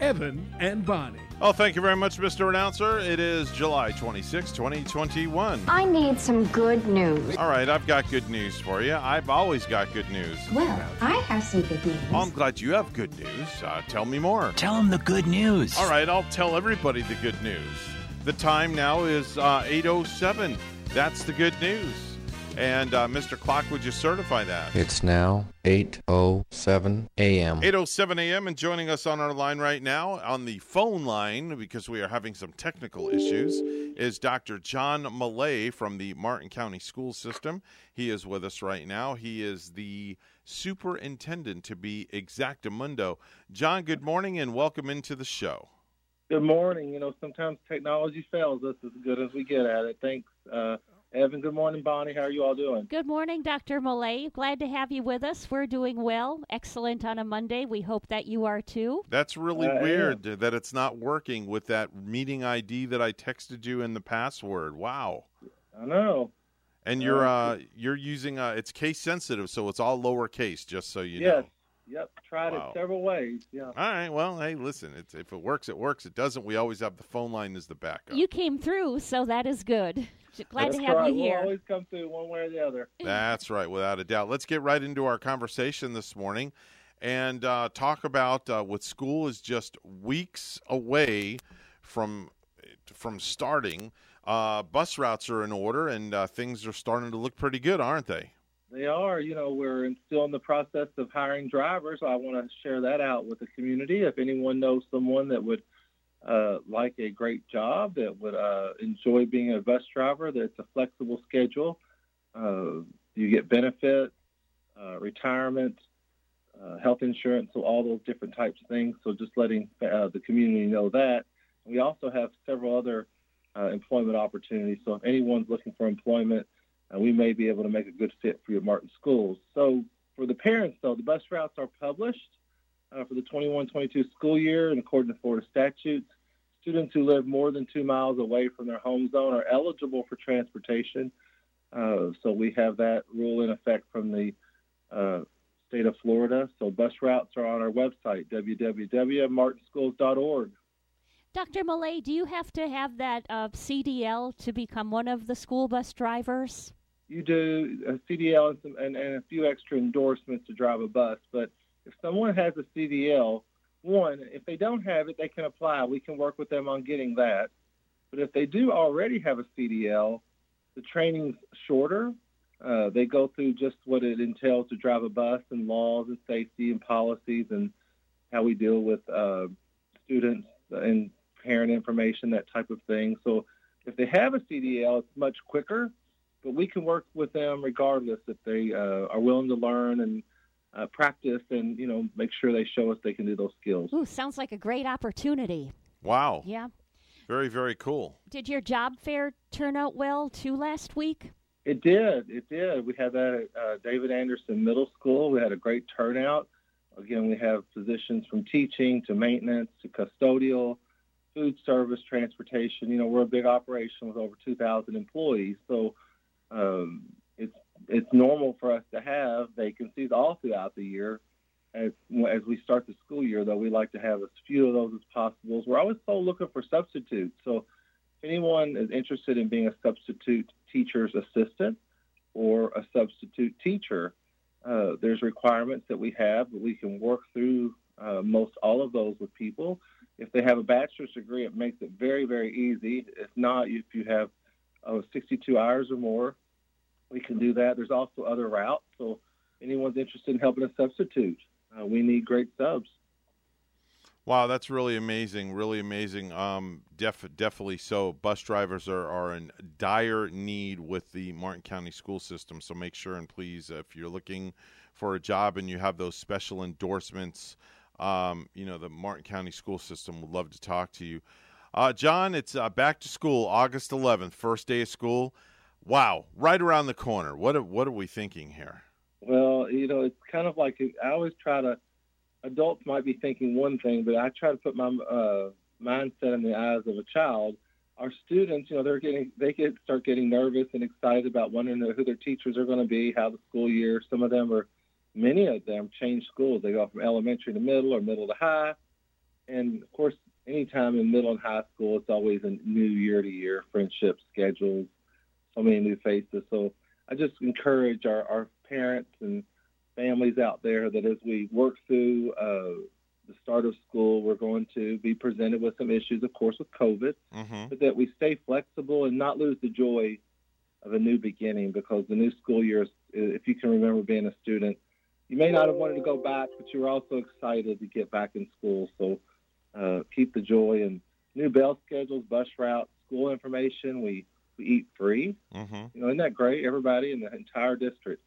Evan and Bonnie. Oh, thank you very much, Mr. Announcer. It is July 26, 2021. I need some good news. All right, I've got good news for you. I've always got good news. Well, I have some good news. Well, I'm glad you have good news. Uh, tell me more. Tell them the good news. All right, I'll tell everybody the good news. The time now is uh, 8.07. That's the good news. And uh, Mr. Clock, would you certify that? It's now 8:07 a.m. 8.07 a.m. and joining us on our line right now on the phone line because we are having some technical issues is Dr. John Millay from the Martin County School System. He is with us right now. He is the superintendent to be exactamundo. John, good morning and welcome into the show. Good morning. You know, sometimes technology fails us as good as we get at it. Thanks, uh, Evan. Good morning, Bonnie. How are you all doing? Good morning, Dr. Millay. Glad to have you with us. We're doing well. Excellent on a Monday. We hope that you are too. That's really Uh, weird that it's not working with that meeting ID that I texted you in the password. Wow. I know. And you're uh you're using uh it's case sensitive, so it's all lowercase, just so you yes. know. Yep. Tried Wow. it several ways. Yeah. All right. Well, hey, listen. It's if it works, it works. It doesn't. We always have the phone line as the backup. You came through, so that is good. Glad That's to have right. you here. We'll always come through one way or the other. That's right, without a doubt. Let's get right into our conversation this morning and uh, talk about uh, what school is just weeks away from from starting. Uh, bus routes are in order, and uh, things are starting to look pretty good, aren't they? They are. You know, we're still in the process of hiring drivers. I want to share that out with the community. If anyone knows someone that would uh, like a great job, that would uh, enjoy being a bus driver, that it's a flexible schedule. Uh, you get benefits, uh, retirement, uh, health insurance, so all those different types of things. So just letting uh, the community know that. We also have several other employment opportunities. So if anyone's looking for employment, uh, we may be able to make a good fit for your Martin schools. So for the parents, though, the bus routes are published uh, for the 21-22 school year, and according to Florida statutes, students who live more than two miles away from their home zone are eligible for transportation. Uh, so we have that rule in effect from the uh, state of Florida. So bus routes are on our website, www.martinschools.org. Dr. Millay, do you have to have that uh, CDL to become one of the school bus drivers? You do a CDL and, some, and, and a few extra endorsements to drive a bus. But if someone has a CDL, one, if they don't have it, they can apply. We can work with them on getting that. But if they do already have a CDL, the training's shorter Uh, they go through just what it entails to drive a bus and laws and safety and policies and how we deal with uh, students and parent information, that type of thing. So if they have a CDL, it's much quicker, but we can work with them regardless if they uh, are willing to learn and uh, practice and you know make sure they show us they can do those skills. Ooh, sounds like a great opportunity. Wow. Yeah. Very, very cool. Did your job fair turn out well too last week? It did. It did. We had that at uh, David Anderson Middle School. We had a great turnout. Again, we have positions from teaching to maintenance to custodial, food service, transportation. You know, we're a big operation with over 2,000 employees, so um, it's it's normal for us to have vacancies all throughout the year. As, as we start the school year, though, we like to have as few of those as possible. We're always so looking for substitutes. So, if anyone is interested in being a substitute teacher's assistant or a substitute teacher, uh, there's requirements that we have, but we can work through uh, most all of those with people. If they have a bachelor's degree, it makes it very, very easy. If not, if you have uh, 62 hours or more, we can do that. There's also other routes. So anyone's interested in helping us substitute, uh, we need great subs. Wow, that's really amazing. Really amazing. Um, def- definitely so. Bus drivers are, are in dire need with the Martin County school system. So make sure and please, if you're looking for a job and you have those special endorsements, um, you know, the Martin County school system would love to talk to you. Uh, John, it's uh, back to school, August 11th, first day of school. Wow, right around the corner. What are, what are we thinking here? Well, you know, it's kind of like I always try to. Adults might be thinking one thing, but I try to put my uh, mindset in the eyes of a child. Our students, you know, they're getting they get start getting nervous and excited about wondering who their teachers are going to be, how the school year. Some of them are, many of them change schools. They go from elementary to middle or middle to high, and of course, anytime in middle and high school, it's always a new year to year friendship schedules, so many new faces. So I just encourage our, our parents and families out there that as we work through uh, the start of school, we're going to be presented with some issues, of course, with COVID, mm-hmm. but that we stay flexible and not lose the joy of a new beginning because the new school year, if you can remember being a student, you may not have wanted to go back, but you were also excited to get back in school. So uh, keep the joy and new bell schedules, bus routes, school information. We we eat free. Mm-hmm. You know, isn't that great? Everybody in the entire district,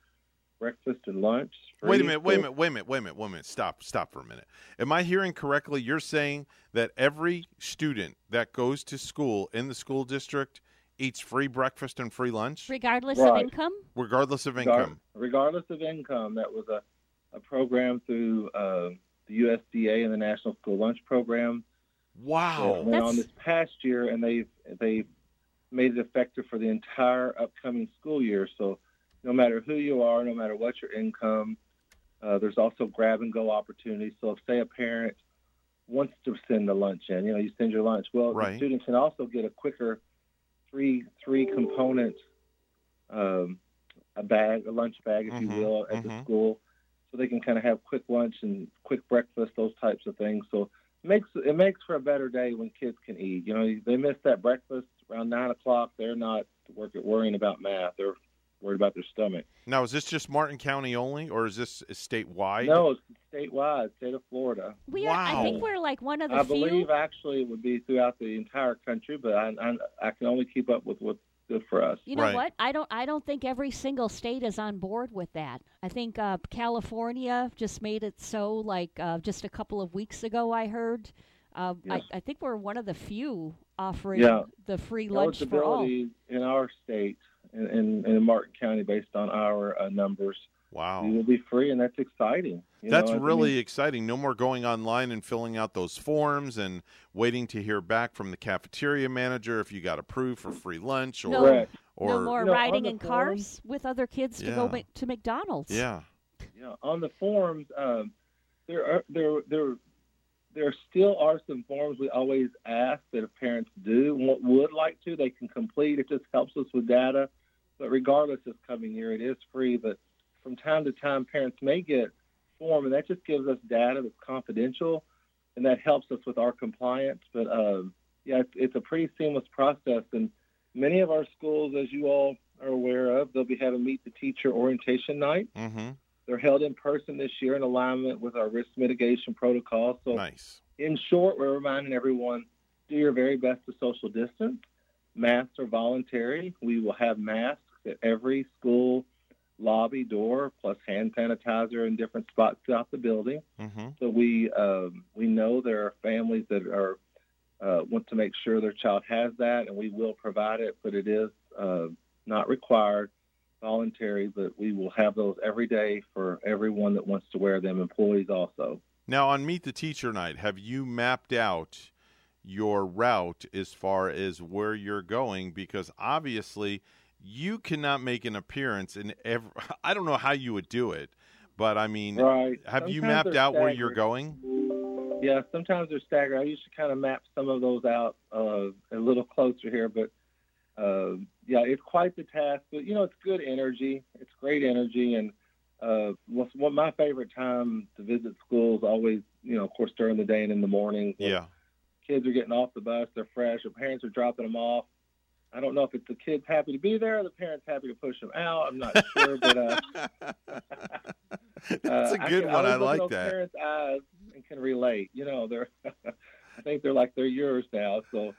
breakfast and lunch. Free. Wait a minute, wait a minute, wait a minute, wait a minute, wait a minute. Stop, stop for a minute. Am I hearing correctly? You're saying that every student that goes to school in the school district eats free breakfast and free lunch, regardless right. of income. Regardless of income. Regardless of income, that was a, a program through uh, the USDA and the National School Lunch Program. Wow! went on this past year, and they've they've made it effective for the entire upcoming school year. So, no matter who you are, no matter what your income, uh, there's also grab and go opportunities. So, if say a parent wants to send the lunch in, you know, you send your lunch. Well, right. the student can also get a quicker three three component um, a bag, a lunch bag, if mm-hmm. you will, at mm-hmm. the school, so they can kind of have quick lunch and quick breakfast, those types of things. So it makes it makes for a better day when kids can eat. You know, they miss that breakfast around nine o'clock. They're not worrying about math. They're worried about their stomach. Now, is this just Martin County only, or is this statewide? No, it's statewide, state of Florida. We are. I think we're like one of the I few. believe actually it would be throughout the entire country, but I, I, I can only keep up with what's good for us. You know what? I don't. I don't think every single state is on board with that. I think uh, California just made it so. Like uh, just a couple of weeks ago, I heard. Uh, Yes. I, I think we're one of the few offering Yeah. the free lunch for all. In our state, in, in, in Martin County, based on our uh, numbers, Wow. You'll be free, and that's exciting. you That's know? I really mean, exciting. No more going online and filling out those forms and waiting to hear back from the cafeteria manager if you got approved for free lunch or No, or no more You know, riding in form- cars with other kids to go ma- to McDonald's. yeah. Yeah, on the forms, um, there are there there there still are some forms we always ask that if parents do and would like to, they can complete. It just helps us with data. But regardless, this coming here, it is free. But from time to time, parents may get form, and that just gives us data that's confidential, and that helps us with our compliance. But um, yeah, it's, it's a pretty seamless process, and many of our schools, as you all are aware of, they'll be having Meet the Teacher orientation night. Mm-hmm. They're held in person this year in alignment with our risk mitigation protocol. So, nice. in short, we're reminding everyone do your very best to social distance. Masks are voluntary. We will have masks at every school lobby door, plus hand sanitizer in different spots throughout the building. Mm-hmm. So we um, we know there are families that are uh, want to make sure their child has that, and we will provide it, but it is uh, not required, voluntary. But we will have those every day for everyone that wants to wear them, employees also. Now, on Meet the Teacher Night, have you mapped out your route as far as where you're going? Because obviously, you cannot make an appearance in every. I don't know how you would do it, but I mean, Right. have you mapped out where you're going? Yeah, sometimes they're staggered. I used to kind of map some of those out uh, a little closer here, but uh, yeah, it's quite the task. But you know, it's good energy. It's great energy, and uh, what's what my favorite time to visit schools always, you know, of course during the day and in the morning. Yeah. Kids are getting off the bus. They're fresh. Their parents are dropping them off. I don't know if it's the kids happy to be there or the parents happy to push them out. I'm not sure, but uh, That's a uh, good can one. I at like those that. Parents' eyes and can relate. You know, they're. I think they're like they're yours now. So,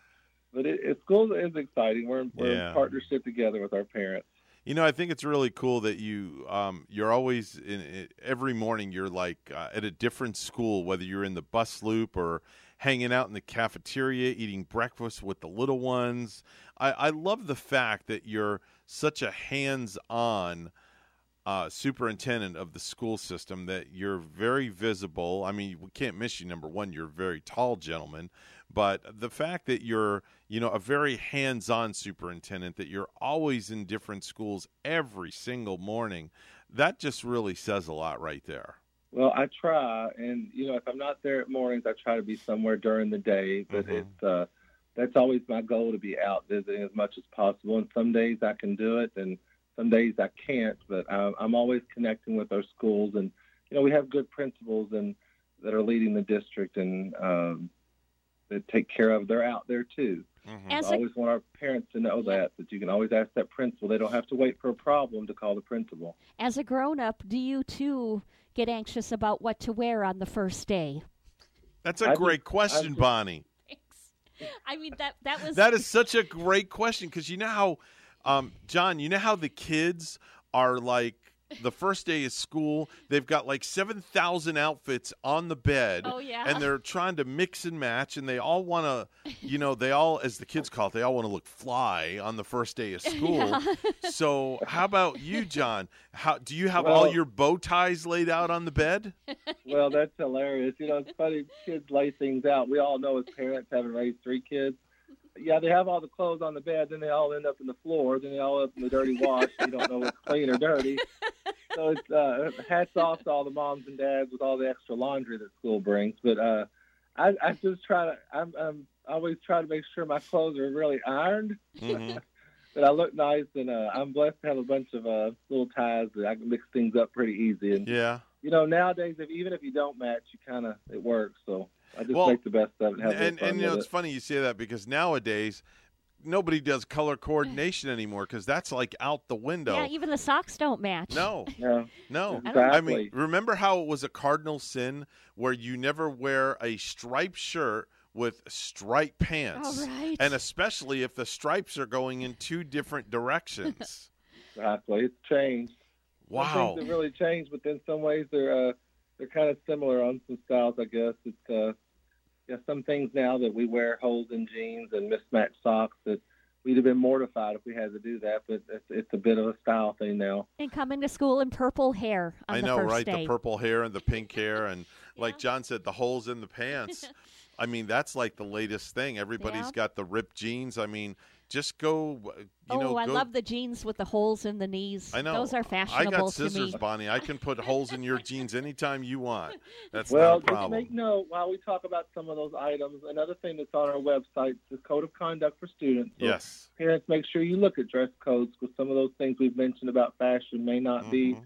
but it, it school is exciting. We're, in, we're Yeah. in partnership together with our parents. You know, I think it's really cool that you um, you're always in, in every morning. You're like uh, at a different school, whether you're in the bus loop or hanging out in the cafeteria, eating breakfast with the little ones. I, I love the fact that you're such a hands-on uh, superintendent of the school system. That you're very visible. I mean, we can't miss you. Number one, you're a very tall gentleman, but the fact that you're you know a very hands-on superintendent that you're always in different schools every single morning that just really says a lot right there Well, I try, and you know, if I'm not there at mornings, I try to be somewhere during the day. But Mhm. it's uh, that's always my goal to be out visiting as much as possible. And some days I can do it, and some days I can't. But I'm, I'm always connecting with our schools, and you know, we have good principals and that are leading the district and um, that take care of. They're out there too. As I a- always want our parents to know that that you can always ask that principal. They don't have to wait for a problem to call the principal. As a grown up, do you too get anxious about what to wear on the first day? that's a I great just- question I just- bonnie I mean that that was that is such a great question because you know how um, john you know how the kids are like the first day of school they've got like 7000 outfits on the bed Oh, yeah. and they're trying to mix and match and they all want to you know they all as the kids call it they all want to look fly on the first day of school Yeah. so how about you john how do you have all your bow ties laid out on the bed well, that's hilarious. You know, it's funny. Kids lay things out. We all know as parents, having raised three kids, yeah, they have all the clothes on the bed, then they all end up in the floor, then they all end up in the dirty wash. you don't know what's clean or dirty. So it's uh, hats off to all the moms and dads with all the extra laundry that school brings. But uh, I, I just try to. I'm, I'm I always try to make sure my clothes are really ironed. Mhm. that I look nice, and uh, I'm blessed to have a bunch of uh, little ties that I can mix things up pretty easy. And yeah you know, nowadays, if even if you don't match, you kind of it works. So I just Well, make the best of it and have and and you know with it's it. funny you say that because nowadays nobody does color coordination anymore because that's like out the window. Yeah, even the socks don't match. no, Yeah, no. Exactly. I mean, remember how it was a cardinal sin where you never wear a striped shirt with striped pants, All right. and especially if the stripes are going in two different directions. exactly. It's changed. Some wow. things have really changed, but in some ways they're uh, they're kind of similar on some styles. I guess it's uh, yeah, some things now that we wear holes in jeans and mismatched socks that we'd have been mortified if we had to do that, but it's, it's a bit of a style thing now. And coming to school in purple hair on I the know, first right? day. The purple hair and the pink hair, and like John said, the holes in the pants. I mean, that's like the latest thing. Everybody's Yeah. got the ripped jeans. I mean, just go. uh, You oh, know, I go, love the jeans with the holes in the knees. I know. Those are fashionable. I fashionable got to scissors, me. Bonnie. I can put holes in your jeans anytime you want. That's well, not a just make note while we talk about some of those items. Another thing that's on our website is the code of conduct for students. So Yes. parents, make sure you look at dress codes because some of those things we've mentioned about fashion may not be Mhm.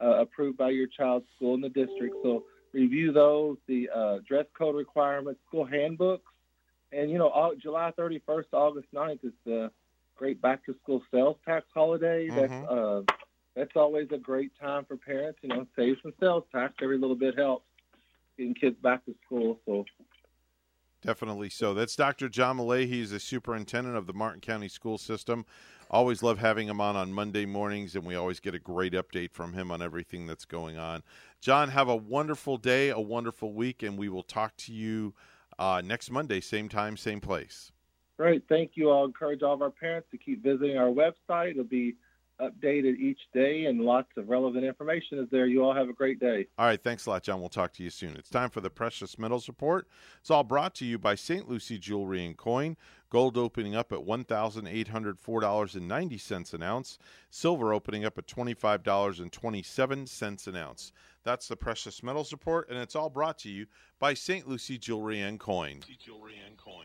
uh, approved by your child's school in the district. So review those, the uh, dress code requirements, school handbooks, and you know, all, July 31st, to August 9th is the great back to school sales tax holiday. That's Mhm. uh, that's always a great time for parents. You know, save some sales tax. Every little bit helps getting kids back to school. So Definitely so. That's Dr. John Millay. He's the superintendent of the Martin County School System. Always love having him on on Monday mornings, and we always get a great update from him on everything that's going on. John, have a wonderful day, a wonderful week, and we will talk to you uh, next Monday, same time, same place. great. Thank you. I'll encourage all of our parents to keep visiting our website. It'll be updated each day, and lots of relevant information is there. You all have a great day. All right, thanks a lot, John. We'll talk to you soon. It's time for the Precious Metals Report. It's all brought to you by St. Lucie Jewelry and Coin. Gold opening up at $1,804.90 an ounce. Silver opening up at $25.27 an ounce. That's the Precious Metals Report, and it's all brought to you by St. Lucie Jewelry and Coin. Jewelry and coin.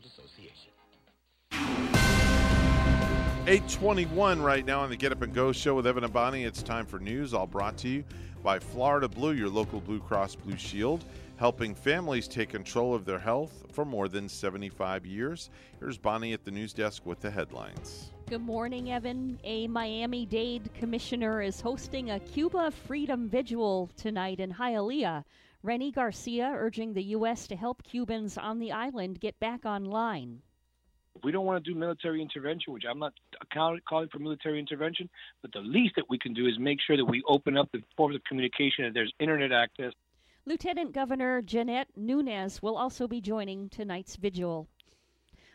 Association. 821 right now on the Get Up and Go show with Evan and Bonnie. It's time for news, all brought to you by Florida Blue, your local Blue Cross Blue Shield, helping families take control of their health for more than 75 years. Here's Bonnie at the news desk with the headlines. Good morning, Evan. A Miami Dade commissioner is hosting a Cuba Freedom Vigil tonight in Hialeah. René Garcia urging the U.S. to help Cubans on the island get back online. If we don't want to do military intervention, which I'm not calling for military intervention, but the least that we can do is make sure that we open up the forms of communication and there's internet access. Lieutenant Governor Jeanette Nunez will also be joining tonight's vigil.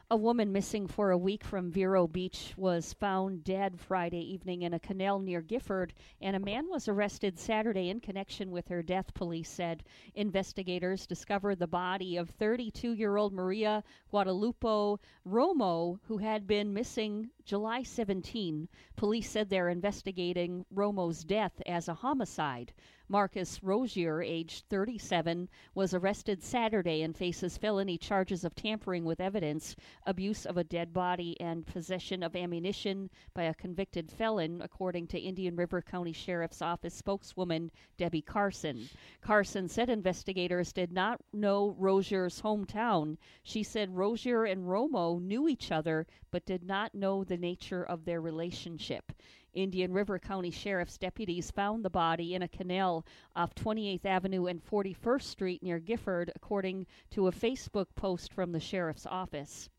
A woman missing for a week from Vero Beach was found dead Friday evening in a canal near Gifford, and a man was arrested Saturday in connection with her death, police said. Investigators discovered the body of 32 year old Maria Guadalupe Romo, who had been missing July 17. Police said they're investigating Romo's death as a homicide. Marcus Rozier, aged 37, was arrested Saturday and faces felony charges of tampering with evidence, abuse of a dead body, and possession of ammunition by a convicted felon, according to Indian River County Sheriff's Office spokeswoman Debbie Carson. Carson said investigators did not know Rozier's hometown. She said Rozier and Romo knew each other but did not know the nature of their relationship. Indian River County Sheriff's deputies found the body in a canal off 28th Avenue and 41st Street near Gifford, according to a Facebook post from the sheriff's office.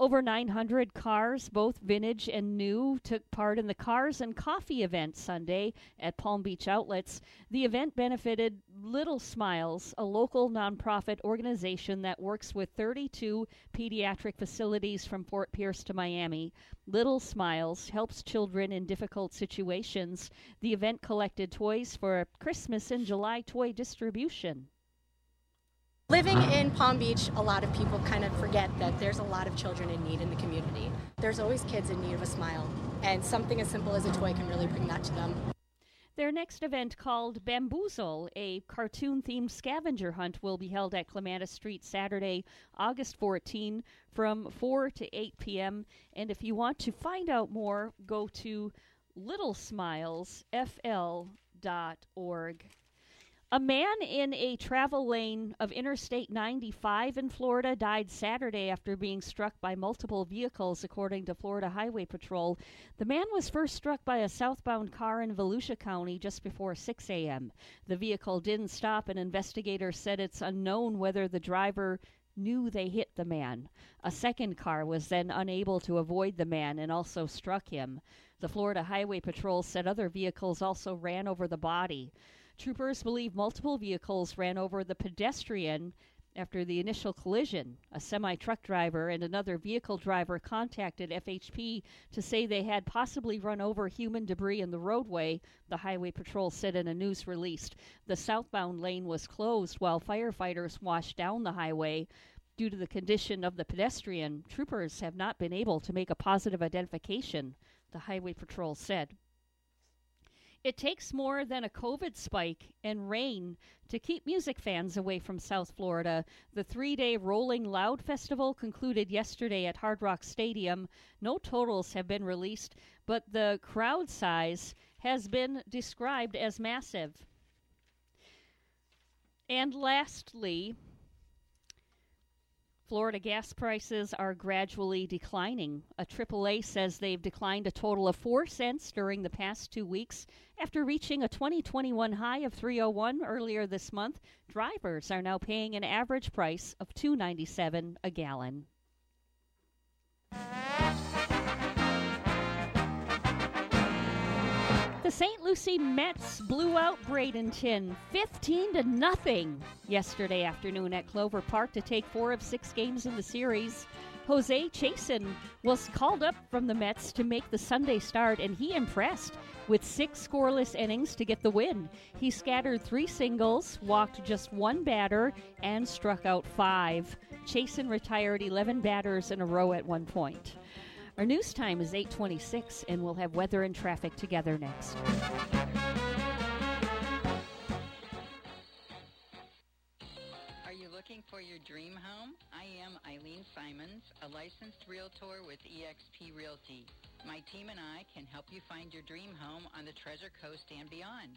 Over 900 cars, both vintage and new, took part in the Cars and Coffee event Sunday at Palm Beach Outlets. The event benefited Little Smiles, a local nonprofit organization that works with 32 pediatric facilities from Fort Pierce to Miami. Little Smiles helps children in difficult situations. The event collected toys for a Christmas and July toy distribution. Living in Palm Beach, a lot of people kind of forget that there's a lot of children in need in the community. There's always kids in need of a smile, and something as simple as a toy can really bring that to them. Their next event, called Bamboozle, a cartoon themed scavenger hunt, will be held at Clematis Street Saturday, August 14 from 4 to 8 p.m. And if you want to find out more, go to littlesmilesfl.org. A man in a travel lane of Interstate 95 in Florida died Saturday after being struck by multiple vehicles, according to Florida Highway Patrol. The man was first struck by a southbound car in Volusia County just before 6 a.m. The vehicle didn't stop, and investigators said it's unknown whether the driver knew they hit the man. A second car was then unable to avoid the man and also struck him. The Florida Highway Patrol said other vehicles also ran over the body. Troopers believe multiple vehicles ran over the pedestrian after the initial collision. A semi truck driver and another vehicle driver contacted FHP to say they had possibly run over human debris in the roadway, the Highway Patrol said in a news release. The southbound lane was closed while firefighters washed down the highway. Due to the condition of the pedestrian, troopers have not been able to make a positive identification, the Highway Patrol said. It takes more than a COVID spike and rain to keep music fans away from South Florida. The three day Rolling Loud Festival concluded yesterday at Hard Rock Stadium. No totals have been released, but the crowd size has been described as massive. And lastly, Florida gas prices are gradually declining. A AAA says they've declined a total of 4 cents during the past 2 weeks after reaching a 2021 high of 301 earlier this month. Drivers are now paying an average price of 2.97 a gallon. The St. Lucie Mets blew out Bradenton 15 to nothing yesterday afternoon at Clover Park to take four of six games in the series. Jose Chasin was called up from the Mets to make the Sunday start, and he impressed with six scoreless innings to get the win. He scattered three singles, walked just one batter, and struck out five. Chasin retired 11 batters in a row at one point. Our news time is 826, and we'll have weather and traffic together next. Are you looking for your dream home? I am Eileen Simons, a licensed realtor with eXp Realty. My team and I can help you find your dream home on the Treasure Coast and beyond.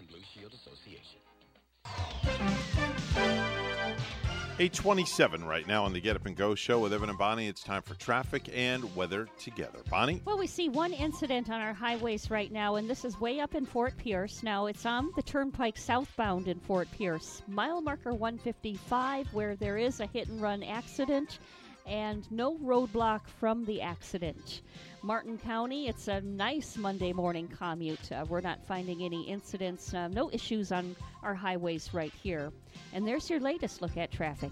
and Blue Shield Association. 827 right now on the Get Up and Go show with Evan and Bonnie. It's time for traffic and weather together. Bonnie? Well, we see one incident on our highways right now, and this is way up in Fort Pierce. Now, it's on the turnpike southbound in Fort Pierce, mile marker 155, where there is a hit and run accident and no roadblock from the accident. Martin County, it's a nice Monday morning commute. Uh, we're not finding any incidents, uh, no issues on our highways right here. And there's your latest look at traffic.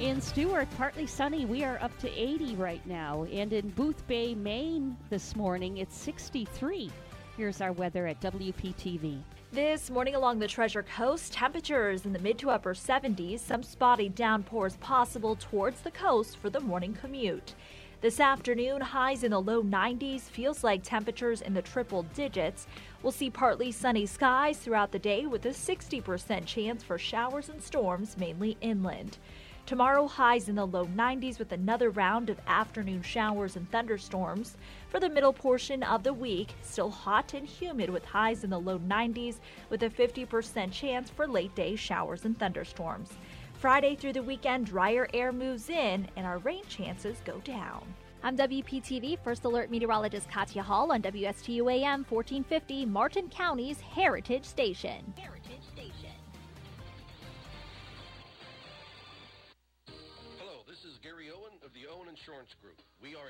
In Stuart, partly sunny. We are up to 80 right now. And in Booth Bay, Maine this morning, it's 63. Here's our weather at WPTV. This morning along the Treasure Coast, temperatures in the mid to upper 70s, some spotty downpours possible towards the coast for the morning commute. This afternoon, highs in the low 90s, feels like temperatures in the triple digits. We'll see partly sunny skies throughout the day with a 60% chance for showers and storms, mainly inland. Tomorrow, highs in the low 90s with another round of afternoon showers and thunderstorms. For the middle portion of the week, still hot and humid with highs in the low 90s with a 50% chance for late day showers and thunderstorms. Friday through the weekend, drier air moves in and our rain chances go down. I'm WPTV First Alert Meteorologist Katya Hall on WSTU AM 1450, Martin County's Heritage Station. Heritage Station. Hello, this is Gary Owen of the Owen Insurance Group. We are a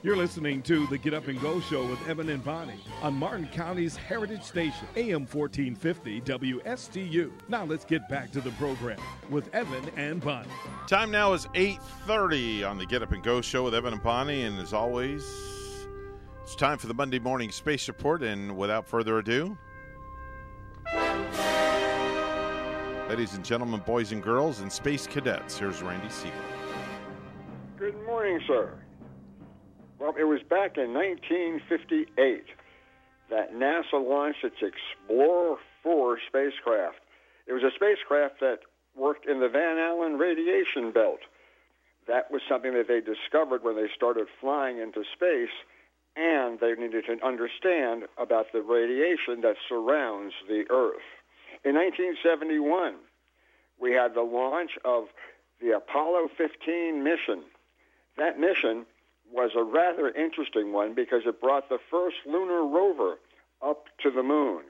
You're listening to the Get Up and Go Show with Evan and Bonnie on Martin County's Heritage Station, AM 1450 WSTU. Now let's get back to the program with Evan and Bonnie. Time now is 8.30 on the Get Up and Go Show with Evan and Bonnie. And as always, it's time for the Monday Morning Space Report. And without further ado, ladies and gentlemen, boys and girls, and space cadets, here's Randy Segal. Good morning, sir. Well, it was back in 1958 that NASA launched its Explorer 4 spacecraft. It was a spacecraft that worked in the Van Allen radiation belt. That was something that they discovered when they started flying into space, and they needed to understand about the radiation that surrounds the Earth. In 1971, we had the launch of the Apollo 15 mission. That mission was a rather interesting one because it brought the first lunar rover up to the moon.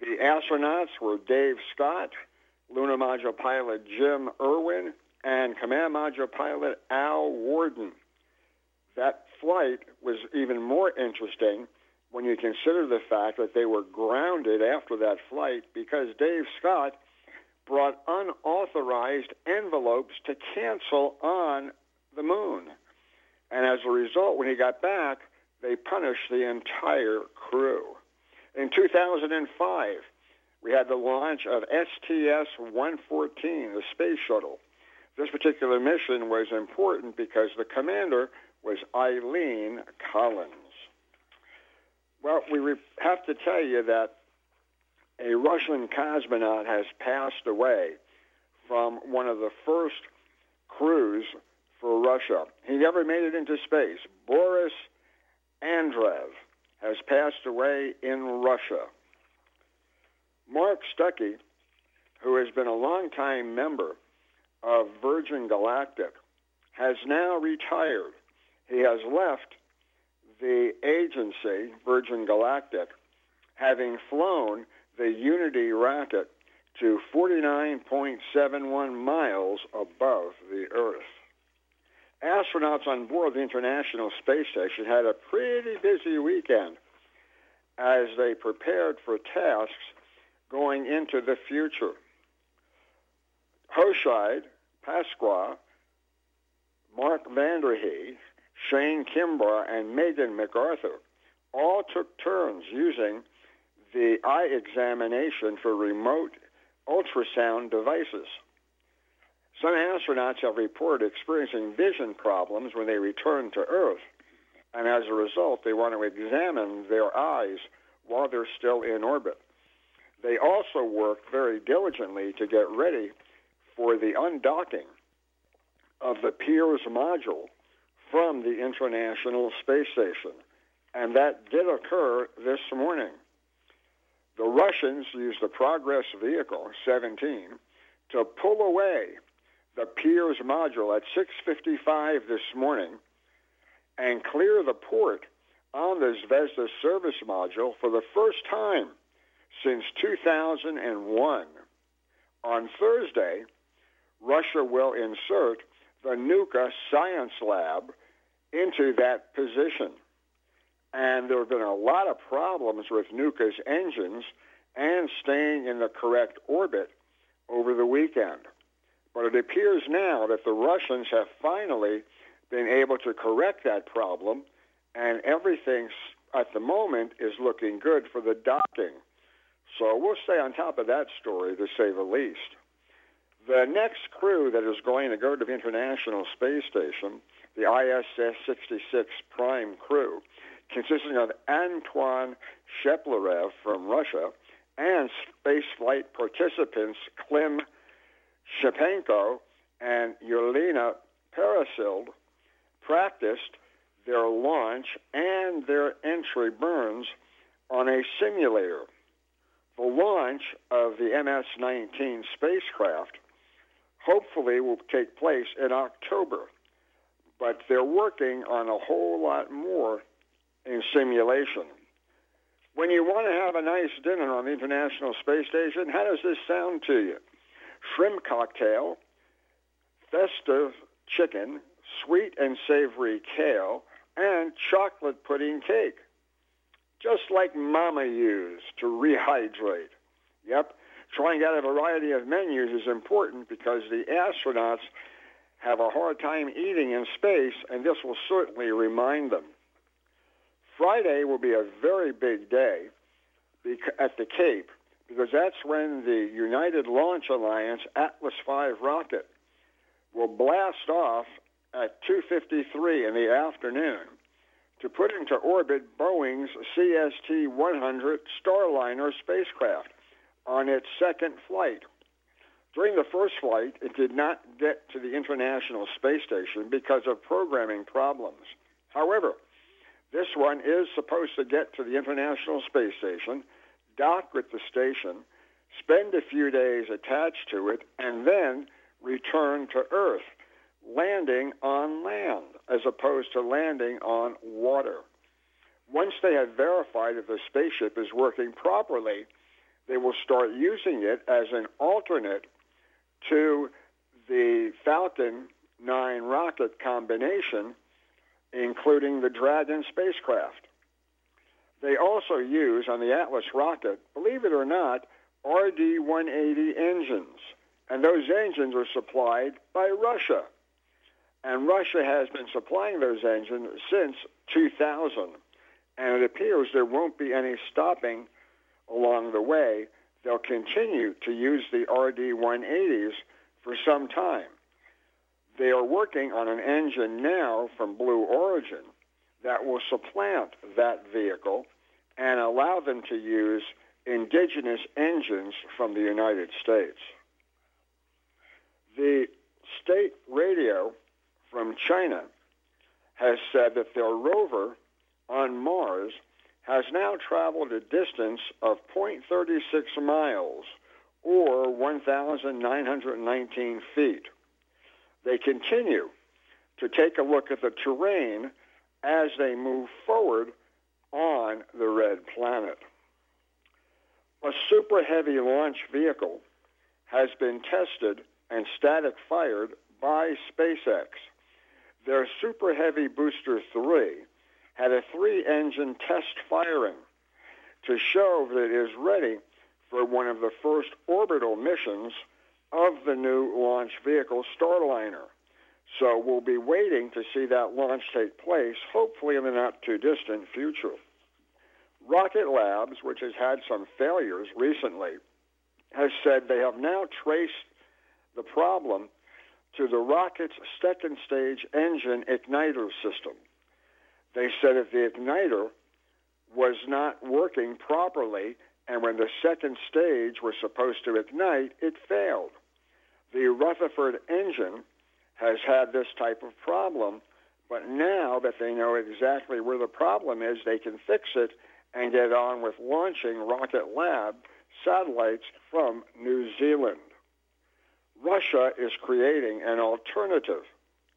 The astronauts were Dave Scott, lunar module pilot Jim Irwin, and command module pilot Al Worden. That flight was even more interesting when you consider the fact that they were grounded after that flight because Dave Scott brought unauthorized envelopes to cancel on the moon. And as a result, when he got back, they punished the entire crew. In 2005, we had the launch of STS-114, the space shuttle. This particular mission was important because the commander was Eileen Collins. Well, we have to tell you that a Russian cosmonaut has passed away from one of the first crews for Russia. He never made it into space. Boris Andreev has passed away in Russia. Mark Stucky, who has been a longtime member of Virgin Galactic, has now retired. He has left the agency, Virgin Galactic, having flown the Unity rocket to 49.71 miles above the Earth. Astronauts on board the International Space Station had a pretty busy weekend as they prepared for tasks going into the future. Hoshide, Pesquet, Mark Vande Hei, Shane Kimbrough, and Megan McArthur all took turns using the eye examination for remote ultrasound devices. Some astronauts have reported experiencing vision problems when they return to Earth, and as a result, they want to examine their eyes while they're still in orbit. They also work very diligently to get ready for the undocking of the Pirs module from the International Space Station, and that did occur this morning. The Russians used the Progress vehicle 17 to pull away the Pirs module at 6:55 this morning and clear the port on the Zvezda service module for the first time since 2001. On Thursday, Russia will insert the Nauka Science Lab into that position. And there have been a lot of problems with Nauka's engines and staying in the correct orbit over the weekend. But it appears now that the Russians have finally been able to correct that problem, and everything at the moment is looking good for the docking. So we'll stay on top of that story, to say the least. The next crew that is going to go to the International Space Station, the ISS 66 Prime crew, consisting of Antoine Shkaplerov from Russia and spaceflight participants Klim Shipenko and Yelena Peresild, practiced their launch and their entry burns on a simulator. The launch of the MS 19 spacecraft hopefully will take place in October, but they're working on a whole lot more in simulation. When you want to have a nice dinner on the International Space Station, how does this sound to you? Shrimp cocktail, festive chicken, sweet and savory kale, and chocolate pudding cake. Just like Mama used to rehydrate. Yep, trying out a variety of menus is important because the astronauts have a hard time eating in space, and this will certainly remind them. Friday will be a very big day at the Cape because that's when the United Launch Alliance Atlas V rocket will blast off at 2:53 in the afternoon to put into orbit Boeing's CST-100 Starliner spacecraft on its second flight. During the first flight, it did not get to the International Space Station because of programming problems. However, this one is supposed to get to the International Space Station, dock with the station, spend a few days attached to it, and then return to Earth, landing on land as opposed to landing on water. Once they have verified that the spaceship is working properly, they will start using it as an alternate to the Falcon 9 rocket combination including the Dragon spacecraft. They also use on the Atlas rocket, believe it or not, RD 180 engines. And those engines are supplied by Russia. And Russia has been supplying those engines since 2000. And it appears there won't be any stopping along the way. They'll continue to use the RD 180s for some time. They are working on an engine now from Blue Origin that will supplant that vehicle and allow them to use indigenous engines from the United States. The state radio from China has said that their rover on Mars has now traveled a distance of 0.36 miles or 1,919 feet they continue to take a look at the terrain as they move forward on the red planet. A super heavy launch vehicle has been tested and static fired by SpaceX. Their Super Heavy Booster 3 had a three engine test firing to show that it is ready for one of the first orbital missions of the new launch vehicle, Starliner. So we'll be waiting to see that launch take place, hopefully in the not too distant future. Rocket Labs, which has had some failures recently, has said they have now traced the problem to the rocket's second stage engine igniter system. They said that the igniter was not working properly, and when the second stage was supposed to ignite, it failed. The Rutherford engine has had this type of problem, but now that they know exactly where the problem is, they can fix it and get on with launching Rocket Lab satellites from New Zealand. Russia is creating an alternative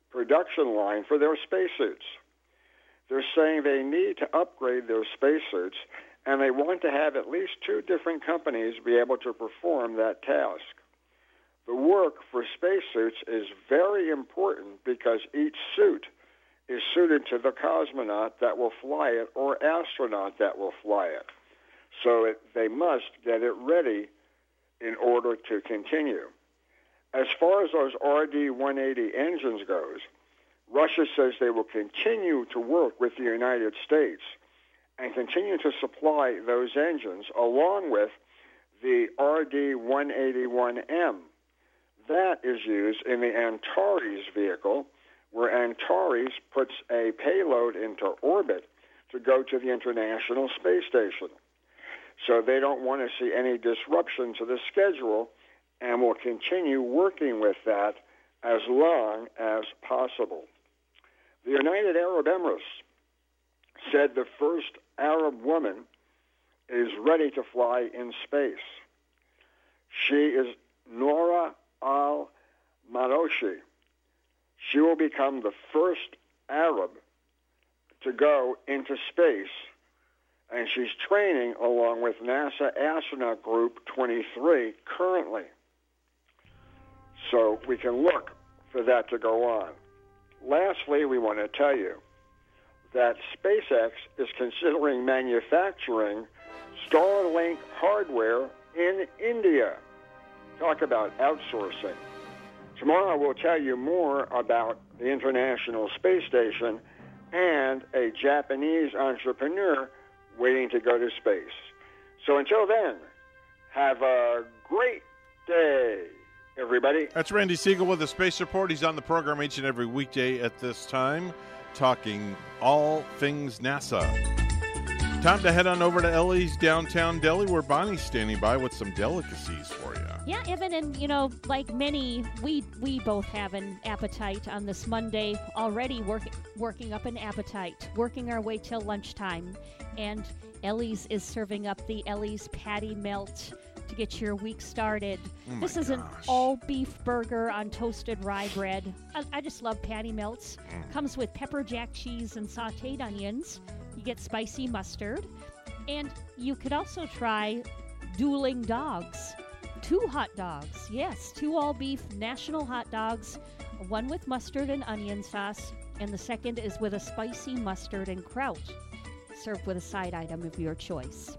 production line for their spacesuits. They're saying they need to upgrade their spacesuits and they want to have at least two different companies be able to perform that task the work for spacesuits is very important because each suit is suited to the cosmonaut that will fly it or astronaut that will fly it. So it, they must get it ready in order to continue. As far as those RD 180 engines goes, Russia says they will continue to work with the United States and continue to supply those engines along with the RD 181M That is used in the Antares vehicle, where Antares puts a payload into orbit to go to the International Space Station. So they don't want to see any disruption to the schedule and will continue working with that as long as possible. The United Arab Emirates said the first Arab woman is ready to fly in space. She is Nora Al Manoshi. She will become the first Arab to go into space, and she's training along with NASA astronaut group 23 currently. So we can look for that to go on. Lastly, we want to tell you that SpaceX is considering manufacturing Starlink hardware in India. Talk about outsourcing. Tomorrow we'll tell you more about the International Space Station and a Japanese entrepreneur waiting to go to space. So until then, have a great day, everybody. That's Randy Segal with the Space Report. He's on the program each and every weekday at this time, talking all things NASA. Time to head on over to Ellie's downtown deli, where Bonnie's standing by with some delicacies for you. Yeah, Evan, and you know, like many, we we both have an appetite on this Monday already. Working working up an appetite, working our way till lunchtime, and Ellie's is serving up the Ellie's Patty Melt to get your week started. Oh this is an all beef burger on toasted rye bread. I, I just love patty melts. Mm. Comes with pepper jack cheese and sauteed onions. You get spicy mustard. And you could also try dueling dogs. Two hot dogs. Yes, two all beef national hot dogs. One with mustard and onion sauce, and the second is with a spicy mustard and kraut. Served with a side item of your choice.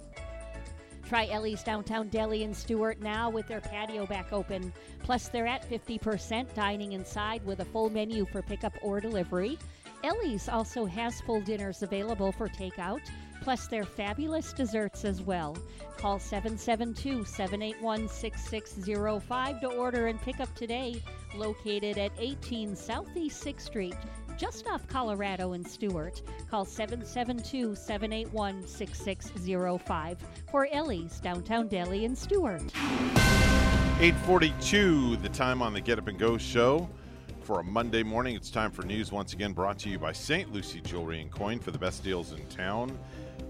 Try Ellie's Downtown Deli in Stuart now with their patio back open. Plus, they're at 50% dining inside with a full menu for pickup or delivery. Ellie's also has full dinners available for takeout, plus their fabulous desserts as well. Call 772 781 6605 to order and pick up today. Located at 18 Southeast 6th Street, just off Colorado and Stuart. Call 772 781 6605 for Ellie's Downtown Deli in Stuart. 842, the time on the Get Up and Go show. For a Monday morning, it's time for news once again brought to you by St. Lucie Jewelry and Coin for the best deals in town.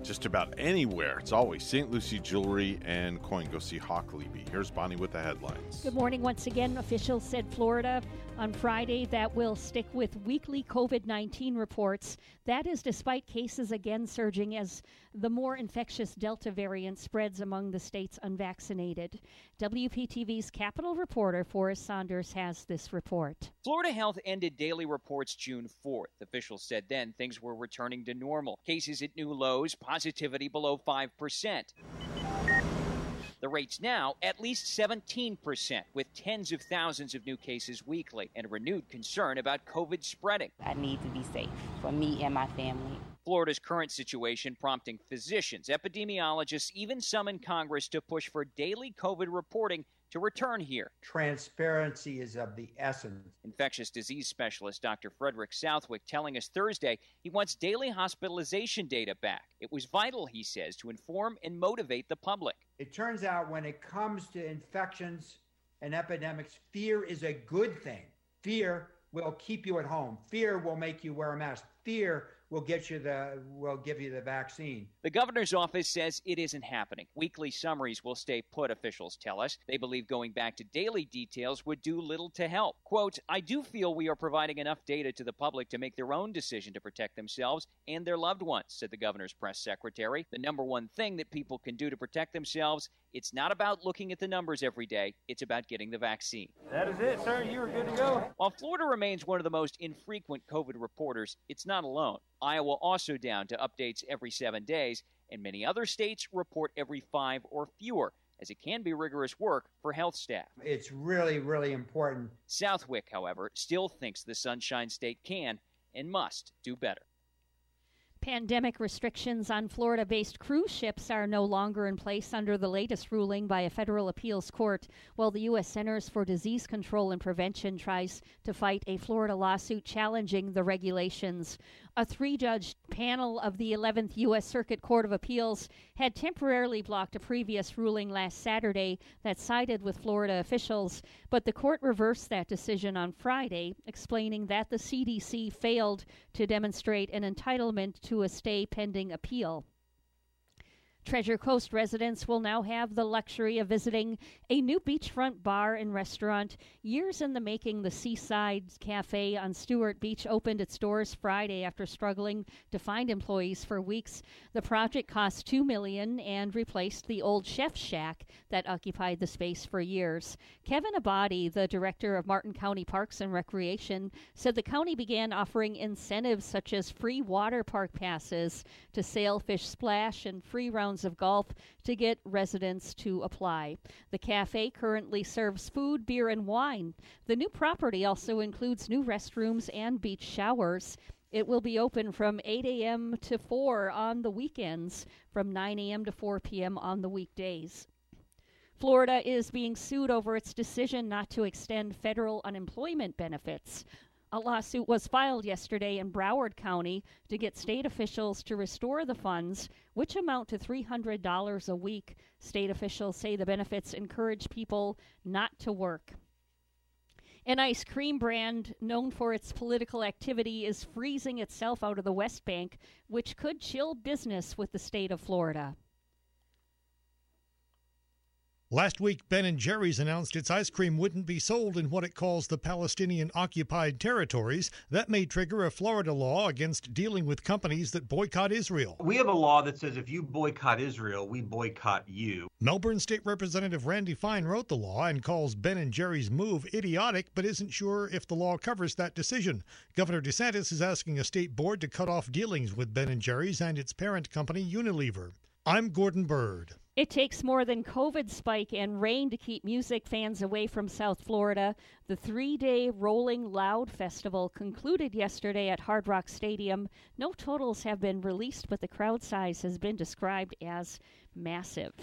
Just about anywhere. It's always St. Lucie Jewelry and Coin. Go see Hawk Levy. Here's Bonnie with the headlines. Good morning once again. Officials said Florida on Friday that will stick with weekly COVID 19 reports. That is despite cases again surging as the more infectious Delta variant spreads among the state's unvaccinated. WPTV's Capitol reporter Forrest Saunders has this report. Florida Health ended daily reports June 4th. Officials said then things were returning to normal. Cases at new lows, positivity below 5%. The rate's now at least 17%, with tens of thousands of new cases weekly and a renewed concern about COVID spreading. I need to be safe for me and my family. Florida's current situation prompting physicians, epidemiologists, even some in Congress to push for daily COVID reporting to return here. Transparency is of the essence. Infectious disease specialist Dr. Frederick Southwick telling us Thursday he wants daily hospitalization data back. It was vital, he says, to inform and motivate the public. It turns out when it comes to infections and epidemics, fear is a good thing. Fear will keep you at home. Fear will make you wear a mask. Fear will get you the we'll give you the vaccine. The governor's office says it isn't happening. Weekly summaries will stay put, officials tell us. They believe going back to daily details would do little to help. Quote, I do feel we are providing enough data to the public to make their own decision to protect themselves and their loved ones, said the governor's press secretary. The number one thing that people can do to protect themselves, it's not about looking at the numbers every day, it's about getting the vaccine. That is it, sir. You are good to go. While Florida remains one of the most infrequent COVID reporters, it's not alone. Iowa also down to updates every seven days, and many other states report every five or fewer, as it can be rigorous work for health staff. It's really, really important. Southwick, however, still thinks the Sunshine State can and must do better. Pandemic restrictions on Florida based cruise ships are no longer in place under the latest ruling by a federal appeals court, while the U.S. Centers for Disease Control and Prevention tries to fight a Florida lawsuit challenging the regulations. A three judge panel of the 11th U.S. Circuit Court of Appeals had temporarily blocked a previous ruling last Saturday that sided with Florida officials, but the court reversed that decision on Friday, explaining that the CDC failed to demonstrate an entitlement to a stay pending appeal. Treasure Coast residents will now have the luxury of visiting a new beachfront bar and restaurant. Years in the making, the Seaside Cafe on Stuart Beach opened its doors Friday after struggling to find employees for weeks. The project cost 2 million and replaced the old chef shack that occupied the space for years. Kevin Abbate, the director of Martin County Parks and Recreation, said the county began offering incentives such as free water park passes to Sailfish Splash and free rounds rounds of golf to get residents to apply. The cafe currently serves food, beer, and wine. The new property also includes new restrooms and beach showers. It will be open from 8 a.m. to 4 on the weekends, from 9 a.m. to 4 p.m. on the weekdays. Florida is being sued over its decision not to extend federal unemployment benefits. A lawsuit was filed yesterday in Broward County to get state officials to restore the funds, which amount to $300 a week. State officials say the benefits encourage people not to work. An ice cream brand known for its political activity is freezing itself out of the West Bank, which could chill business with the state of Florida. Last week, Ben & Jerry's announced its ice cream wouldn't be sold in what it calls the Palestinian occupied territories. That may trigger a Florida law against dealing with companies that boycott Israel. We have a law that says if you boycott Israel, we boycott you. Melbourne State Representative Randy Fine wrote the law and calls Ben & Jerry's move idiotic, but isn't sure if the law covers that decision. Governor DeSantis is asking a state board to cut off dealings with Ben & Jerry's and its parent company Unilever. I'm Gordon Bird. It takes more than COVID spike and rain to keep music fans away from South Florida. The three day Rolling Loud Festival concluded yesterday at Hard Rock Stadium. No totals have been released, but the crowd size has been described as massive.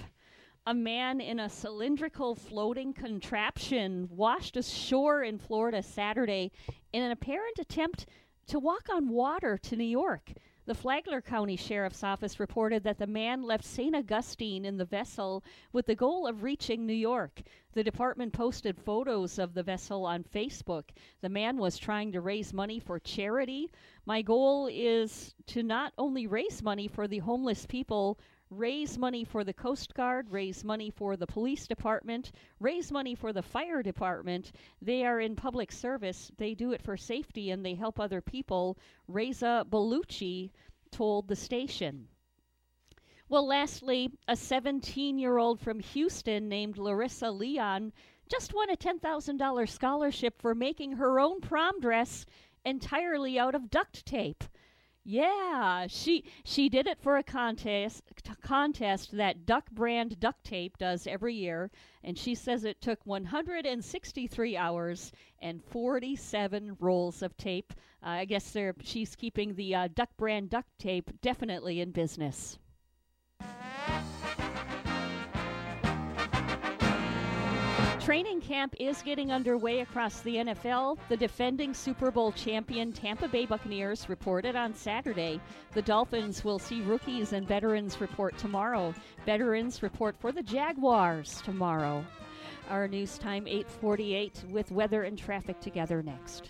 A man in a cylindrical floating contraption washed ashore in Florida Saturday in an apparent attempt to walk on water to New York. The Flagler County Sheriff's Office reported that the man left St. Augustine in the vessel with the goal of reaching New York. The department posted photos of the vessel on Facebook. The man was trying to raise money for charity. My goal is to not only raise money for the homeless people raise money for the Coast Guard, raise money for the police department, raise money for the fire department. They are in public service. They do it for safety and they help other people. Reza Baluchi told the station. Well, lastly, a 17 year old from Houston named Larissa Leon just won a $10,000 scholarship for making her own prom dress entirely out of duct tape. Yeah, she she did it for a contest contest that Duck Brand Duct Tape does every year, and she says it took 163 hours and 47 rolls of tape. Uh, I guess she's keeping the uh, Duck Brand Duct Tape definitely in business. Training camp is getting underway across the NFL. The defending Super Bowl champion Tampa Bay Buccaneers reported on Saturday. The Dolphins will see rookies and veterans report tomorrow. Veterans report for the Jaguars tomorrow. Our news time 8:48 with weather and traffic together next.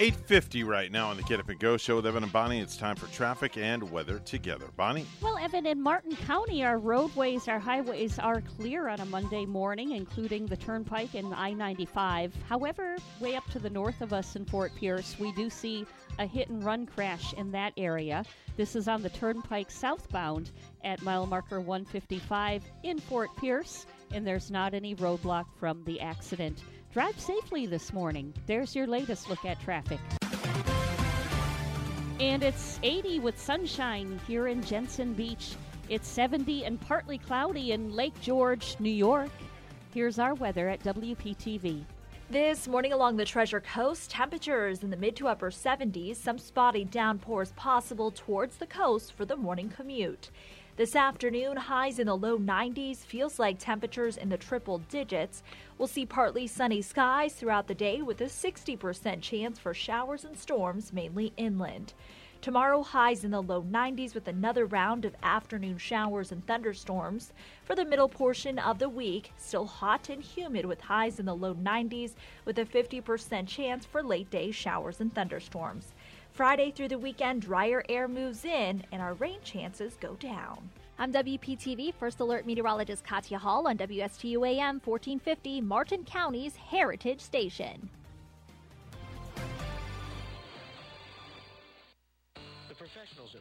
850 right now on the Get Up and Go show with Evan and Bonnie. It's time for traffic and weather together. Bonnie? Well, Evan, in Martin County, our roadways, our highways are clear on a Monday morning, including the Turnpike and I 95. However, way up to the north of us in Fort Pierce, we do see a hit and run crash in that area. This is on the Turnpike southbound at mile marker 155 in Fort Pierce, and there's not any roadblock from the accident. Drive safely this morning. There's your latest look at traffic. And it's 80 with sunshine here in Jensen Beach. It's 70 and partly cloudy in Lake George, New York. Here's our weather at WPTV. This morning along the Treasure Coast, temperatures in the mid to upper 70s, some spotty downpours possible towards the coast for the morning commute. This afternoon, highs in the low 90s feels like temperatures in the triple digits. We'll see partly sunny skies throughout the day with a 60% chance for showers and storms, mainly inland. Tomorrow, highs in the low 90s with another round of afternoon showers and thunderstorms. For the middle portion of the week, still hot and humid with highs in the low 90s with a 50% chance for late day showers and thunderstorms. Friday through the weekend, drier air moves in and our rain chances go down. I'm WPTV First Alert Meteorologist Katya Hall on WSTU AM 1450, Martin County's Heritage Station.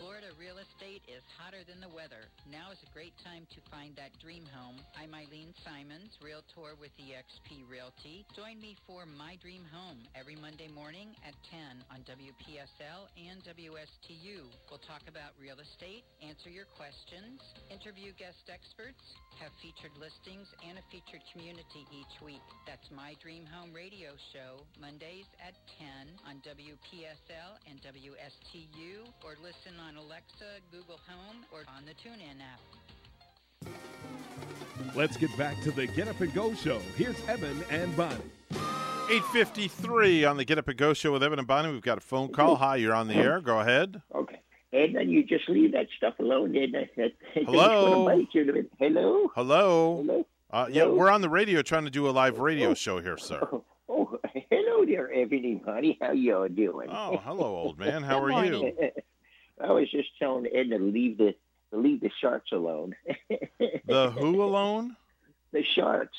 Florida real estate is hotter than the weather. Now is a great time to find that dream home. I'm Eileen Simons, Realtor with eXp Realty. Join me for My Dream Home every Monday morning at 10 on WPSL and WSTU. We'll talk about real estate, answer your questions, interview guest experts, have featured listings and a featured community each week. That's My Dream Home radio show, Mondays at 10 on WPSL and WSTU, or listen on Alexa, Google Home, or on the TuneIn app. Let's get back to the Get Up and Go show. Here's Evan and Bonnie. 853 on the Get Up and Go show with Evan and Bonnie. We've got a phone call. Hi, you're on the air. Go ahead. Okay. And then you just leave that stuff alone, didn't I? That- that- Hello? bite you. Hello? Hello. Hello? Uh, yeah, Hello? we're on the radio trying to do a live radio show here, sir. Oh, hello there, everybody. How y'all doing? Oh, hello, old man. How are you? I was just telling Ed to leave the to leave the sharks alone. The who alone? the sharks.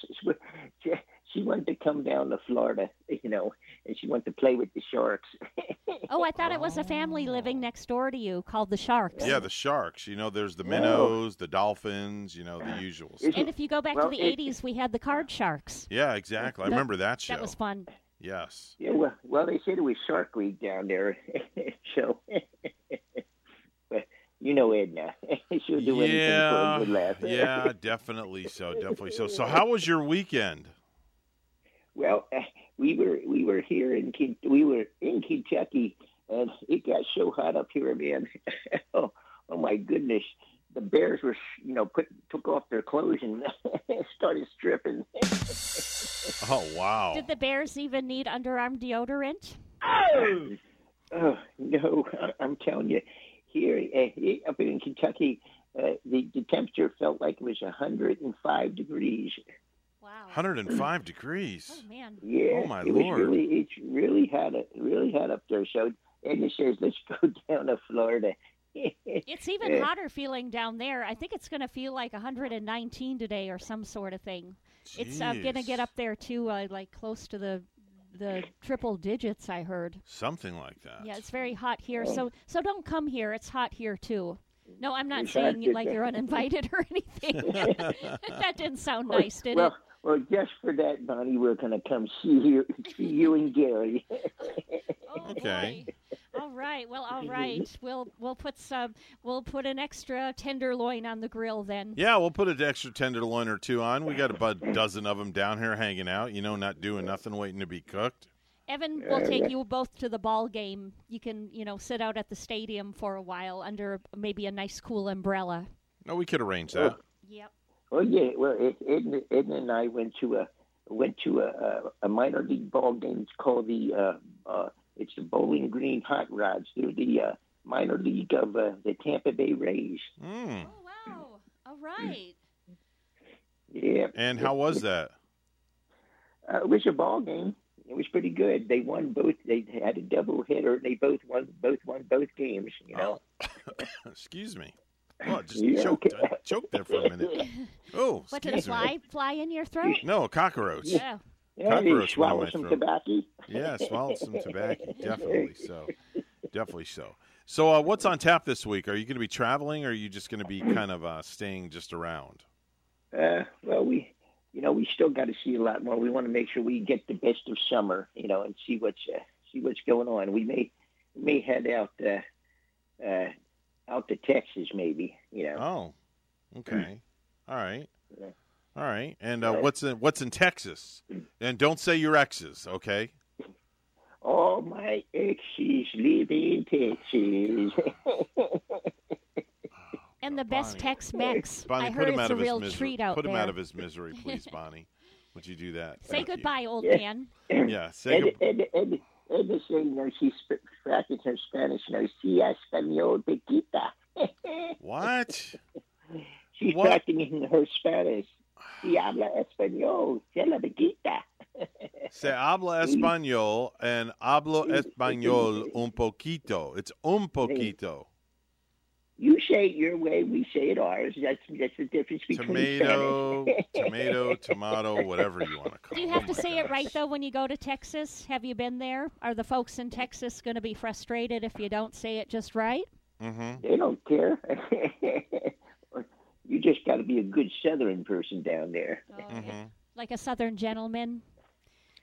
She, she wanted to come down to Florida, you know, and she wanted to play with the sharks. Oh, I thought it was a family living next door to you called the Sharks. Yeah, the sharks. You know, there's the oh. minnows, the dolphins, you know, the usual stuff. And if you go back Well, to the it- 80s, we had the card sharks. Yeah, exactly. I remember that show. That was fun. Yes. Yeah, well, well, they said it was Shark Week down there, so. but you know Edna, she'll do anything for a good laugh. yeah, definitely so. Definitely so. So, how was your weekend? Well, uh, we were we were here in Ken- we were in Kentucky, and it got so hot up here, man. oh, oh my goodness! The bears were, you know, put took off their clothes and started stripping. Oh wow! Did the Bears even need underarm deodorant? Oh no, I- I'm telling you, here uh, up in Kentucky, uh, the the temperature felt like it was 105 degrees. Wow. 105 degrees. Oh man. Yeah, Oh, my it Lord. really it's really hot it really hot up there. So Edna says, let's go down to Florida. It's even Yeah. hotter feeling down there. I think it's going to feel like 119 today or some sort of thing. It's uh, going to get up there too, uh, like close to the the triple digits. I heard. Something like that. Yeah, it's very hot here. Oh. So so don't come here. It's hot here too. No, I'm not It's saying like you're uninvited or anything. that didn't sound nice, did well, it? Well, just for that, Bonnie, we're going to come see you, see you and Gary. Oh, okay. All right. Well, all right. We'll we'll put some. We'll put an extra tenderloin on the grill then. Yeah, we'll put an extra tenderloin or two on. We got about a dozen of them down here hanging out. You know, not doing nothing, waiting to be cooked. Evan will take you both to the ball game. You can, you know, sit out at the stadium for a while under maybe a nice cool umbrella. No, we could arrange oh. that. Yep. Oh yeah, well, Ed, Edna, Edna and I went to a went to a, a, a minor league ball game. It's called the uh, uh, it's the Bowling Green Hot Rods. They're the uh, minor league of uh, the Tampa Bay Rays. Mm. Wow. All right. Yeah. And how was that? Uh, it was a ball game. It was pretty good. They won both. They had a double hitter. They both won. Both won both games. You know. Excuse me. Oh, just Yeah, choked, okay. I choked there for a minute. Oh, What did a excuse me. fly fly in your throat? No, a cockroach. Yeah. Yeah, they Cockroach went in swallowed some throat. tobacco. Yeah, swallowed some tobacco. Definitely so. Definitely so. So, uh, what's on tap this week? Are you going to be traveling, or are you just going to be kind of uh, staying just around? Uh, well, we, you know, we still got to see a lot more. We want to make sure we get the best of summer, you know, and see what's uh, see what's going on. We may may head out uh, uh, out to Texas, maybe, you know. Oh, okay. All right. Yeah. All right. And uh, Yeah. what's in what's in Texas? And don't say your exes, okay? All my exes live in Texas. And the best Tex-Mex. Bonnie, I put heard him it's out a of his real misery. treat out put him there. out of his misery, please, Bonnie. Would you do that? Say Thank you. goodbye, old Yeah. man. Yeah. Say Ed, good- Ed, Ed, Is saying, you know, she's sp- practicing her Spanish. You know, si español pequita. What? She's What? practicing her Spanish. Si habla español, se la pequita. Se habla español and hablo español un poquito. It's un poquito. You say it your way, we say it ours. That's that's the difference between Tomato, tomato, tomato, whatever you want to call it. Do you have to say it right though when you go to Texas? Have you been there? Are the folks in Texas going to be frustrated if you don't say it just right? Mm-hmm. They don't care. you just got to be a good Southern person down there. Mm-hmm. Like a Southern gentleman?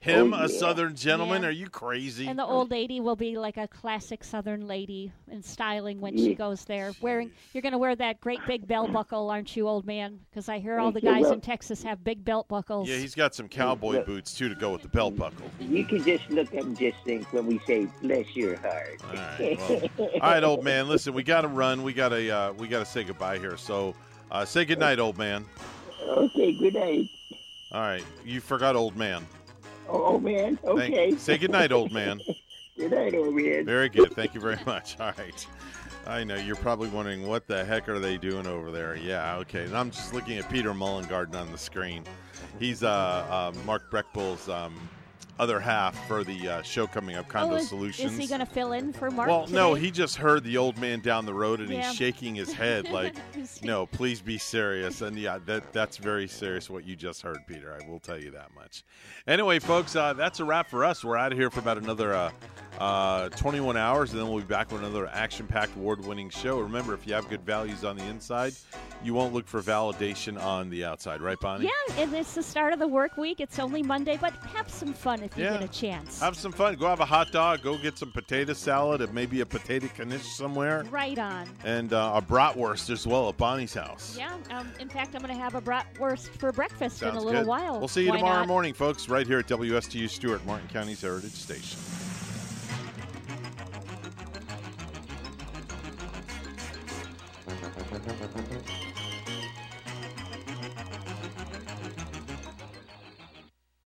Him, Oh, a yeah. Southern gentleman? Yeah. Are you crazy? And the old lady will be like a classic Southern lady in styling when she goes there. Wearing, you're going to wear that great big belt buckle, aren't you, old man? Because I hear all the guys in Texas have big belt buckles. yeah, he's got some cowboy boots too to go with the belt buckle. You can just look up and just think when we say "bless your heart." All right, well, all right, old man. Listen, we got to run. We got to uh, we got to say goodbye here. So, uh, say good night, old man. Okay, good night. All right, you forgot old man. Oh, oh, man. Thank- Okay. say good night, old man. good night, old man. Very good. Thank you very much. All right. I know you're probably wondering what the heck are they doing over there. Yeah, okay. And I'm just looking at Peter Mullengarden on the screen. He's uh, uh, Mark Breckbull's um, other half for the uh, show coming up, Condo oh, is, Solutions. Is he going to fill in for Mark? well, no, he just heard the old man down the road and Yeah. he's shaking his head like, "No, please be serious." And yeah, that that's very serious what you just heard, Peter. I will tell you that much. Anyway, folks, uh, that's a wrap for us. We're out of here for about another uh, uh, 21 hours, and then we'll be back with another action-packed, award-winning show. Remember, if you have good values on the inside, you won't look for validation on the outside, right, Bonnie? Yeah, and it's the start of the work week. It's only Monday, but have some fun if you Yeah. get a chance. Have some fun. Go have a hot dog. Go get some potato salad and maybe a potato knish somewhere. Right on. And uh, a bratwurst as well at Bonnie's house. Yeah. Um, in fact, I'm going to have a bratwurst for breakfast in a little good. while. We'll see you Why tomorrow not? morning, folks, right here at WSTU Stuart, Martin County's Heritage Station. था तो